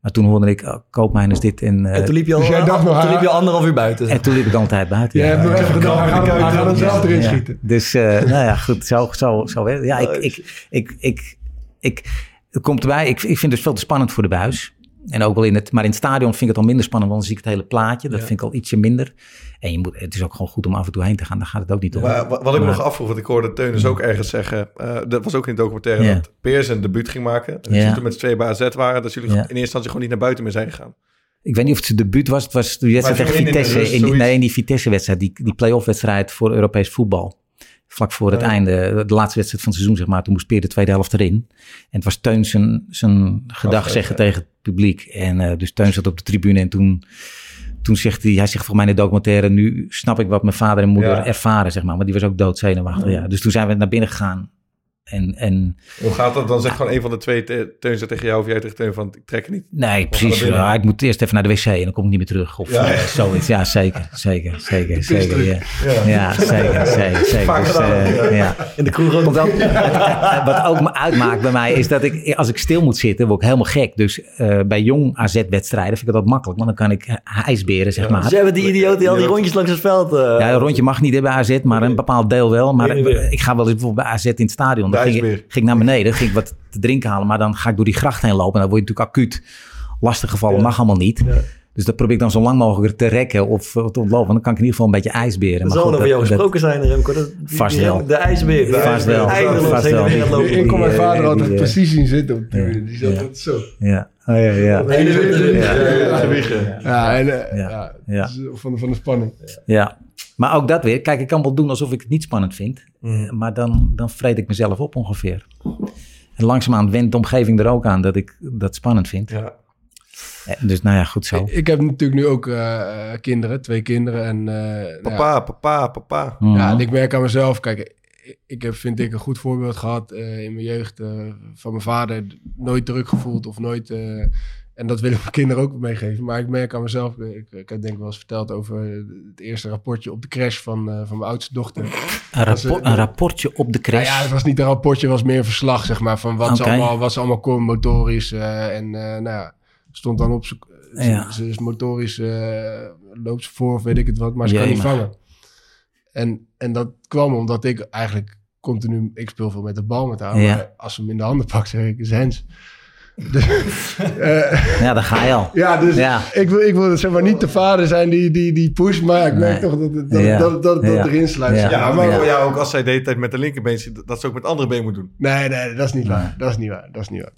Speaker 6: Maar toen hoorde ik, oh, Koopmijn is dit. En, eh,
Speaker 2: En toen liep je al,
Speaker 4: Dus jij dacht nog,
Speaker 2: toen liep je anderhalf uur buiten.
Speaker 6: en toen liep ik de hele tijd buiten.
Speaker 4: Jij
Speaker 6: ja.
Speaker 4: hebt nog even gedacht, gaat hem zelf erin
Speaker 6: Ja.
Speaker 4: schieten.
Speaker 6: Dus, eh, nou ja, goed, zo, zo, zo werkt het. Ja, ik, ik, ik, ik, ik, het komt erbij. Ik, ik vind het dus veel te spannend voor de buis. En ook wel in het, maar in het stadion vind ik het al minder spannend, want dan zie ik het hele plaatje. Dat
Speaker 2: Ja.
Speaker 6: vind ik al ietsje minder. En je moet, het is ook gewoon goed om af en toe heen te gaan. Daar gaat het ook niet om.
Speaker 1: Maar wat wat ik me nog afvroeg, want ik hoorde Teun dus ook ergens zeggen... eh, dat was ook in het documentaire,
Speaker 6: Ja.
Speaker 1: dat Peers een debuut ging maken. En dat jullie toen met z'n tweeën bij AZ waren. Dat jullie in eerste instantie gewoon niet naar buiten meer zijn gegaan.
Speaker 6: Ik weet niet of het zijn debuut was. Het was die wedstrijd tegen
Speaker 1: de
Speaker 6: Vitesse. In, die- nee, in die Vitesse-wedstrijd. Die, die play-off wedstrijd voor Europees voetbal. Vlak voor het einde. De laatste wedstrijd van het seizoen, zeg maar. Toen moest Peer de tweede helft erin. En het was Teun zijn, zijn gedag zeggen
Speaker 1: ja.
Speaker 6: tegen het publiek. En eh, dus Teun zat op de tribune. En toen, toen zegt hij... Hij zegt voor mij in de documentaire... Nu snap ik wat mijn vader en moeder
Speaker 1: Ja.
Speaker 6: ervaren, zeg maar. Maar die was ook doodzenuwachtig. Ja. Dus toen zijn we naar binnen gegaan. En, en
Speaker 1: Hoe gaat dat? Dan zegt gewoon een van de twee, te- Teun zegt tegen jou of jij tegen Teun van... Ik trek er niet.
Speaker 6: Nee, precies. Ja, ik moet eerst even naar de wc en dan kom ik niet meer terug. Of
Speaker 1: Ja.
Speaker 6: eh, zoiets. Ja, zeker. Zeker, zeker, zeker. Ja,
Speaker 1: Ja.
Speaker 6: ja zeker, zeker, zeker. Dus, eh,
Speaker 1: ja.
Speaker 6: ja.
Speaker 2: In de kroeg ook.
Speaker 6: Het- het- wat ook me uitmaakt bij mij is dat ik, als ik stil moet zitten, word ik helemaal gek. Dus eh, bij jong AZ-wedstrijden vind ik dat makkelijk, want dan kan ik eh, ijsberen, zeg maar.
Speaker 2: Ze hebben die idioot die al die rondjes langs het veld... eh,
Speaker 6: Ja, een rondje mag niet hè, bij AZ, maar een bepaald deel wel. Maar
Speaker 2: Nee, nee, nee.
Speaker 6: ik ga wel eens bijvoorbeeld bij AZ in het stadion. Dan ging, ik- ging ik naar beneden, ging ik wat te drinken halen. Maar dan ga ik door die gracht heen lopen. En dan word je natuurlijk acuut lastig gevallen. Mag allemaal niet. Dus dat probeer ik dan zo lang mogelijk te rekken of te ontlopen. Want dan kan ik in ieder geval een beetje ijsberen.
Speaker 2: Er
Speaker 6: Maar
Speaker 2: zal
Speaker 6: goed,
Speaker 2: over jou gesproken zijn, Remco. Dat, die-
Speaker 6: Vast wel.
Speaker 2: De ijsbeer.
Speaker 1: De
Speaker 6: Vast wel. Vast wel.
Speaker 4: Ik kon mijn vader altijd
Speaker 6: die,
Speaker 4: precies zien zitten op de tribune. Die zat
Speaker 6: Ja.
Speaker 4: altijd zo.
Speaker 6: Ja, oh, ja, ja.
Speaker 1: Ja,
Speaker 2: Ja.
Speaker 1: ja,
Speaker 4: en, eh,
Speaker 6: Ja.
Speaker 4: ja.
Speaker 6: Ja.
Speaker 4: Van, de, van de spanning.
Speaker 6: Ja, maar ook dat weer. Kijk, ik kan wel doen alsof ik het niet spannend vind.
Speaker 1: Mm.
Speaker 6: Eh, Maar dan, dan vreet ik mezelf op ongeveer. En langzaamaan wendt de omgeving er ook aan dat ik dat spannend vind.
Speaker 1: Ja.
Speaker 6: Eh, Dus nou ja, goed zo.
Speaker 4: Ik, ik heb natuurlijk nu ook eh, kinderen, twee kinderen. En, eh, nou ja,
Speaker 1: Papa, papa, papa.
Speaker 6: Mhm.
Speaker 4: Ja, en ik merk aan mezelf, kijk, ik- heb, vind ik, een goed voorbeeld gehad eh, in mijn jeugd eh, van mijn vader. Nooit druk gevoeld of nooit. En dat wil ik mijn kinderen ook meegeven. Maar ik merk aan mezelf, ik, ik heb denk ik wel eens verteld over het eerste rapportje op de crash van, eh, van mijn oudste dochter.
Speaker 6: een,
Speaker 4: was,
Speaker 6: een rapportje op de
Speaker 4: Nou
Speaker 6: crash.
Speaker 4: ja, het was niet een rapportje, het was meer een verslag, zeg maar, van wat, ze, allemaal, wat ze allemaal kon motorisch. eh, en eh, nou ja, stond dan op, ze,
Speaker 6: Ja.
Speaker 4: ze is motorisch, loopt ze voor of weet ik het wat, maar ze kan niet vangen. En, en dat kwam omdat ik eigenlijk continu, ik speel veel met de bal met haar,
Speaker 6: Ja.
Speaker 4: maar als ze hem in de handen pakt, zeg ik, is Hens. Dus, eh,
Speaker 6: Ja, daar ga je al.
Speaker 4: ja, dus
Speaker 6: Ja.
Speaker 4: ik wil, ik wil zeg maar niet de vader zijn die, die, die pusht, maar ik merk
Speaker 6: Nee.
Speaker 4: toch dat het- dat,
Speaker 6: Ja.
Speaker 4: dat, dat, dat
Speaker 6: Ja.
Speaker 4: erin sluit.
Speaker 6: Ja.
Speaker 1: Ja,
Speaker 4: maar.
Speaker 1: jou ook als zij de hele tijd met de linkerbeen zit, dat ze ook met andere been moet doen.
Speaker 4: Nee, nee, dat is niet
Speaker 6: Nee.
Speaker 4: waar. Dat is niet waar. Dat is niet waar.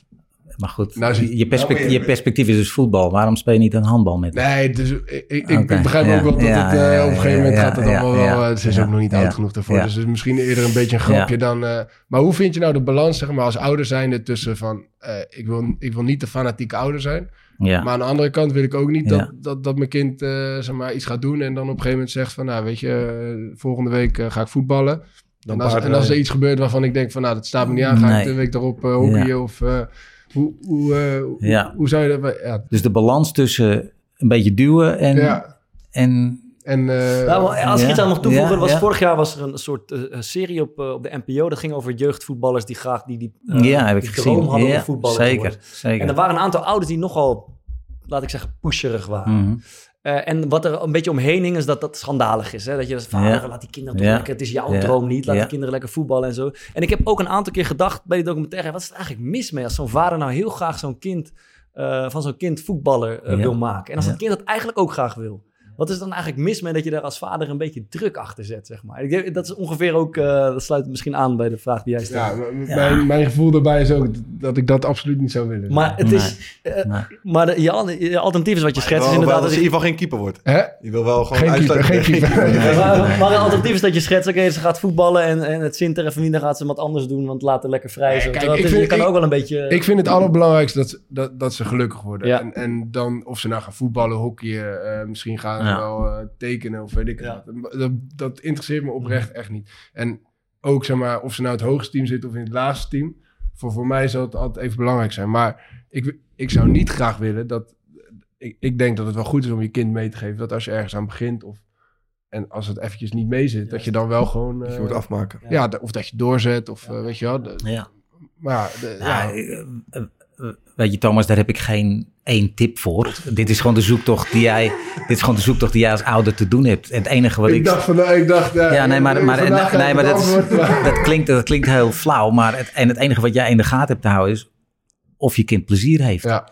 Speaker 6: Maar goed,
Speaker 4: Nou,
Speaker 6: je, perspectief, je perspectief is dus voetbal. Waarom speel je niet een handbal met hem?
Speaker 4: Nee, dus ik, ik, begrijp
Speaker 6: ja,
Speaker 4: ook wel dat
Speaker 6: ja,
Speaker 4: het eh,
Speaker 6: ja,
Speaker 4: op een gegeven moment
Speaker 6: ja,
Speaker 4: gaat het
Speaker 6: ja,
Speaker 4: allemaal
Speaker 6: ja,
Speaker 4: wel... eh, ze is
Speaker 6: ja,
Speaker 4: ook nog niet
Speaker 6: ja,
Speaker 4: oud genoeg daarvoor.
Speaker 6: ja.
Speaker 4: Dus het is misschien eerder een beetje een grapje dan... eh, maar hoe vind je nou de balans, zeg maar, als ouder zijnde tussen van... eh, ik, wil, ik wil niet de fanatieke ouder zijn.
Speaker 6: Ja,
Speaker 4: Maar aan de andere kant wil ik ook niet
Speaker 6: Ja.
Speaker 4: dat, dat, dat mijn kind eh, zeg maar, iets gaat doen... en dan op een gegeven moment zegt van... Nou, weet je, volgende week ga ik voetballen.
Speaker 1: Dan
Speaker 4: En als, en
Speaker 1: paardrijden.
Speaker 4: als er iets gebeurt waarvan ik denk van... Nou, dat staat me niet aan. Ga ik de week daarop hockeyen
Speaker 6: Ja.
Speaker 4: of... hoe, hoe, eh, hoe-
Speaker 6: Ja.
Speaker 4: hoe zou je dat... Ja,
Speaker 6: dus de balans tussen een beetje duwen en...
Speaker 4: ja.
Speaker 6: en
Speaker 4: En, eh,
Speaker 2: Nou, als ik
Speaker 6: Ja,
Speaker 2: iets aan mag toevoegen,
Speaker 6: ja,
Speaker 2: was
Speaker 6: ja.
Speaker 2: vorig jaar was er een soort eh, serie op, op de NPO. Dat ging over jeugdvoetballers die graag die, die,
Speaker 6: ja, heb ik
Speaker 2: die
Speaker 6: gezien.
Speaker 2: droom hadden
Speaker 6: Ja,
Speaker 2: om voetballer te
Speaker 6: zeker,
Speaker 2: worden.
Speaker 6: zeker.
Speaker 2: En er waren een aantal ouders die nogal, laat ik zeggen, pusherig waren.
Speaker 6: Mhm.
Speaker 2: Eh, en wat er een beetje omheen hing, is dat dat schandalig is. Hè? Dat je, vader,
Speaker 6: Ja.
Speaker 2: laat die kinderen toch
Speaker 6: Ja.
Speaker 2: lekker, het is jouw
Speaker 6: Ja.
Speaker 2: droom niet, laat die kinderen lekker voetballen en zo. En ik heb ook een aantal keer gedacht bij die documentaire, wat is er eigenlijk mis mee als zo'n vader nou heel graag zo'n kind, eh, van zo'n kind voetballer eh, wil maken. En als dat kind dat eigenlijk ook graag wil. Wat is er dan eigenlijk mis mee dat je daar als vader een beetje druk achter zet, zeg maar? Ik denk, dat is ongeveer ook, eh, dat sluit misschien aan bij de vraag die jij stelt.
Speaker 4: Ja, Mijn, mijn gevoel daarbij is ook dat ik dat absoluut niet zou willen.
Speaker 2: Maar het is, eh,
Speaker 6: Nee.
Speaker 2: maar de, je, al- je alternatief is wat je schetst, is inderdaad...
Speaker 1: dat ze in
Speaker 2: je-
Speaker 1: ieder geval geen keeper wordt.
Speaker 4: Hè?
Speaker 1: Je wil wel gewoon
Speaker 4: Geen keeper, geen
Speaker 2: maar, maar een alternatief is dat je schetst, oké, ze gaat voetballen en, en het zint er even niet, dan gaat ze wat anders doen, want laat haar lekker vrij. Zo.
Speaker 4: kijk, ik
Speaker 2: het is-
Speaker 4: vind-
Speaker 2: je kan
Speaker 4: ik-
Speaker 2: ook wel een beetje...
Speaker 4: Ik vind het allerbelangrijkste dat, ze- dat, dat ze gelukkig worden.
Speaker 2: Ja.
Speaker 4: En, en dan of ze nou gaan voetballen, hockeyen, eh, misschien gaan
Speaker 6: Ja.
Speaker 4: wel eh, tekenen of weet ik
Speaker 2: Ja.
Speaker 4: wat. Dat, dat interesseert me oprecht echt niet. En ook zeg maar, of ze nou het hoogste team zitten of in het laagste team. Voor, voor mij zal het altijd even belangrijk zijn. Maar ik, ik zou niet graag willen dat... Ik, ik denk dat het wel goed is om je kind mee te geven. Dat als je ergens aan begint of... En als het eventjes niet mee zit, dat je dan wel gewoon...
Speaker 1: Dat
Speaker 4: eh,
Speaker 1: je moet afmaken.
Speaker 4: ja, of dat je doorzet, of eh, weet je wel. de-
Speaker 6: Ja.
Speaker 4: maar ja, de-
Speaker 6: eh, eh, eh, weet je, Thomas, daar heb ik geen één tip voor. Dit is gewoon de zoektocht die jij, dit is gewoon de zoektocht die jij als ouder te doen hebt. En het enige wat ik.
Speaker 4: ik dacht van, nou, ik dacht...
Speaker 6: ja, nee, maar, maar,
Speaker 4: vandaag ga ik
Speaker 6: nee, maar dat, is-
Speaker 4: maar-
Speaker 6: dat, klinkt, dat klinkt heel flauw. Maar het, en het enige wat jij in de gaten hebt te houden is of je kind plezier heeft.
Speaker 4: Ja,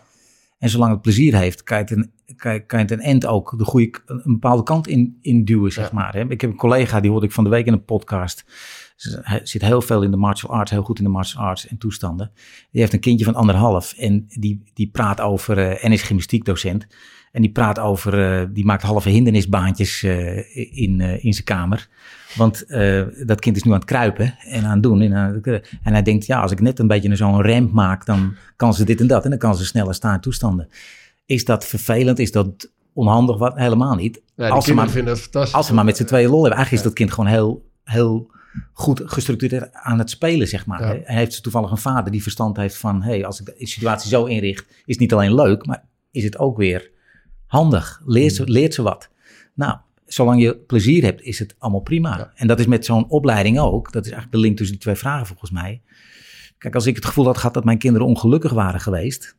Speaker 6: En zolang het plezier heeft, kan je het een, kan je, kan je het een end ook de goede, een bepaalde kant in, in duwen, zeg
Speaker 4: Ja.
Speaker 6: maar. Hè. Ik heb een collega, die hoorde ik van de week in een podcast. Hij zit heel veel in de martial arts, heel goed in de martial arts en toestanden. Die heeft een kindje van anderhalf en die, die praat over, eh en is gymnastiekdocent. En die praat over, eh, die maakt halve hindernisbaantjes eh, in, in zijn kamer. Want dat kind is nu aan het kruipen en aan het doen. En, aan het- en hij denkt, ja, als ik net een beetje zo'n ramp maak, dan kan ze dit en dat. En dan kan ze sneller staan in toestanden. Is dat vervelend? Is dat onhandig? Wat? Helemaal niet.
Speaker 4: ja
Speaker 6: als, ze maar, als ze maar met z'n tweeën lol hebben. Eigenlijk is dat kind gewoon heel, heel goed gestructureerd aan het spelen, zeg maar.
Speaker 4: Ja.
Speaker 6: En heeft ze toevallig een vader die verstand heeft van... hey, als ik de situatie zo inricht, is het niet alleen leuk... maar is het ook weer handig. Leert ze, leert ze wat. Nou, zolang je plezier hebt, is het allemaal prima.
Speaker 4: Ja.
Speaker 6: En dat is met zo'n opleiding ook. Dat is eigenlijk de link tussen die twee vragen volgens mij. Kijk, als ik het gevoel had gehad dat mijn kinderen ongelukkig waren geweest...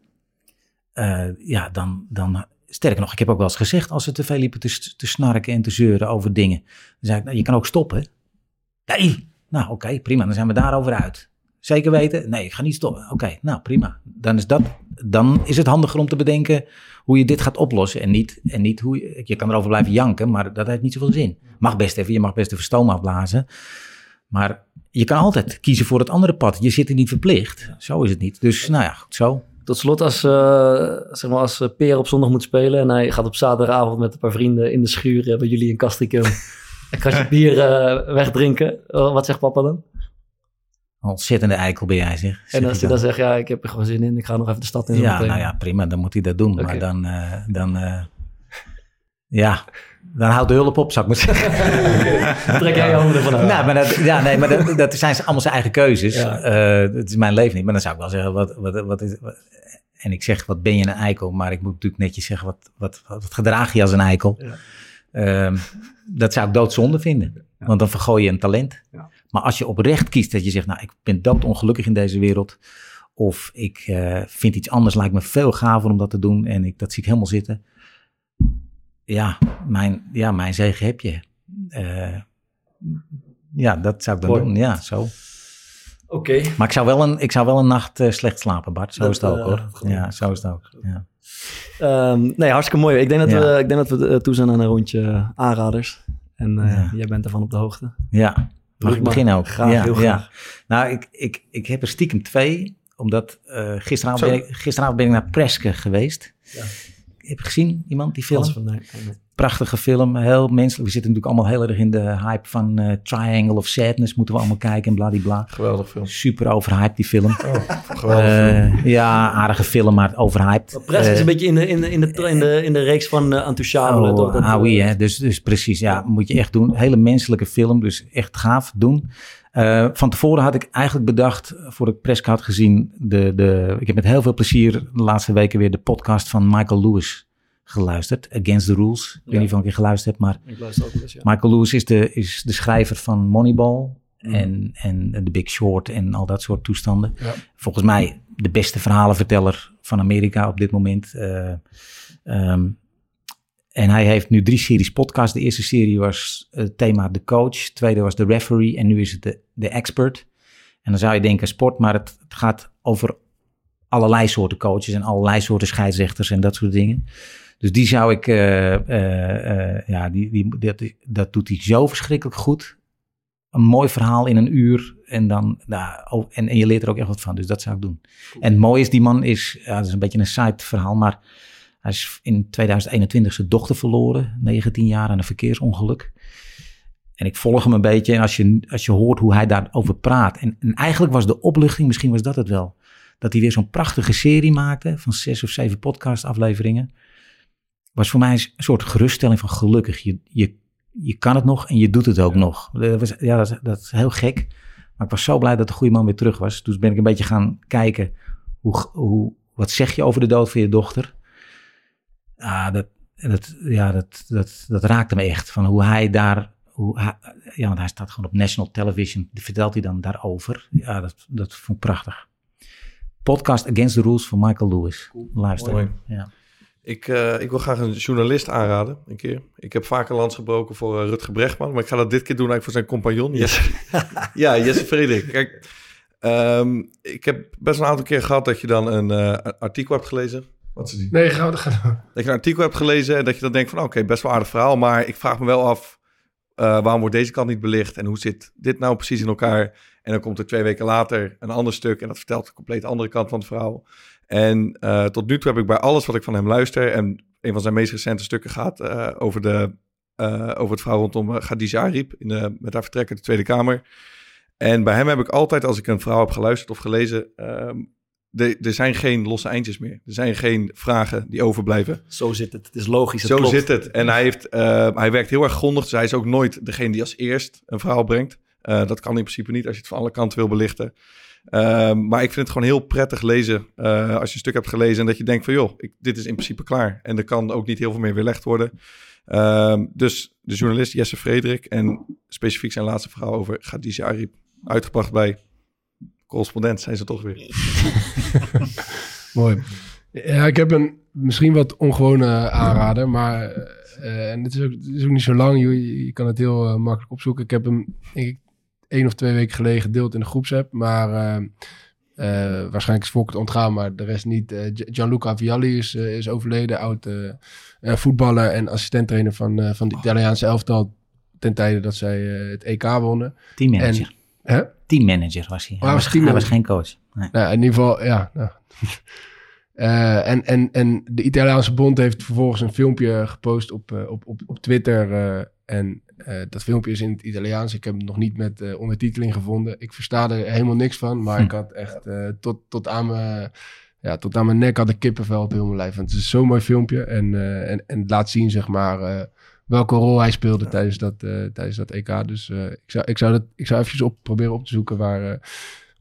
Speaker 6: eh, ja, dan, dan... Sterker nog, ik heb ook wel eens gezegd... als ze te veel liepen te, te snarken en te zeuren over dingen... dan zei ik, nou, je kan ook stoppen. Nee, nou oké, prima, dan zijn we daarover uit. Zeker weten? Nee, ik ga niet stoppen. Oké, nou prima. Dan is, dat, dan is het handiger om te bedenken hoe je dit gaat oplossen. En niet, en niet hoe je, je kan erover blijven janken, maar dat heeft niet zoveel zin. Mag best even, je mag best even stoom afblazen. Maar je kan altijd kiezen voor het andere pad. Je zit er niet verplicht. Zo is het niet. Dus nou ja, goed zo.
Speaker 2: Tot slot, als, eh, zeg maar, als eh, Peer op zondag moet spelen en hij gaat op zaterdagavond met een paar vrienden in de schuur eh, bij jullie in Castricum een kastje bier wegdrinken, wat zegt papa dan?
Speaker 6: Ontzettende eikel ben jij, zeg. Zeg
Speaker 2: En als hij dan zegt, ja, ik heb er gewoon zin in, ik ga nog even de stad in.
Speaker 6: Ja,
Speaker 2: meteen.
Speaker 6: nou ja, prima. Dan moet hij dat doen. Maar dan, dan ja, dan houdt de hulp op, zou ik maar zeggen.
Speaker 2: Trek jij je handen ervan uit.
Speaker 6: Nou, maar dat, ja, nee, maar dat, dat zijn allemaal zijn eigen keuzes.
Speaker 2: Ja.
Speaker 6: Eh, het is mijn leven niet. Maar dan zou ik wel zeggen, wat, wat, wat is... wat- en ik zeg, wat ben je een eikel? Maar ik moet natuurlijk netjes zeggen, wat, wat, wat gedraag je als een eikel?
Speaker 2: Ja.
Speaker 6: Ehm, dat zou ik doodzonde vinden. Want dan vergooi je een talent.
Speaker 2: Ja.
Speaker 6: Maar als je oprecht kiest dat je zegt, nou, ik ben doodongelukkig in deze wereld. Of ik eh, vind iets anders, lijkt me veel gaver om dat te doen. En ik, dat zie ik helemaal zitten. Ja, mijn, ja, mijn zegen heb je. Eh, ja, dat zou ik dan
Speaker 2: Mooi.
Speaker 6: doen. Ja, zo.
Speaker 2: Oké.
Speaker 6: Maar ik zou wel een, ik zou wel een nacht eh, slecht slapen, Bart. Zo
Speaker 2: Dat,
Speaker 6: is het ook,
Speaker 2: eh,
Speaker 6: hoor.
Speaker 2: geloof
Speaker 6: Ja, zo is het ook. Ja.
Speaker 2: Ehm, nee, hartstikke mooi. Ik denk dat,
Speaker 6: Ja.
Speaker 2: we, ik denk dat we toe zijn aan een rondje aanraders. En
Speaker 6: Ja.
Speaker 2: jij bent ervan op de hoogte.
Speaker 6: Ja, mag ik beginnen ook?
Speaker 2: Graag,
Speaker 6: ja,
Speaker 2: heel graag.
Speaker 6: Nou, ik, ik, ik heb er stiekem twee, omdat gisteravond, ben ik, gisteravond ben ik naar Preske geweest.
Speaker 2: Ja.
Speaker 6: Heb je gezien, iemand, die film?
Speaker 2: Van-.
Speaker 6: Prachtige film, heel menselijk. We zitten natuurlijk allemaal heel erg in de hype van eh, Triangle of Sadness. Moeten we allemaal kijken en bladibla.
Speaker 1: Geweldig film.
Speaker 6: Super overhyped, die film.
Speaker 1: Geweldig film.
Speaker 6: Eh, ja, aardige film, maar overhyped.
Speaker 2: Press is
Speaker 6: Eh,
Speaker 2: een beetje in de, in de, in de, in de, in de reeks van uh, toch?
Speaker 6: Oh, ah, oui, hè? Dus, dus precies, ja, moet je echt doen. Hele menselijke film, dus echt gaaf doen. Eh, van tevoren had ik eigenlijk bedacht, voordat ik Preska had gezien, de, de, ik heb met heel veel plezier de laatste weken weer de podcast van Michael Lewis geluisterd. Against the Rules. Ik weet niet of je een keer geluisterd hebt, maar
Speaker 2: Ik luister ook wel eens, ja.
Speaker 6: Michael Lewis is de, is de schrijver van Moneyball
Speaker 2: Mhm.
Speaker 6: en, en The Big Short en al dat soort toestanden.
Speaker 4: Ja.
Speaker 6: Volgens mij de beste verhalenverteller van Amerika op dit moment. Eh, ehm, en hij heeft nu drie series podcast. De eerste serie was het thema de coach. De tweede was de referee. En nu is het de, de expert. En dan zou je denken sport, maar het, het gaat over allerlei soorten coaches en allerlei soorten scheidsrechters en dat soort dingen. Dus die zou ik, eh, eh, eh, ja, die, die, dat, dat doet hij zo verschrikkelijk goed. Een mooi verhaal in een uur en dan, nou, oh, en, en je leert er ook echt wat van. Dus dat zou ik doen. En het mooie is, die man is, ja, dat is een beetje een side verhaal, maar hij is in 2021 zijn dochter verloren, 19 jaar aan een verkeersongeluk. En ik volg hem een beetje en als je, als je hoort hoe hij daarover praat. En, en eigenlijk was de opluchting, misschien was dat het wel, dat hij weer zo'n prachtige serie maakte van zes of zeven podcast afleveringen. Was voor mij een soort geruststelling van gelukkig. Je, je, je kan het nog en je doet het ook nog. Dat was, ja, dat, is- dat is heel gek. Maar ik was zo blij dat de goede man weer terug was. Dus ben ik een beetje gaan kijken, hoe, hoe, wat zeg je over de dood van je dochter? Ah, dat, dat, ja, dat, dat, dat raakte me echt. Van hoe hij daar, hoe hij- ja, want hij staat gewoon op national television. Vertelt hij dan daarover? Ja, dat, dat vond ik prachtig. Podcast Against the Rules van Michael Lewis. Luister.
Speaker 1: Mooi.
Speaker 6: Ja.
Speaker 1: Ik, eh, ik wil graag een journalist aanraden, een keer. Ik heb vaker lans gebroken voor eh, Rutger Brechtman, maar ik ga dat dit keer doen eigenlijk voor zijn compagnon. Jesse. ja, Jesse Frederik. Kijk, ehm, ik heb best een aantal keer gehad dat je dan een eh, artikel hebt gelezen. Wat die?
Speaker 4: Nee, ga.
Speaker 1: Dat je een artikel hebt gelezen en dat je dan denkt van oké, best wel aardig verhaal, maar ik vraag me wel af eh, waarom wordt deze kant niet belicht en hoe zit dit nou precies in elkaar? En dan komt er twee weken later een ander stuk en dat vertelt een compleet andere kant van het verhaal. En eh, tot nu toe heb ik bij alles wat ik van hem luister en een van zijn meest recente stukken gaat eh, over, de, eh, over het verhaal rondom uh, Khadija Ariep in de, met haar vertrek uit de Tweede Kamer. En bij hem heb ik altijd, als ik een verhaal heb geluisterd of gelezen, ehm, de- er zijn geen losse eindjes meer. Er zijn geen vragen die overblijven.
Speaker 2: Zo zit het. Het is logisch. Het
Speaker 1: Zo
Speaker 2: klopt.
Speaker 1: zit het. En hij, heeft, eh, hij werkt heel erg grondig. Dus hij is ook nooit degene die als eerst een verhaal brengt. Eh, dat kan in principe niet als je het van alle kanten wil belichten. Ehm, maar ik vind het gewoon heel prettig lezen eh, als je een stuk hebt gelezen en dat je denkt van joh, ik, dit is in principe klaar. En er kan ook niet heel veel meer weerlegd worden. Ehm, dus de journalist Jesse Frederik en specifiek zijn laatste verhaal over Khadija Ariep. Uitgebracht bij correspondent zijn ze toch weer.
Speaker 4: Mooi. Ja, ik heb een misschien wat ongewone aanrader, maar eh, en het, is ook, het is ook niet zo lang. Je, je kan het heel eh, makkelijk opzoeken. Ik heb hem denk ik, één of twee weken geleden gedeeld in de groepsapp. Maar eh, eh, waarschijnlijk is Volk het ontgaan, maar de rest niet. Gi- Gianluca Vialli is, is overleden. Oud voetballer en assistenttrainer van, eh, van de Italiaanse elftal. Ten tijde dat zij eh, het EK wonnen.
Speaker 6: Teammanager. Teammanager was hij.
Speaker 4: hij
Speaker 6: hij,
Speaker 4: was
Speaker 6: was, hij was
Speaker 4: teammanager.
Speaker 6: geen coach. Nee.
Speaker 4: Nou, in ieder geval, ja. Nou. Eh, en, en, en de Italiaanse bond heeft vervolgens een filmpje gepost op, eh, op, op, op Twitter. eh, en dat filmpje is in het Italiaans. Ik heb het nog niet met ondertiteling gevonden. Ik versta er helemaal niks van. Maar
Speaker 6: Hm.
Speaker 4: ik had echt tot, tot, aan mijn, ja, tot aan mijn nek had ik kippenvel op heel mijn lijf. Want het is zo'n mooi filmpje. En, en, en het laat zien, zeg maar, welke rol hij speelde tijdens dat, eh, tijdens dat EK. Dus eh, ik, zou, ik, zou dat, ik zou even op, proberen op te zoeken waar... eh,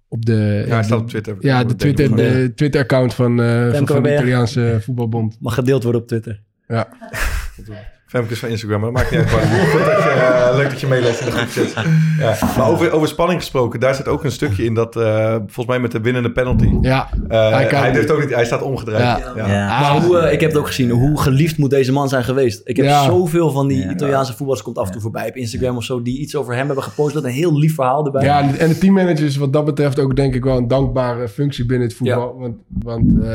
Speaker 4: op de,
Speaker 1: Ja, staat op Twitter.
Speaker 4: ja, de Twitter,
Speaker 1: Ja.
Speaker 4: de Twitter-account van, eh, van,
Speaker 2: Femke,
Speaker 4: van de? Italiaanse voetbalbond.
Speaker 2: Mag gedeeld worden op Twitter.
Speaker 4: Ja.
Speaker 1: Femke is van Instagram, maar dat maakt niet uit. Leuk dat je, eh, leuk dat je meeleest in de groepjes. Ja. Maar over, over spanning gesproken, daar zit ook een stukje in dat, eh, volgens mij met de winnende penalty.
Speaker 4: Ja,
Speaker 1: Eh,
Speaker 4: Hij kan-
Speaker 1: hij, durft ook niet, hij staat omgedraaid.
Speaker 4: Ja.
Speaker 1: Ja.
Speaker 6: Ja.
Speaker 2: Maar hoe, ik heb het ook gezien, hoe geliefd moet deze man zijn geweest. Ik heb
Speaker 4: Ja.
Speaker 2: zoveel van die. Italiaanse voetballers, komt af en toe voorbij op Instagram of zo, die iets over hem hebben gepost met een heel lief verhaal erbij.
Speaker 4: ja, en de teammanager is wat dat betreft ook denk ik wel een dankbare functie binnen het voetbal. Want, want eh,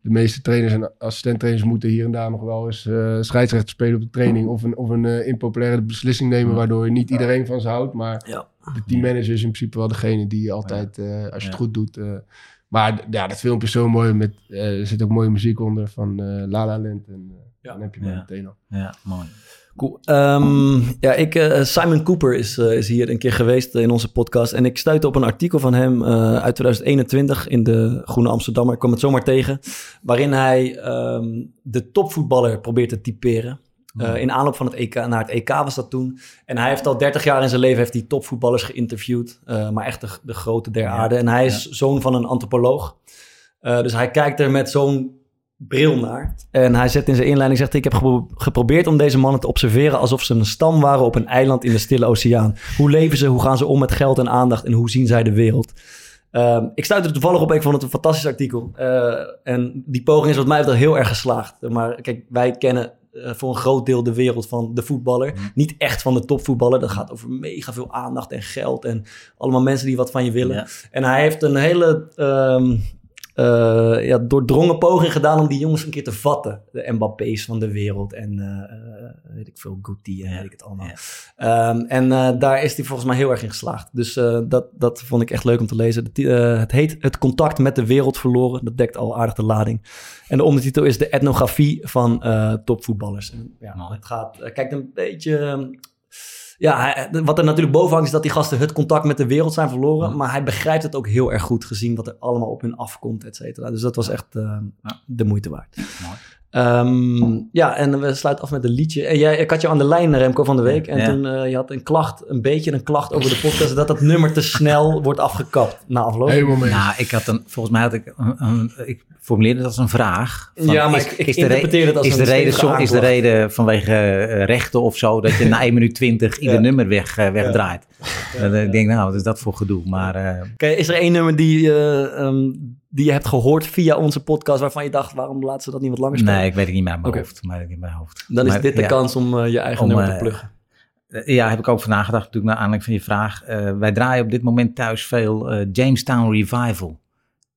Speaker 4: de meeste trainers en assistenttrainers moeten hier en daar nog wel eens eh scheidsrechter spelen op de training. Of een, of een eh, impopulaire beslissing nemen waardoor niet iedereen van ze houdt. Maar
Speaker 2: Ja.
Speaker 4: de teammanager is in principe wel degene die altijd, eh, als je het goed doet... eh, maar ja, dat filmpje is zo mooi. Met, eh, er zit ook mooie muziek onder van eh La La Land. En
Speaker 2: Ja.
Speaker 4: dan heb je maar
Speaker 6: Ja.
Speaker 4: meteen al.
Speaker 6: Ja, mooi.
Speaker 2: Cool. Ehm, ja, ik, eh, Simon Cooper is, eh, is hier een keer geweest in onze podcast. En ik stuitte op een artikel van hem eh, uit 2021 in de Groene Amsterdammer. Ik kwam het zomaar tegen. Waarin hij ehm, de topvoetballer probeert te typeren. Eh, in aanloop van het EK, naar het EK was dat toen. En hij heeft al 30 jaar in zijn leven heeft hij topvoetballers geïnterviewd. eh, maar echt de, de grote der aarde. En hij is zoon van een antropoloog. Eh, dus hij kijkt er met zo'n bril naar. En hij zet in zijn inleiding, zegt ik heb gepro- geprobeerd om deze mannen te observeren alsof ze een stam waren op een eiland in de Stille Oceaan. Hoe leven ze, hoe gaan ze om met geld en aandacht en hoe zien zij de wereld? Ehm, ik stuitte er toevallig op, ik vond het een fantastisch artikel. En die poging is wat mij betreft heel erg geslaagd. Maar kijk, wij kennen eh, voor een groot deel de wereld van de voetballer. Niet echt van de topvoetballer. Dat gaat over mega veel aandacht en geld en allemaal mensen die wat van je willen.
Speaker 6: Ja.
Speaker 2: En hij heeft een hele ehm, eh, ja, doordrongen poging gedaan om die jongens een keer te vatten. De Mbappé's van de wereld en eh, eh, weet ik veel, Guti en weet ik het allemaal.
Speaker 6: Ja.
Speaker 2: Ehm, en daar is hij volgens mij heel erg in geslaagd. Dus dat, dat vond ik echt leuk om te lezen. Eh, het heet Het contact met de wereld verloren. Dat dekt al aardig de lading. En de ondertitel is De etnografie van topvoetballers. En, ja, het gaat, kijkt een beetje... ja, wat er natuurlijk boven hangt is dat die gasten het contact met de wereld zijn verloren. Maar hij begrijpt het ook heel erg goed gezien wat er allemaal op hun afkomt, et cetera. Dus dat was echt eh,
Speaker 6: Ja.
Speaker 2: de moeite waard.
Speaker 6: Mooi.
Speaker 2: Ehm, ja, en we sluiten af met een liedje. En jij, ik had je aan de lijn, Remco, van de week. En
Speaker 6: Ja.
Speaker 2: toen uh, je had een klacht, een beetje een klacht over de podcast... dat dat nummer te snel wordt afgekapt na afloop.
Speaker 4: Helemaal mee.
Speaker 6: Nou, ik had een, volgens mij had ik, een, een- ik formuleerde dat als een vraag. Van,
Speaker 2: Ja, maar ik- ik interpreteer het als
Speaker 6: is
Speaker 2: een
Speaker 6: de reden, zo- Is de reden vanwege eh, rechten of zo, dat je na 1 minuut 20 ieder
Speaker 2: Ja.
Speaker 6: nummer weg, eh, wegdraait? Dan, ik denk, nou, wat is dat voor gedoe? Maar eh,
Speaker 2: Oké, is er één nummer die, eh, ehm, die je hebt gehoord via onze podcast... waarvan je dacht, waarom laten ze dat niet wat langer spelen?
Speaker 6: nee, ik weet het niet meer uit mijn hoofd. Maar in mijn hoofd.
Speaker 2: Dan is
Speaker 6: Maar,
Speaker 2: dit de
Speaker 6: ja.
Speaker 2: kans om eh, je eigen
Speaker 6: Om,
Speaker 2: nummer te
Speaker 6: eh,
Speaker 2: pluggen.
Speaker 6: Eh, Ja, heb ik ook van nagedacht, natuurlijk naar aanleiding van je vraag. Eh, wij draaien op dit moment thuis veel eh, Jamestown Revival.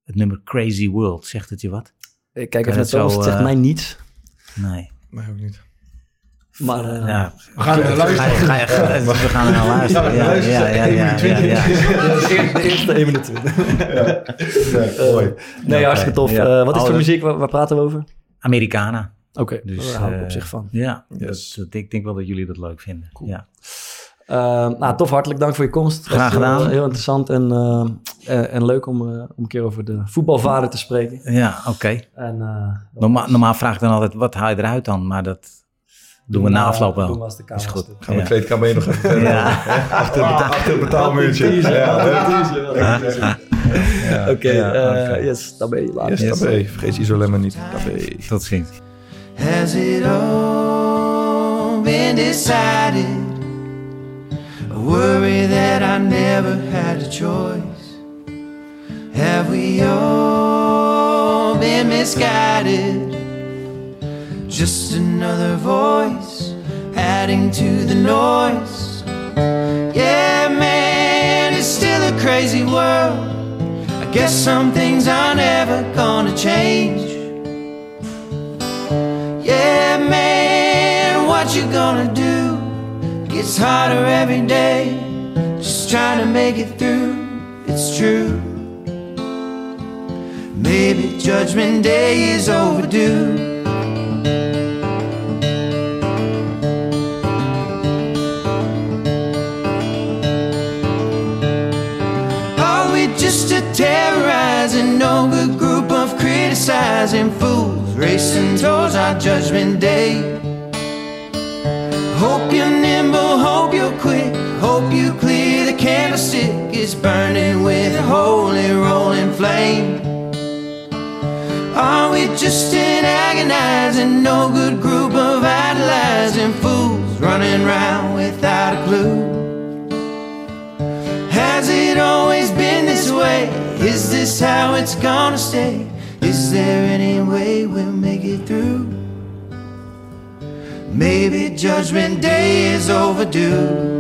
Speaker 6: Het nummer Crazy World, zegt het je wat?
Speaker 2: Ik kijk even
Speaker 6: het
Speaker 2: naar
Speaker 6: zo,
Speaker 2: het zegt mij niets.
Speaker 6: Nee.
Speaker 1: Mij ook niet.
Speaker 2: Maar eh,
Speaker 6: Ja,
Speaker 4: We gaan er naar
Speaker 6: Ga je-
Speaker 4: luisteren.
Speaker 6: ga je- ga je- we gaan er naar luisteren. Ja, ja, ja, ja, ja, ja.
Speaker 2: de eerste 1 minuut 20.
Speaker 1: mooi.
Speaker 2: Nee, hartstikke tof.
Speaker 6: ja.
Speaker 2: Eh, wat is voor muziek? Waar, waar praten we over?
Speaker 6: Americana.
Speaker 2: Oké,
Speaker 6: Dus,
Speaker 2: daar hou ik
Speaker 6: eh,
Speaker 2: op zich van.
Speaker 6: Ja,
Speaker 1: Yes.
Speaker 6: dat, ik denk wel dat jullie dat leuk vinden. Ja.
Speaker 2: Eh, nou, tof, hartelijk dank voor je komst.
Speaker 6: Graag gedaan.
Speaker 2: heel interessant en, eh, en, en leuk om, eh, om een keer over de voetbalvader te spreken.
Speaker 6: Ja, oké.
Speaker 2: En, eh,
Speaker 6: Normaal, normaal vraag ik dan altijd, wat haal je eruit dan? Maar dat doen we na afloop wel.
Speaker 2: Doen we als de
Speaker 6: Is goed.
Speaker 1: Gaan we
Speaker 6: Ja.
Speaker 1: kleedkamer nog even verder.
Speaker 6: Ja.
Speaker 1: Achter, het beta- achter het betaalmuurtje. Ja?
Speaker 2: Oké,
Speaker 6: Ja,
Speaker 2: eh, yes, dan ben je later.
Speaker 1: Yes,
Speaker 6: Yes.
Speaker 1: tabé. Vergeet Isolemma niet. Tabé.
Speaker 6: Tot ziens.
Speaker 3: Has it all been decided? I worry that I never had a choice. Have we all been misguided? Just another voice adding to the noise. Yeah, man, it's still a crazy world. I guess some things are never gonna change. Yeah, man, what you gonna do? Gets harder every day. Just trying to make it through. It's true. Maybe Judgment Day is overdue. Just a terrorizing, no good group of criticizing fools racing towards our Judgment Day? Hope you're nimble, hope you're quick, hope you clear the candlestick. It's burning with a holy rolling flame. Are we just an agonizing, no good group of idolizing fools running round without a clue? Has it always been this way? Is this how it's gonna stay? Is there any way we'll make it through? Maybe Judgment Day is overdue.